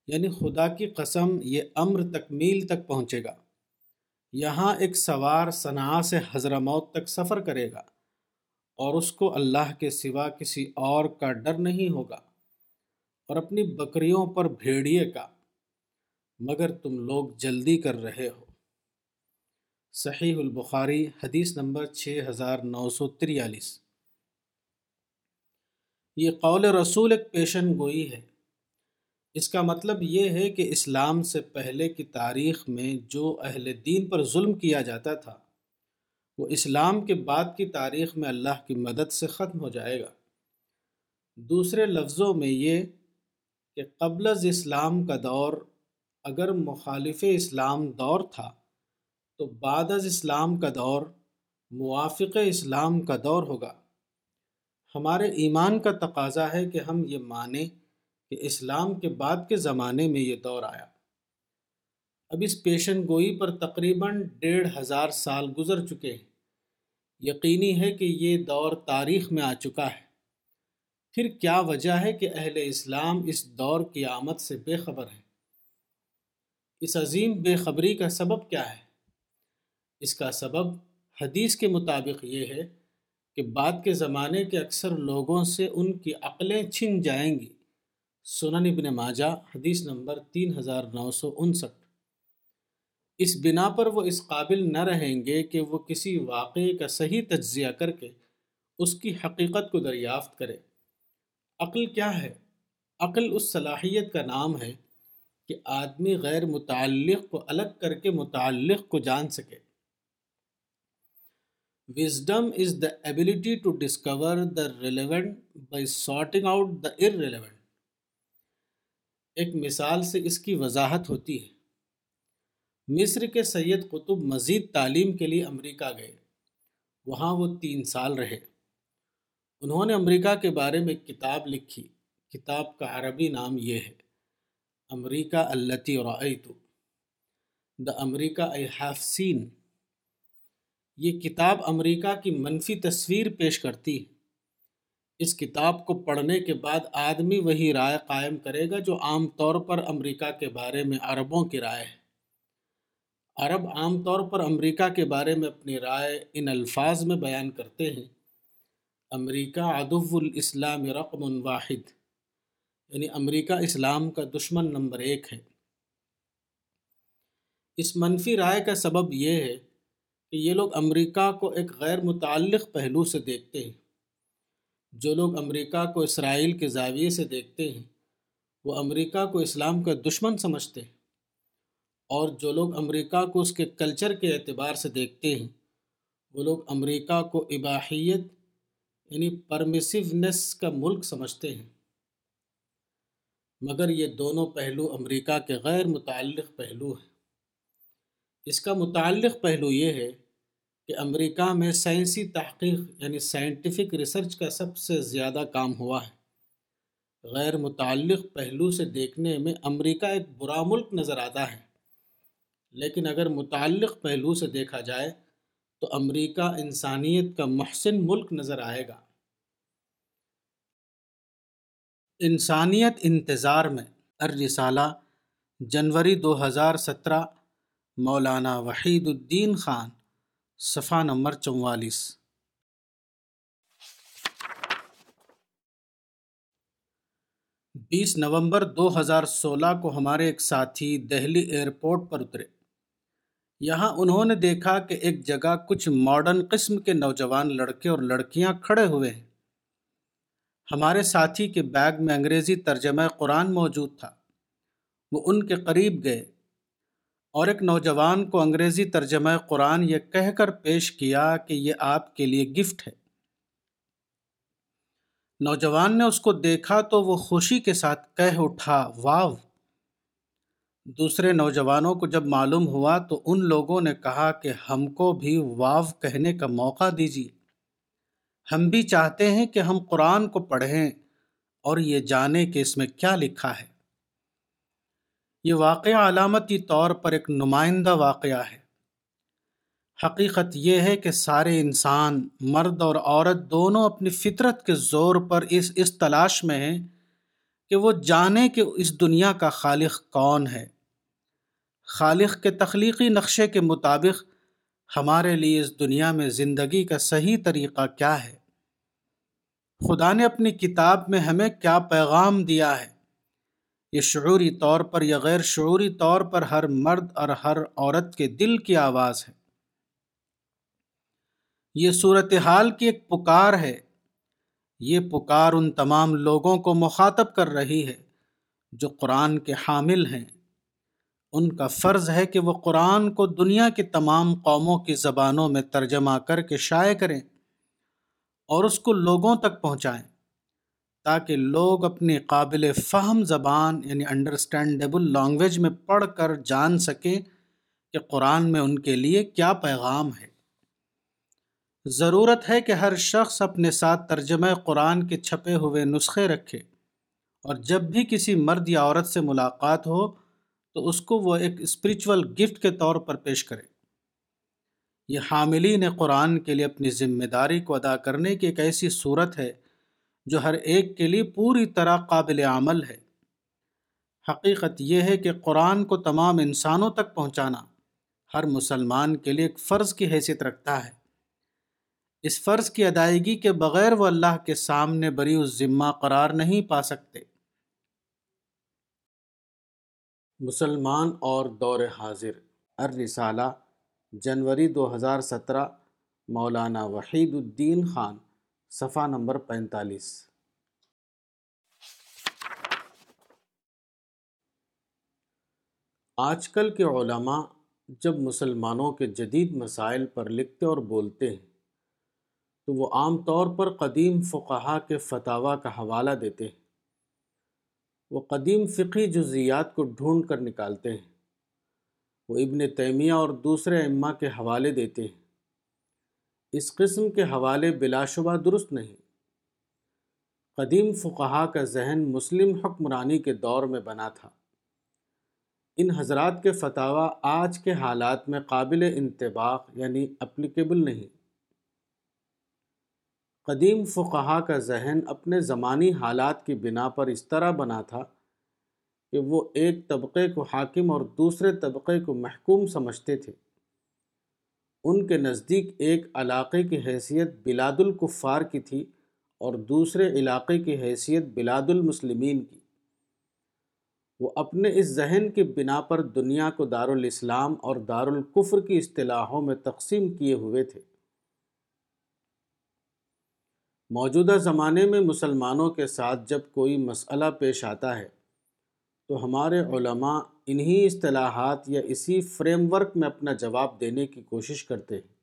یعنی خدا کی قسم، یہ امر تکمیل تک پہنچے گا. یہاں ایک سوار صنع سے حضر موت تک سفر کرے گا اور اس کو اللہ کے سوا کسی اور کا ڈر نہیں ہوگا اور اپنی بکریوں پر بھیڑیے کا مگر تم لوگ جلدی کر رہے ہو۔ صحیح البخاری، حدیث نمبر چھ ہزار نو سو تریالیس۔ یہ قول رسول ایک پیشن گوئی ہے۔ اس کا مطلب یہ ہے کہ اسلام سے پہلے کی تاریخ میں جو اہل دین پر ظلم کیا جاتا تھا، وہ اسلام کے بعد کی تاریخ میں اللہ کی مدد سے ختم ہو جائے گا۔ دوسرے لفظوں میں یہ کہ قبل از اسلام کا دور اگر مخالف اسلام دور تھا تو بعد از اسلام کا دور، موافق اسلام کا دور ہوگا۔ ہمارے ایمان کا تقاضا ہے کہ ہم یہ مانیں کہ اسلام کے بعد کے زمانے میں یہ دور آیا۔ اب اس پیشن گوئی پر تقریباً ڈیڑھ ہزار سال گزر چکے ہیں۔ یقینی ہے کہ یہ دور تاریخ میں آ چکا ہے۔ پھر کیا وجہ ہے کہ اہل اسلام اس دور کی آمد سے بے خبر ہیں؟ اس عظیم بے خبری کا سبب کیا ہے؟ اس کا سبب حدیث کے مطابق یہ ہے کہ بعد کے زمانے کے اکثر لوگوں سے ان کی عقلیں چھن جائیں گی۔ سنن ابن ماجہ، حدیث نمبر تین ہزار نو سو انسٹھ۔ اس بنا پر وہ اس قابل نہ رہیں گے کہ وہ کسی واقعے کا صحیح تجزیہ کر کے اس کی حقیقت کو دریافت کرے۔ عقل کیا ہے؟ عقل اس صلاحیت کا نام ہے کہ آدمی غیر متعلق کو الگ کر کے متعلق کو جان سکے۔ Wisdom is the ability to discover the relevant by sorting out the ار ایک مثال سے اس کی وضاحت ہوتی ہے۔ مصر کے سید قطب مزید تعلیم کے لیے امریکہ گئے۔ وہاں وہ تین سال رہے۔ انہوں نے امریکہ کے بارے میں ایک کتاب لکھی۔ کتاب کا عربی نام یہ ہے۔ امریکہ التی اور دا امریکہ اے ہیف سین یہ کتاب امریکہ کی منفی تصویر پیش کرتی۔ ہے اس کتاب کو پڑھنے کے بعد آدمی وہی رائے قائم کرے گا جو عام طور پر امریکہ کے بارے میں عربوں کی رائے ہے۔ عرب عام طور پر امریکہ کے بارے میں اپنی رائے ان الفاظ میں بیان کرتے ہیں۔ امریکہ ادب الاسلام رقم واحد۔ یعنی امریکہ اسلام کا دشمن نمبر ایک ہے۔ اس منفی رائے کا سبب یہ ہے کہ یہ لوگ امریکہ کو ایک غیر متعلق پہلو سے دیکھتے ہیں۔ جو لوگ امریکہ کو اسرائیل کے زاویے سے دیکھتے ہیں، وہ امریکہ کو اسلام کا دشمن سمجھتے ہیں۔ اور جو لوگ امریکہ کو اس کے کلچر کے اعتبار سے دیکھتے ہیں، وہ لوگ امریکہ کو اباحیت یعنی پرمیسونیس کا ملک سمجھتے ہیں۔ مگر یہ دونوں پہلو امریکہ کے غیر متعلق پہلو ہیں۔ اس کا متعلق پہلو یہ ہے کہ امریکہ میں سائنسی تحقیق یعنی سائنٹیفک ریسرچ کا سب سے زیادہ کام ہوا ہے۔ غیر متعلق پہلو سے دیکھنے میں امریکہ ایک برا ملک نظر آتا ہے۔ لیکن اگر متعلق پہلو سے دیکھا جائے تو امریکہ انسانیت کا محسن ملک نظر آئے گا۔ انسانیت انتظار میں۔ الرسالہ، جنوری دو ہزار سترہ، مولانا وحید الدین خان، صفحہ نمبر چوالیس۔ بیس نومبر دو ہزار سولہ کو ہمارے ایک ساتھی دہلی ایئرپورٹ پر اترے۔ یہاں انہوں نے دیکھا کہ ایک جگہ کچھ ماڈرن قسم کے نوجوان لڑکے اور لڑکیاں کھڑے ہوئے ہیں۔ ہمارے ساتھی کے بیگ میں انگریزی ترجمہ قرآن موجود تھا۔ وہ ان کے قریب گئے اور ایک نوجوان کو انگریزی ترجمہ قرآن یہ کہہ کر پیش کیا کہ یہ آپ کے لیے گفٹ ہے۔ نوجوان نے اس کو دیکھا تو وہ خوشی کے ساتھ کہہ اٹھا، واو! دوسرے نوجوانوں کو جب معلوم ہوا تو ان لوگوں نے کہا کہ ہم کو بھی واو کہنے کا موقع دیجیے ہم بھی چاہتے ہیں کہ ہم قرآن کو پڑھیں اور یہ جانیں کہ اس میں کیا لکھا ہے۔ یہ واقعہ علامتی طور پر ایک نمائندہ واقعہ ہے۔ حقیقت یہ ہے کہ سارے انسان، مرد اور عورت دونوں اپنی فطرت کے زور پر اس اس تلاش میں ہیں کہ وہ جانیں کہ اس دنیا کا خالق کون ہے۔ خالق کے تخلیقی نقشے کے مطابق ہمارے لیے اس دنیا میں زندگی کا صحیح طریقہ کیا ہے؟ خدا نے اپنی کتاب میں ہمیں کیا پیغام دیا ہے؟ یہ شعوری طور پر یا غیر شعوری طور پر ہر مرد اور ہر عورت کے دل کی آواز ہے۔ یہ صورتحال کی ایک پکار ہے۔ یہ پکار ان تمام لوگوں کو مخاطب کر رہی ہے جو قرآن کے حامل ہیں۔ ان کا فرض ہے کہ وہ قرآن کو دنیا کی تمام قوموں کی زبانوں میں ترجمہ کر کے شائع کریں اور اس کو لوگوں تک پہنچائیں تاکہ لوگ اپنی قابل فہم زبان یعنی انڈرسٹینڈیبل لانگویج میں پڑھ کر جان سکیں کہ قرآن میں ان کے لیے کیا پیغام ہے۔ ضرورت ہے کہ ہر شخص اپنے ساتھ ترجمہ قرآن کے چھپے ہوئے نسخے رکھے اور جب بھی کسی مرد یا عورت سے ملاقات ہو تو اس کو وہ ایک اسپریچول گفٹ کے طور پر پیش کرے۔ یہ حاملین قرآن کے لیے اپنی ذمہ داری کو ادا کرنے کی ایک ایسی صورت ہے جو ہر ایک کے لیے پوری طرح قابل عمل ہے۔ حقیقت یہ ہے کہ قرآن کو تمام انسانوں تک پہنچانا ہر مسلمان کے لیے ایک فرض کی حیثیت رکھتا ہے۔ اس فرض کی ادائیگی کے بغیر وہ اللہ کے سامنے بری اس ذمہ قرار نہیں پا سکتے۔ مسلمان اور دور حاضر۔ الرسالہ جنوری دو ہزار سترہ، مولانا وحید الدین خان، صفحہ نمبر پینتالیس۔ آج کل کے علماء جب مسلمانوں کے جدید مسائل پر لکھتے اور بولتے ہیں، تو وہ عام طور پر قدیم فقہا کے فتویٰ کا حوالہ دیتے ہیں۔ وہ قدیم فقی جزیات کو ڈھونڈ کر نکالتے ہیں۔ وہ ابن تیمیہ اور دوسرے امہ کے حوالے دیتے ہیں۔ اس قسم کے حوالے بلا شبہ درست نہیں۔ قدیم فقہا کا ذہن مسلم حکمرانی کے دور میں بنا تھا۔ ان حضرات کے فتویٰ آج کے حالات میں قابل انتباق یعنی اپلیکیبل نہیں۔ قدیم فقہا کا ذہن اپنے زمانی حالات کی بنا پر اس طرح بنا تھا کہ وہ ایک طبقے کو حاکم اور دوسرے طبقے کو محکوم سمجھتے تھے۔ ان کے نزدیک ایک علاقے کی حیثیت بلاد الکفار کی تھی اور دوسرے علاقے کی حیثیت بلاد المسلمین کی۔ وہ اپنے اس ذہن کی بنا پر دنیا کو دارالاسلام اور دارالکفر کی اصطلاحوں میں تقسیم کیے ہوئے تھے۔ موجودہ زمانے میں مسلمانوں کے ساتھ جب کوئی مسئلہ پیش آتا ہے، تو ہمارے علماء انہی اصطلاحات یا اسی فریم ورک میں اپنا جواب دینے کی کوشش کرتے ہیں۔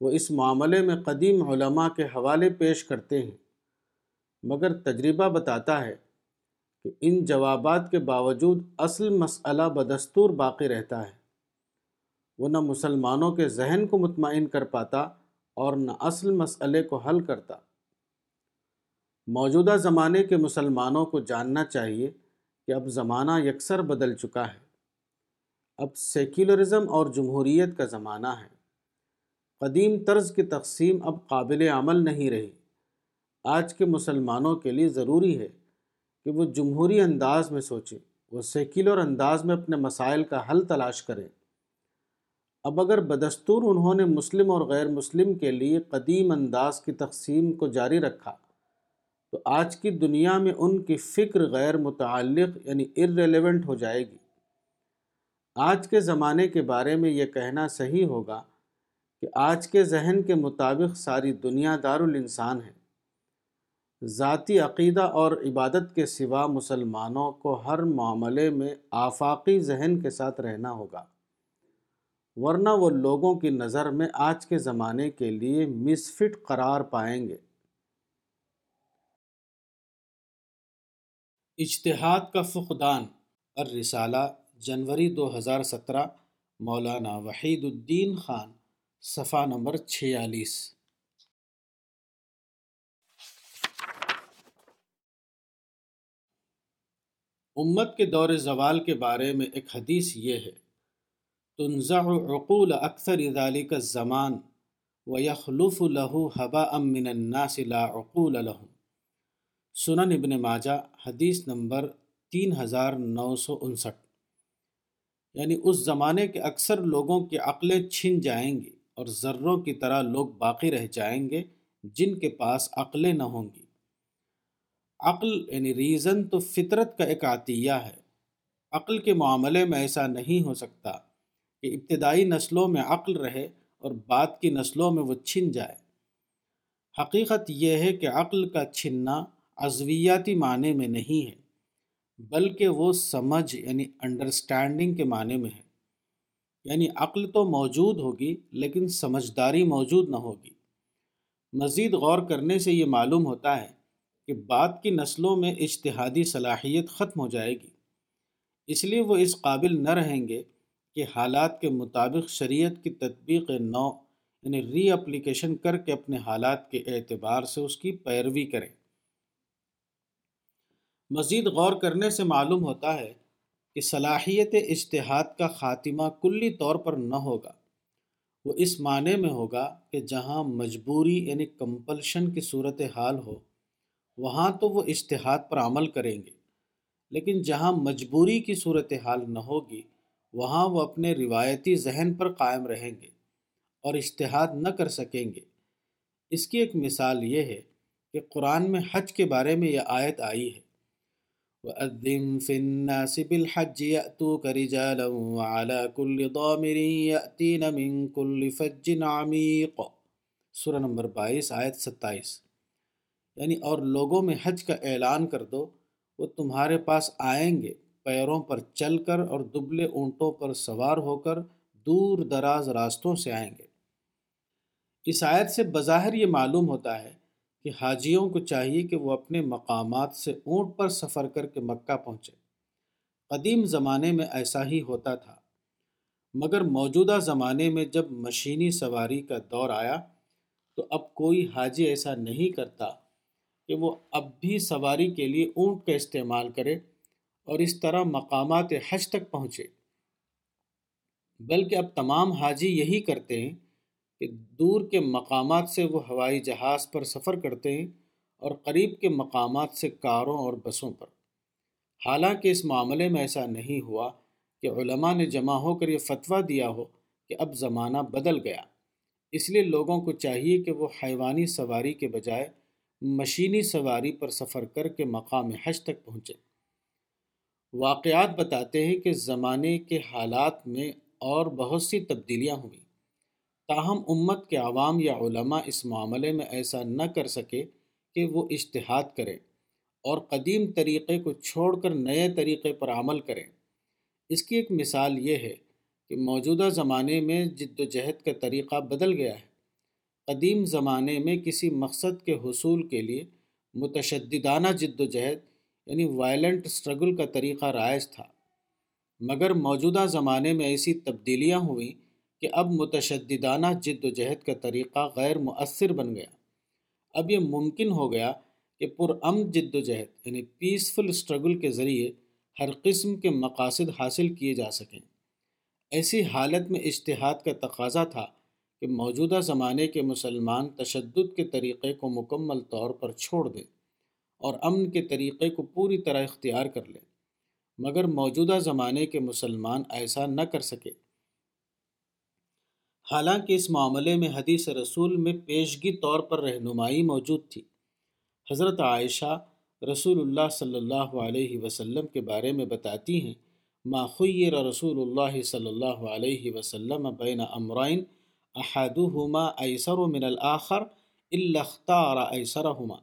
وہ اس معاملے میں قدیم علماء کے حوالے پیش کرتے ہیں، مگر تجربہ بتاتا ہے کہ ان جوابات کے باوجود اصل مسئلہ بدستور باقی رہتا ہے۔ وہ نہ مسلمانوں کے ذہن کو مطمئن کر پاتا اور نہ اصل مسئلے کو حل کرتا۔ موجودہ زمانے کے مسلمانوں کو جاننا چاہیے کہ اب زمانہ یکسر بدل چکا ہے۔ اب سیکولرزم اور جمہوریت کا زمانہ ہے۔ قدیم طرز کی تقسیم اب قابل عمل نہیں رہی۔ آج کے مسلمانوں کے لیے ضروری ہے کہ وہ جمہوری انداز میں سوچیں، وہ سیکولر انداز میں اپنے مسائل کا حل تلاش کریں۔ اب اگر بدستور انہوں نے مسلم اور غیر مسلم کے لیے قدیم انداز کی تقسیم کو جاری رکھا، تو آج کی دنیا میں ان کی فکر غیر متعلق یعنی ارریلیونٹ ہو جائے گی۔ آج کے زمانے کے بارے میں یہ کہنا صحیح ہوگا کہ آج کے ذہن کے مطابق ساری دنیا دار الانسان ہے۔ ذاتی عقیدہ اور عبادت کے سوا مسلمانوں کو ہر معاملے میں آفاقی ذہن کے ساتھ رہنا ہوگا۔ ورنہ وہ لوگوں کی نظر میں آج کے زمانے کے لیے مسفٹ قرار پائیں گے۔ اجتہاد کا فقدان۔ اور رسالہ جنوری دو ہزار سترہ، مولانا وحید الدین خان، صفحہ نمبر چھیالیس۔ امت کے دور زوال کے بارے میں ایک حدیث یہ ہے۔ تنزع عقول اکثر ذالک الزمان ویخلف له حباء من الناس لا عقول لهم۔ سنن ابن ماجہ، حدیث نمبر تین ہزار نو سو انسٹھ۔ یعنی اس زمانے کے اکثر لوگوں کی عقلیں چھن جائیں گی اور ذروں کی طرح لوگ باقی رہ جائیں گے جن کے پاس عقلیں نہ ہوں گی۔ عقل یعنی ریزن تو فطرت کا ایک عطیہ ہے۔ عقل کے معاملے میں ایسا نہیں ہو سکتا۔ کہ ابتدائی نسلوں میں عقل رہے اور بعد کی نسلوں میں وہ چھن جائے۔ حقیقت یہ ہے کہ عقل کا چھننا عضویاتی معنی میں نہیں ہے، بلکہ وہ سمجھ یعنی انڈرسٹینڈنگ کے معنی میں ہے۔ یعنی عقل تو موجود ہوگی لیکن سمجھداری موجود نہ ہوگی۔ مزید غور کرنے سے یہ معلوم ہوتا ہے کہ بعد کی نسلوں میں اجتہادی صلاحیت ختم ہو جائے گی۔ اس لیے وہ اس قابل نہ رہیں گے کہ حالات کے مطابق شریعت کی تطبیق نو یعنی ری اپلیکیشن کر کے اپنے حالات کے اعتبار سے اس کی پیروی کریں۔ مزید غور کرنے سے معلوم ہوتا ہے کہ صلاحیت اجتہاد کا خاتمہ کلی طور پر نہ ہوگا۔ وہ اس معنی میں ہوگا کہ جہاں مجبوری یعنی کمپلشن کی صورت حال ہو، وہاں تو وہ اشتہاد پر عمل کریں گے، لیکن جہاں مجبوری کی صورت حال نہ ہوگی وہاں وہ اپنے روایتی ذہن پر قائم رہیں گے اور اشتہاد نہ کر سکیں گے۔ اس کی ایک مثال یہ ہے کہ قرآن میں حج کے بارے میں یہ آیت آئی ہے۔ وَأَذِّن فِي النَّاسِ بِالْحَجِّ يَأْتُوكَ رِجَالًا وَعَلَى كُلِّ ضَامِرٍ يَأْتِينَ مِن كُلِّ فَجٍّ عَمِيقٍ۔ سورہ نمبر بائیس، آیت ستائیس۔ یعنی اور لوگوں میں حج کا اعلان کر دو، وہ تمہارے پاس آئیں گے۔ پیروں پر چل کر اور دبلے اونٹوں پر سوار ہو کر دور دراز راستوں سے آئیں گے۔ اس آیت سے بظاہر یہ معلوم ہوتا ہے کہ حاجیوں کو چاہیے کہ وہ اپنے مقامات سے اونٹ پر سفر کر کے مکہ پہنچے۔ قدیم زمانے میں ایسا ہی ہوتا تھا۔ مگر موجودہ زمانے میں جب مشینی سواری کا دور آیا تو اب کوئی حاجی ایسا نہیں کرتا کہ وہ اب بھی سواری کے لیے اونٹ کا استعمال کرے۔ اور اس طرح مقامات حج تک پہنچے۔ بلکہ اب تمام حاجی یہی کرتے ہیں کہ دور کے مقامات سے وہ ہوائی جہاز پر سفر کرتے ہیں اور قریب کے مقامات سے کاروں اور بسوں پر۔ حالانکہ اس معاملے میں ایسا نہیں ہوا کہ علماء نے جمع ہو کر یہ فتویٰ دیا ہو کہ اب زمانہ بدل گیا۔ اس لیے لوگوں کو چاہیے کہ وہ حیوانی سواری کے بجائے مشینی سواری پر سفر کر کے مقام حج تک پہنچے واقعات بتاتے ہیں کہ زمانے کے حالات میں اور بہت سی تبدیلیاں ہوئیں۔ تاہم، امت کے عوام یا علماء اس معاملے میں ایسا نہ کر سکے کہ وہ اشتہاد کریں اور قدیم طریقے کو چھوڑ کر نئے طریقے پر عمل کریں۔ اس کی ایک مثال یہ ہے کہ موجودہ زمانے میں جد و جہد کا طریقہ بدل گیا ہے۔ قدیم زمانے میں کسی مقصد کے حصول کے لیے متشددانہ جد و جہد یعنی وائلنٹ اسٹرگل کا طریقہ رائج تھا۔ مگر موجودہ زمانے میں ایسی تبدیلیاں ہوئیں کہ اب متشددانہ جد و جہد کا طریقہ غیر مؤثر بن گیا۔ اب یہ ممکن ہو گیا کہ پرامن جد و جہد یعنی پیسفل اسٹرگل کے ذریعے ہر قسم کے مقاصد حاصل کیے جا سکیں۔ ایسی حالت میں اشتہاد کا تقاضا تھا کہ موجودہ زمانے کے مسلمان تشدد کے طریقے کو مکمل طور پر چھوڑ دیں۔ اور امن کے طریقے کو پوری طرح اختیار کر لیں مگر موجودہ زمانے کے مسلمان ایسا نہ کر سکے۔ حالانکہ اس معاملے میں حدیث رسول میں پیشگی طور پر رہنمائی موجود تھی۔ حضرت عائشہ رسول اللہ صلی اللہ علیہ وسلم کے بارے میں بتاتی ہیں، ما خیر رسول اللہ صلی اللہ علیہ وسلم بین امرائن احدہما ایسر من الاخر الا اختار ایسرہما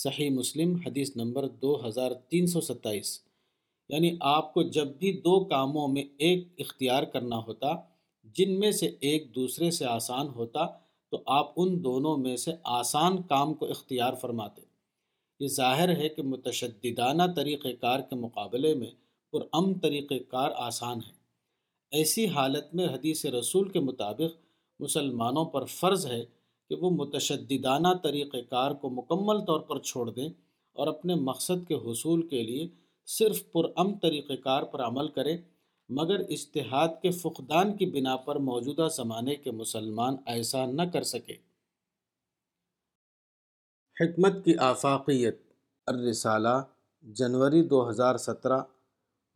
صحیح مسلم، حدیث نمبر دو ہزار تین سو ستائیس۔ یعنی آپ کو جب بھی دو کاموں میں ایک اختیار کرنا ہوتا، جن میں سے ایک دوسرے سے آسان ہوتا، تو آپ ان دونوں میں سے آسان کام کو اختیار فرماتے۔ یہ ظاہر ہے کہ متشددانہ طریقہ کار کے مقابلے میں پرام طریقہ کار آسان ہے۔ ایسی حالت میں حدیث رسول کے مطابق مسلمانوں پر فرض ہے کہ وہ متشددانہ طریقہ کار کو مکمل طور پر چھوڑ دیں اور اپنے مقصد کے حصول کے لیے صرف پرام طریقہ کار پر عمل کریں، مگر اشتہاد کے فقدان کی بنا پر موجودہ زمانے کے مسلمان ایسا نہ کر سکے حکمت کی آفاقیت۔ الرسالہ، جنوری دو ہزار سترہ،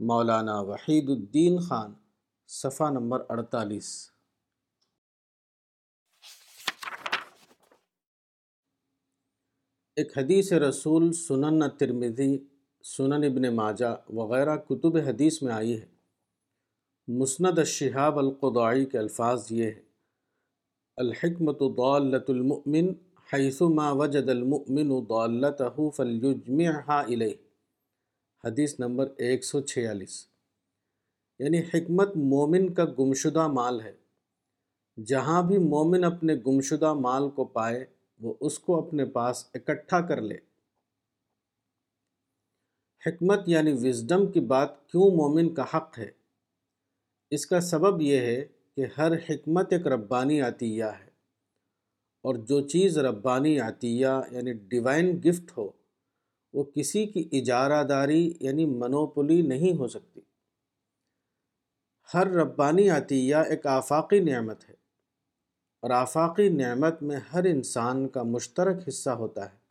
مولانا وحید الدین خان، صفحہ نمبر اڑتالیس۔ ایک حدیث رسول سنن ترمذی، سنن ابن ماجہ وغیرہ کتب حدیث میں آئی ہے۔ مسند الشہاب القضائی کے الفاظ یہ ہے الحکمت ضالت المؤمن حیث ما وجد المؤمن ضالته فلیجمعها الیہ۔ حدیث نمبر ایک سو چھیالیس۔ یعنی حکمت مومن کا گمشدہ مال ہے۔ جہاں بھی مومن اپنے گمشدہ مال کو پائے وہ اس کو اپنے پاس اکٹھا کر لے۔ حکمت یعنی وزڈم کی بات کیوں مومن کا حق ہے؟ اس کا سبب یہ ہے کہ ہر حکمت ایک ربانی عطیہ ہے اور جو چیز ربانی عطیہ یعنی ڈیوائن گفٹ ہو، وہ کسی کی اجارہ داری یعنی منوپلی نہیں ہو سکتی۔ ہر ربانی عطیہ ایک آفاقی نعمت ہے۔ اور آفاقی نعمت میں ہر انسان کا مشترک حصہ ہوتا ہے۔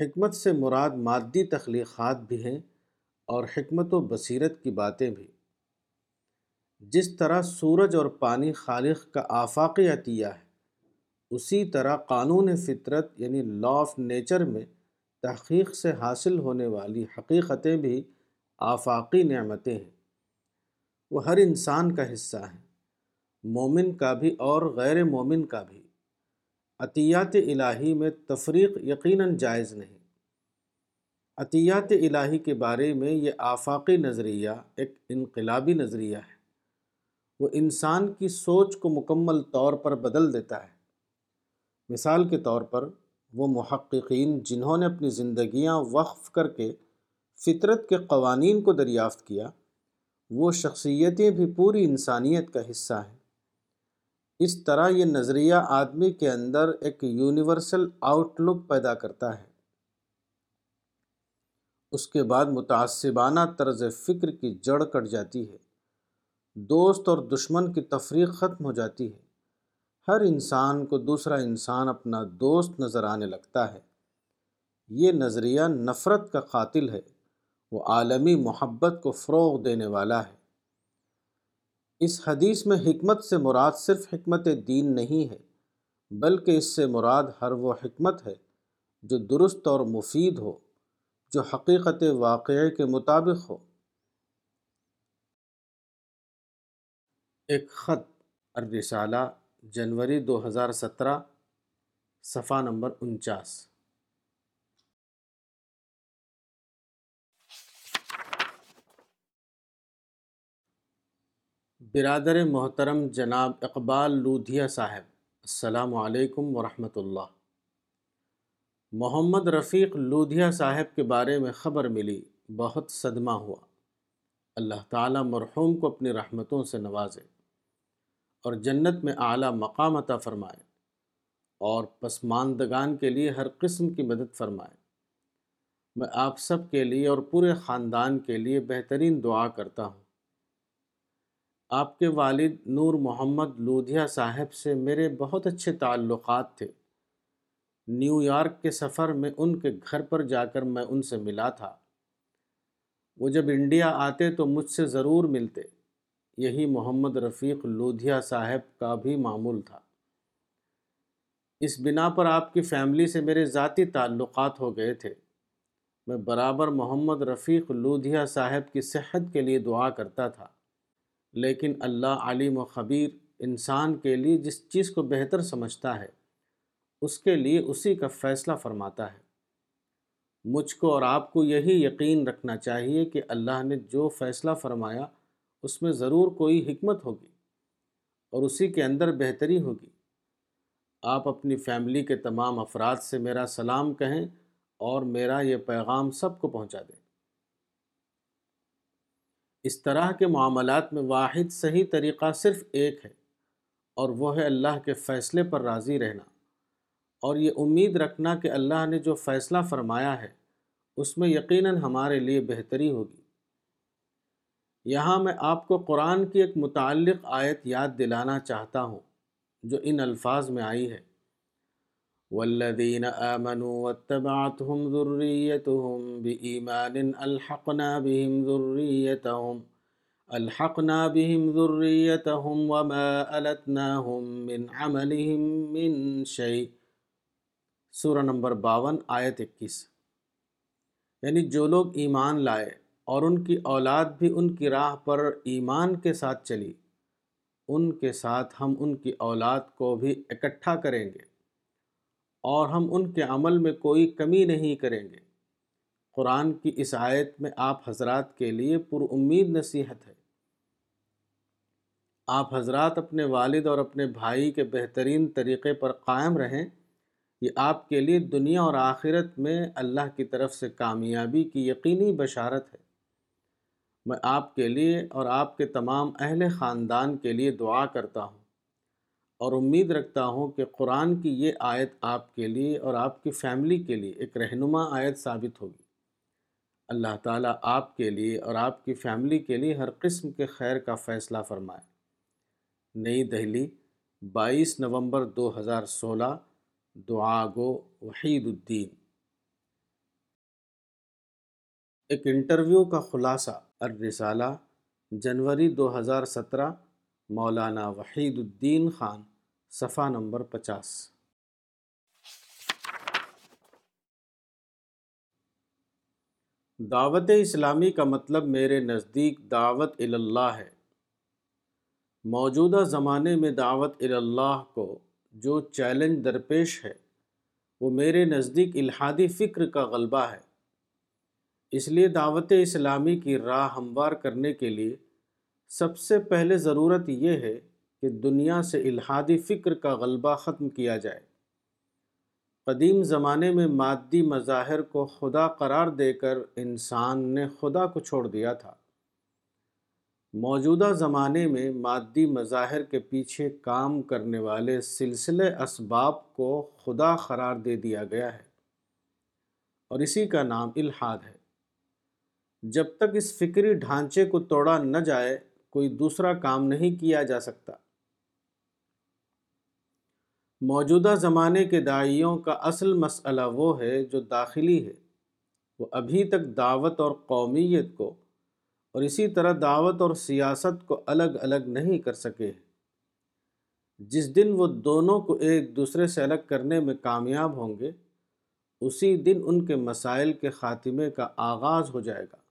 حکمت سے مراد مادی تخلیقات بھی ہیں اور حکمت و بصیرت کی باتیں بھی۔ جس طرح سورج اور پانی خالق کا آفاقی عطیہ ہے، اسی طرح قانون فطرت یعنی لا آف نیچر میں تحقیق سے حاصل ہونے والی حقیقتیں بھی آفاقی نعمتیں ہیں۔ وہ ہر انسان کا حصہ ہیں۔ مومن کا بھی اور غیر مومن کا بھی۔ عطیات الہی میں تفریق یقیناً جائز نہیں۔ عطیات الہی کے بارے میں یہ آفاقی نظریہ ایک انقلابی نظریہ ہے۔ وہ انسان کی سوچ کو مکمل طور پر بدل دیتا ہے۔ مثال کے طور پر وہ محققین جنہوں نے اپنی زندگیاں وقف کر کے فطرت کے قوانین کو دریافت کیا، وہ شخصیتیں بھی پوری انسانیت کا حصہ ہیں۔ اس طرح یہ نظریہ آدمی کے اندر ایک یونیورسل آؤٹ لک پیدا کرتا ہے۔ اس کے بعد متعصبانہ طرز فکر کی جڑ کٹ جاتی ہے۔ دوست اور دشمن کی تفریق ختم ہو جاتی ہے۔ ہر انسان کو دوسرا انسان اپنا دوست نظر آنے لگتا ہے۔ یہ نظریہ نفرت کا قاتل ہے۔ وہ عالمی محبت کو فروغ دینے والا ہے۔ اس حدیث میں حکمت سے مراد صرف حکمت دین نہیں ہے، بلکہ اس سے مراد ہر وہ حکمت ہے جو درست اور مفید ہو، جو حقیقت واقعے کے مطابق ہو۔ ایک خط الرسالہ جنوری دو ہزار سترہ، صفحہ نمبر انچاس۔ برادر محترم جناب اقبال لودھیا صاحب، السلام علیکم ورحمۃ اللہ۔ محمد رفیق لودھیا صاحب کے بارے میں خبر ملی، بہت صدمہ ہوا۔ اللہ تعالیٰ مرحوم کو اپنی رحمتوں سے نوازے اور جنت میں اعلیٰ مقام عطا فرمائے اور پسماندگان کے لیے ہر قسم کی مدد فرمائے۔ میں آپ سب کے لیے اور پورے خاندان کے لیے بہترین دعا کرتا ہوں۔ آپ کے والد نور محمد لودھیا صاحب سے میرے بہت اچھے تعلقات تھے۔ نیو یارک کے سفر میں ان کے گھر پر جا کر میں ان سے ملا تھا۔ وہ جب انڈیا آتے تو مجھ سے ضرور ملتے۔ یہی محمد رفیق لودھیا صاحب کا بھی معمول تھا۔ اس بنا پر آپ کی فیملی سے میرے ذاتی تعلقات ہو گئے تھے۔ میں برابر محمد رفیق لودھیا صاحب کی صحت کے لیے دعا کرتا تھا۔ لیکن اللہ علیم و خبیر انسان کے لیے جس چیز کو بہتر سمجھتا ہے، اس کے لیے اسی کا فیصلہ فرماتا ہے۔ مجھ کو اور آپ کو یہی یقین رکھنا چاہیے کہ اللہ نے جو فیصلہ فرمایا، اس میں ضرور کوئی حکمت ہوگی اور اسی کے اندر بہتری ہوگی۔ آپ اپنی فیملی کے تمام افراد سے میرا سلام کہیں اور میرا یہ پیغام سب کو پہنچا دیں۔ اس طرح کے معاملات میں واحد صحیح طریقہ صرف ایک ہے اور وہ ہے اللہ کے فیصلے پر راضی رہنا اور یہ امید رکھنا کہ اللہ نے جو فیصلہ فرمایا ہے، اس میں یقیناً ہمارے لیے بہتری ہوگی۔ یہاں میں آپ کو قرآن کی ایک متعلق آیت یاد دلانا چاہتا ہوں، جو ان الفاظ میں آئی ہے۔ والذین آمنوا واتبعتهم ذریتهم بإیمان الحقنا بهم ذریتهم، الحقنا بهم ذریتهم وما ألتناهم من عملهم من شيء سورہ نمبر باون، آیت اکیس۔ یعنی جو لوگ ایمان لائے اور ان کی اولاد بھی ان کی راہ پر ایمان کے ساتھ چلی، ان کے ساتھ ہم ان کی اولاد کو بھی اکٹھا کریں گے۔ اور ہم ان کے عمل میں کوئی کمی نہیں کریں گے۔ قرآن کی اس آیت میں آپ حضرات کے لیے پر امید نصیحت ہے۔ آپ حضرات اپنے والد اور اپنے بھائی کے بہترین طریقے پر قائم رہیں، یہ آپ کے لیے دنیا اور آخرت میں اللہ کی طرف سے کامیابی کی یقینی بشارت ہے۔ میں آپ کے لیے اور آپ کے تمام اہل خاندان کے لیے دعا کرتا ہوں۔ اور امید رکھتا ہوں کہ قرآن کی یہ آیت آپ کے لیے اور آپ کی فیملی کے لیے ایک رہنما آیت ثابت ہوگی۔ اللہ تعالیٰ آپ کے لیے اور آپ کی فیملی کے لیے ہر قسم کے خیر کا فیصلہ فرمائے۔ نئی دہلی، بائیس نومبر دو ہزار سولہ، دعا گو وحید الدین۔ ایک انٹرویو کا خلاصہ، الرسالہ، جنوری دو ہزار سترہ مولانا وحید الدین خان، صفحہ نمبر پچاس۔ دعوت اسلامی کا مطلب میرے نزدیک دعوت اللہ ہے۔ موجودہ زمانے میں دعوت اللہ کو جو چیلنج درپیش ہے، وہ میرے نزدیک الحادی فکر کا غلبہ ہے۔ اس لیے دعوت اسلامی کی راہ ہموار کرنے کے لیے سب سے پہلے ضرورت یہ ہے کہ دنیا سے الحادی فکر کا غلبہ ختم کیا جائے۔ قدیم زمانے میں مادی مظاہر کو خدا قرار دے کر انسان نے خدا کو چھوڑ دیا تھا۔ موجودہ زمانے میں مادی مظاہر کے پیچھے کام کرنے والے سلسلے اسباب کو خدا قرار دے دیا گیا ہے۔ اور اسی کا نام الحاد ہے۔ جب تک اس فکری ڈھانچے کو توڑا نہ جائے کوئی دوسرا کام نہیں کیا جا سکتا۔ موجودہ زمانے کے دائیوں کا اصل مسئلہ وہ ہے جو داخلی ہے۔ وہ ابھی تک دعوت اور قومیت کو اور اسی طرح دعوت اور سیاست کو الگ الگ نہیں کر سکے۔ جس دن وہ دونوں کو ایک دوسرے سے الگ کرنے میں کامیاب ہوں گے، اسی دن ان کے مسائل کے خاتمے کا آغاز ہو جائے گا۔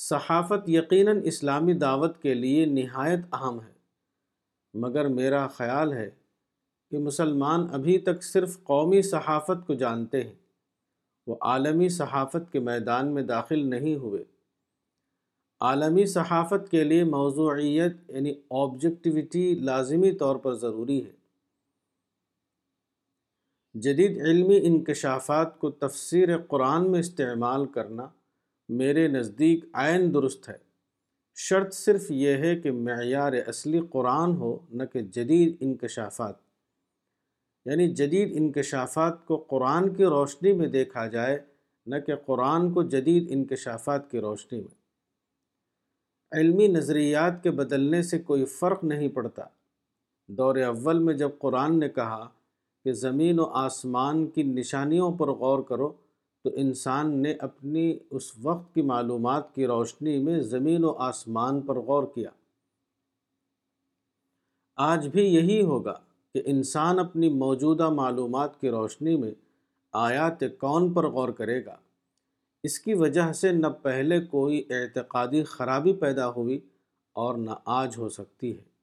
صحافت یقیناً اسلامی دعوت کے لیے نہایت اہم ہے، مگر میرا خیال ہے کہ مسلمان ابھی تک صرف قومی صحافت کو جانتے ہیں۔ وہ عالمی صحافت کے میدان میں داخل نہیں ہوئے۔ عالمی صحافت کے لیے موضوعیت یعنی آبجیکٹیوٹی لازمی طور پر ضروری ہے۔ جدید علمی انکشافات کو تفسیر قرآن میں استعمال کرنا میرے نزدیک عین درست ہے۔ شرط صرف یہ ہے کہ معیار اصلی قرآن ہو، نہ کہ جدید انکشافات۔ یعنی جدید انکشافات کو قرآن کی روشنی میں دیکھا جائے، نہ کہ قرآن کو جدید انکشافات کی روشنی میں۔ علمی نظریات کے بدلنے سے کوئی فرق نہیں پڑتا۔ دور اول میں جب قرآن نے کہا کہ زمین و آسمان کی نشانیوں پر غور کرو تو انسان نے اپنی اس وقت کی معلومات کی روشنی میں زمین و آسمان پر غور کیا۔ آج بھی یہی ہوگا کہ انسان اپنی موجودہ معلومات کی روشنی میں آیات کون پر غور کرے گا۔ اس کی وجہ سے نہ پہلے کوئی اعتقادی خرابی پیدا ہوئی اور نہ آج ہو سکتی ہے۔